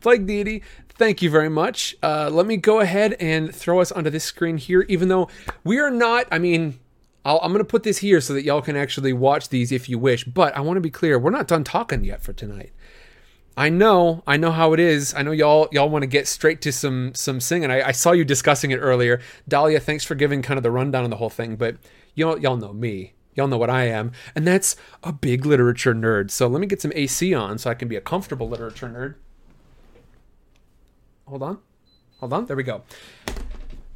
plague deity thank you very much. Uh, let me go ahead and throw us onto this screen here, even though we are not, I mean, i am going to put this here so that y'all can actually watch these if you wish, but I want to be clear, we're not done talking yet for tonight. I know, I know how it is. I know y'all y'all want to get straight to some some singing. I, I saw you discussing it earlier, Dahlia. Thanks for giving kind of the rundown on the whole thing. But y'all y'all know me, y'all know what I am, and that's a big literature nerd. So let me get some AC on so I can be a comfortable literature nerd hold on. Hold on. There we go.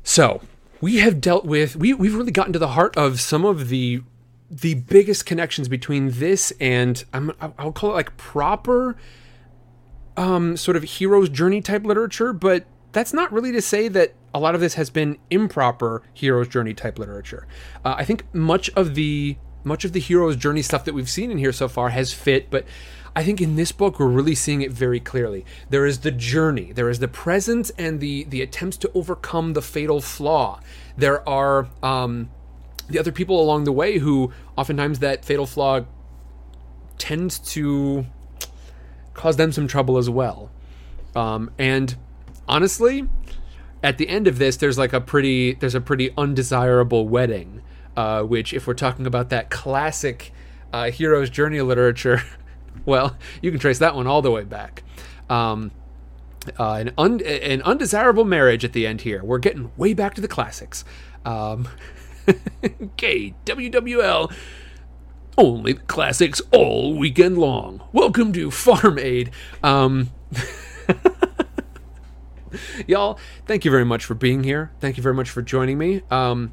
So we have dealt with we we've really gotten to the heart of some of the the biggest connections between this and I'm I'll call it like proper um sort of hero's journey type literature, but that's not really to say that a lot of this has been improper hero's journey type literature. Uh, I think much of the much of the hero's journey stuff that we've seen in here so far has fit, but I think in this book we're really seeing it very clearly. There is the journey, there is the presence and the the attempts to overcome the fatal flaw. There are um, the other people along the way who oftentimes that fatal flaw tends to cause them some trouble as well. Um, and honestly, at the end of this, there's like a pretty there's a pretty undesirable wedding, uh, which if we're talking about that classic uh, hero's journey literature. Well, you can trace that one all the way back. Um, uh, an, un- an undesirable marriage at the end here. We're getting way back to the classics. Um, okay, WWL. Only the classics all weekend long. Welcome to Farm Aid. Um, y'all, thank you very much for being here. Thank you very much for joining me. Um,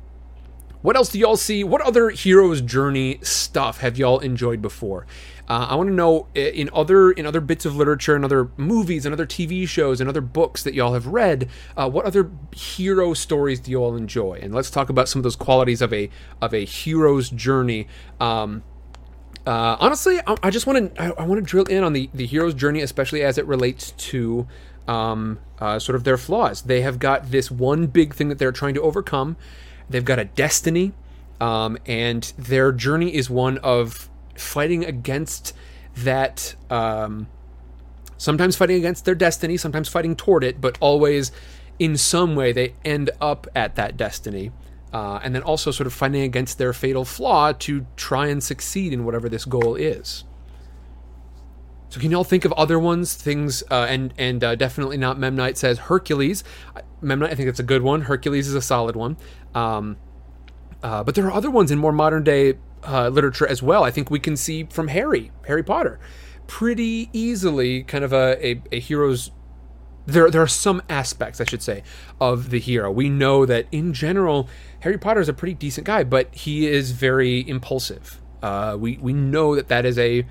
what else do y'all see? What other hero's journey stuff have y'all enjoyed before? Uh, I want to know in other in other bits of literature and other movies and other TV shows and other books that y'all have read, uh, what other hero stories do you all enjoy? And let's talk about some of those qualities of a of a hero's journey. Um, uh, honestly, I, I just want to I, I want to drill in on the the hero's journey, especially as it relates to um, uh, sort of their flaws. They have got this one big thing that they're trying to overcome. They've got a destiny, um, and their journey is one of fighting against that um, sometimes fighting against their destiny, sometimes fighting toward it, but always in some way they end up at that destiny. Uh, and then also sort of fighting against their fatal flaw to try and succeed in whatever this goal is. So can y'all think of other ones? Things uh, and and uh, definitely not Memnite says Hercules. Memnite, I think that's a good one. Hercules is a solid one. Um, uh, but there are other ones in more modern day uh, literature as well. I think we can see from Harry, Harry Potter, pretty easily kind of a, a, a hero's. There, there are some aspects, I should say, of the hero. We know that in general, Harry Potter is a pretty decent guy, but he is very impulsive. Uh, we we know that that is a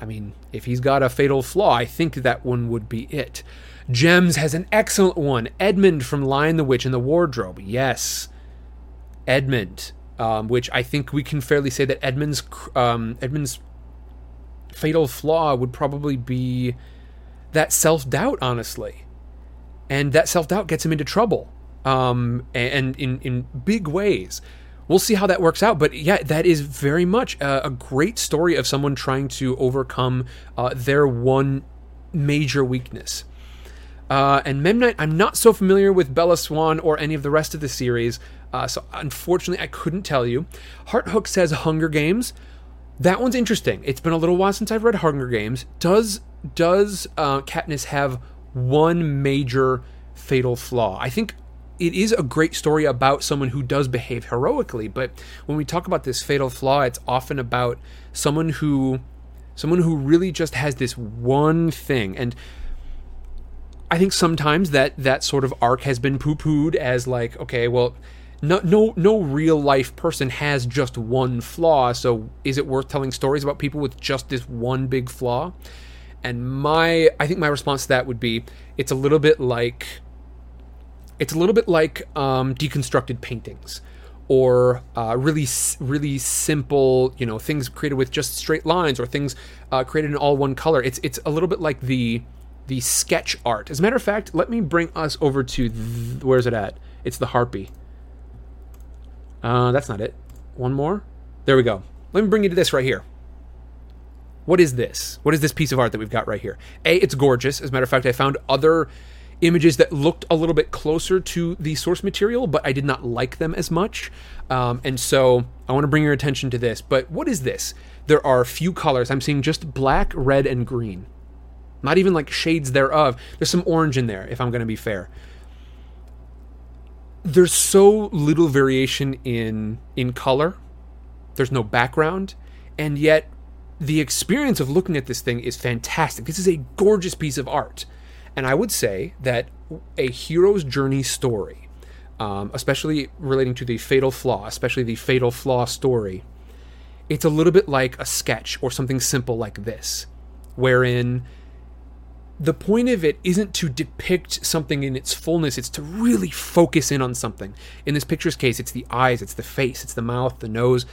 I mean, if he's got a fatal flaw, I think that one would be it. Gems has an excellent one. Edmund from Lion the Witch and the Wardrobe. Yes. Edmund, um, which I think we can fairly say that Edmund's um, Edmund's fatal flaw would probably be that self doubt, honestly, and that self doubt gets him into trouble, um, and in in big ways we'll see how that works out. But yeah, that is very much a, a great story of someone trying to overcome uh, their one major weakness. Uh, and Memnite, I'm not so familiar with Bella Swan or any of the rest of the series, uh, so unfortunately I couldn't tell you. Heart Hook says Hunger Games. That one's interesting. It's been a little while since I've read Hunger Games. Does does uh, Katniss have one major fatal flaw? I think it is a great story about someone who does behave heroically but when we talk about this fatal flaw it's often about someone who someone who really just has this one thing and i think sometimes that that sort of arc has been poo-pooed as like okay well no no no real life person has just one flaw. So is it worth telling stories about people with just this one big flaw? And my i think my response to that would be it's a little bit like it's a little bit like um, deconstructed paintings or uh, really really simple you know things created with just straight lines or things uh, created in all one color. It's it's a little bit like the the sketch art. As a matter of fact let me bring us over to th- where's it at? It's the harpy uh, that's not it one more there we go let me bring you to this right here what is this what is this piece of art that we've got right here a it's gorgeous as a matter of fact i found other images that looked a little bit closer to the source material, but I did not like them as much. Um, and so I want to bring your attention to this. But what is this? There are a few colors. I'm seeing just black, red, and green. Not even like shades thereof. There's some orange in there, if I'm going to be fair. There's so little variation in in color. There's no background, and yet the experience of looking at this thing is fantastic. This is a gorgeous piece of art. And I would say that a hero's journey story, um, especially relating to the fatal flaw, especially the fatal flaw story, it's a little bit like a sketch or something simple like this, wherein the point of it isn't to depict something in its fullness, it's to really focus in on something. In this picture's case, it's the eyes, it's the face, it's the mouth, the nose,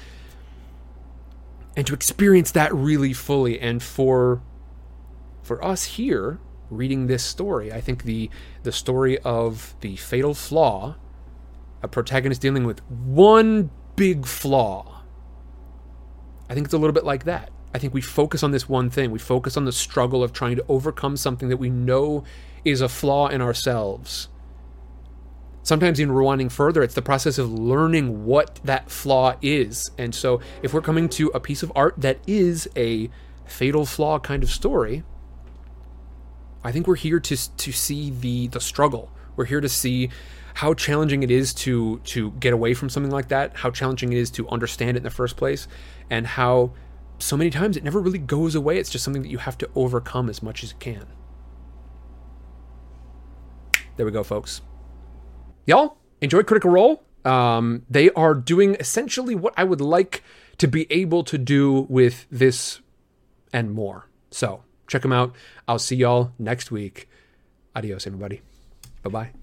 and to experience that really fully. And for for us here, reading this story. I think the the story of the fatal flaw, a protagonist dealing with one big flaw. I think it's a little bit like that. I think we focus on this one thing. We focus on the struggle of trying to overcome something that we know is a flaw in ourselves. Sometimes, in rewinding further, it's the process of learning what that flaw is. And so, if we're coming to a piece of art that is a fatal flaw kind of story, I think we're here to to see the the struggle. We're here to see how challenging it is to to get away from something like that, how challenging it is to understand it in the first place, and how so many times it never really goes away. It's just something that you have to overcome as much as you can. There we go, folks. Y'all enjoy Critical Role. Um, they are doing essentially what I would like to be able to do with this and more. So check them out. I'll see y'all next week. Adios, everybody. Bye bye.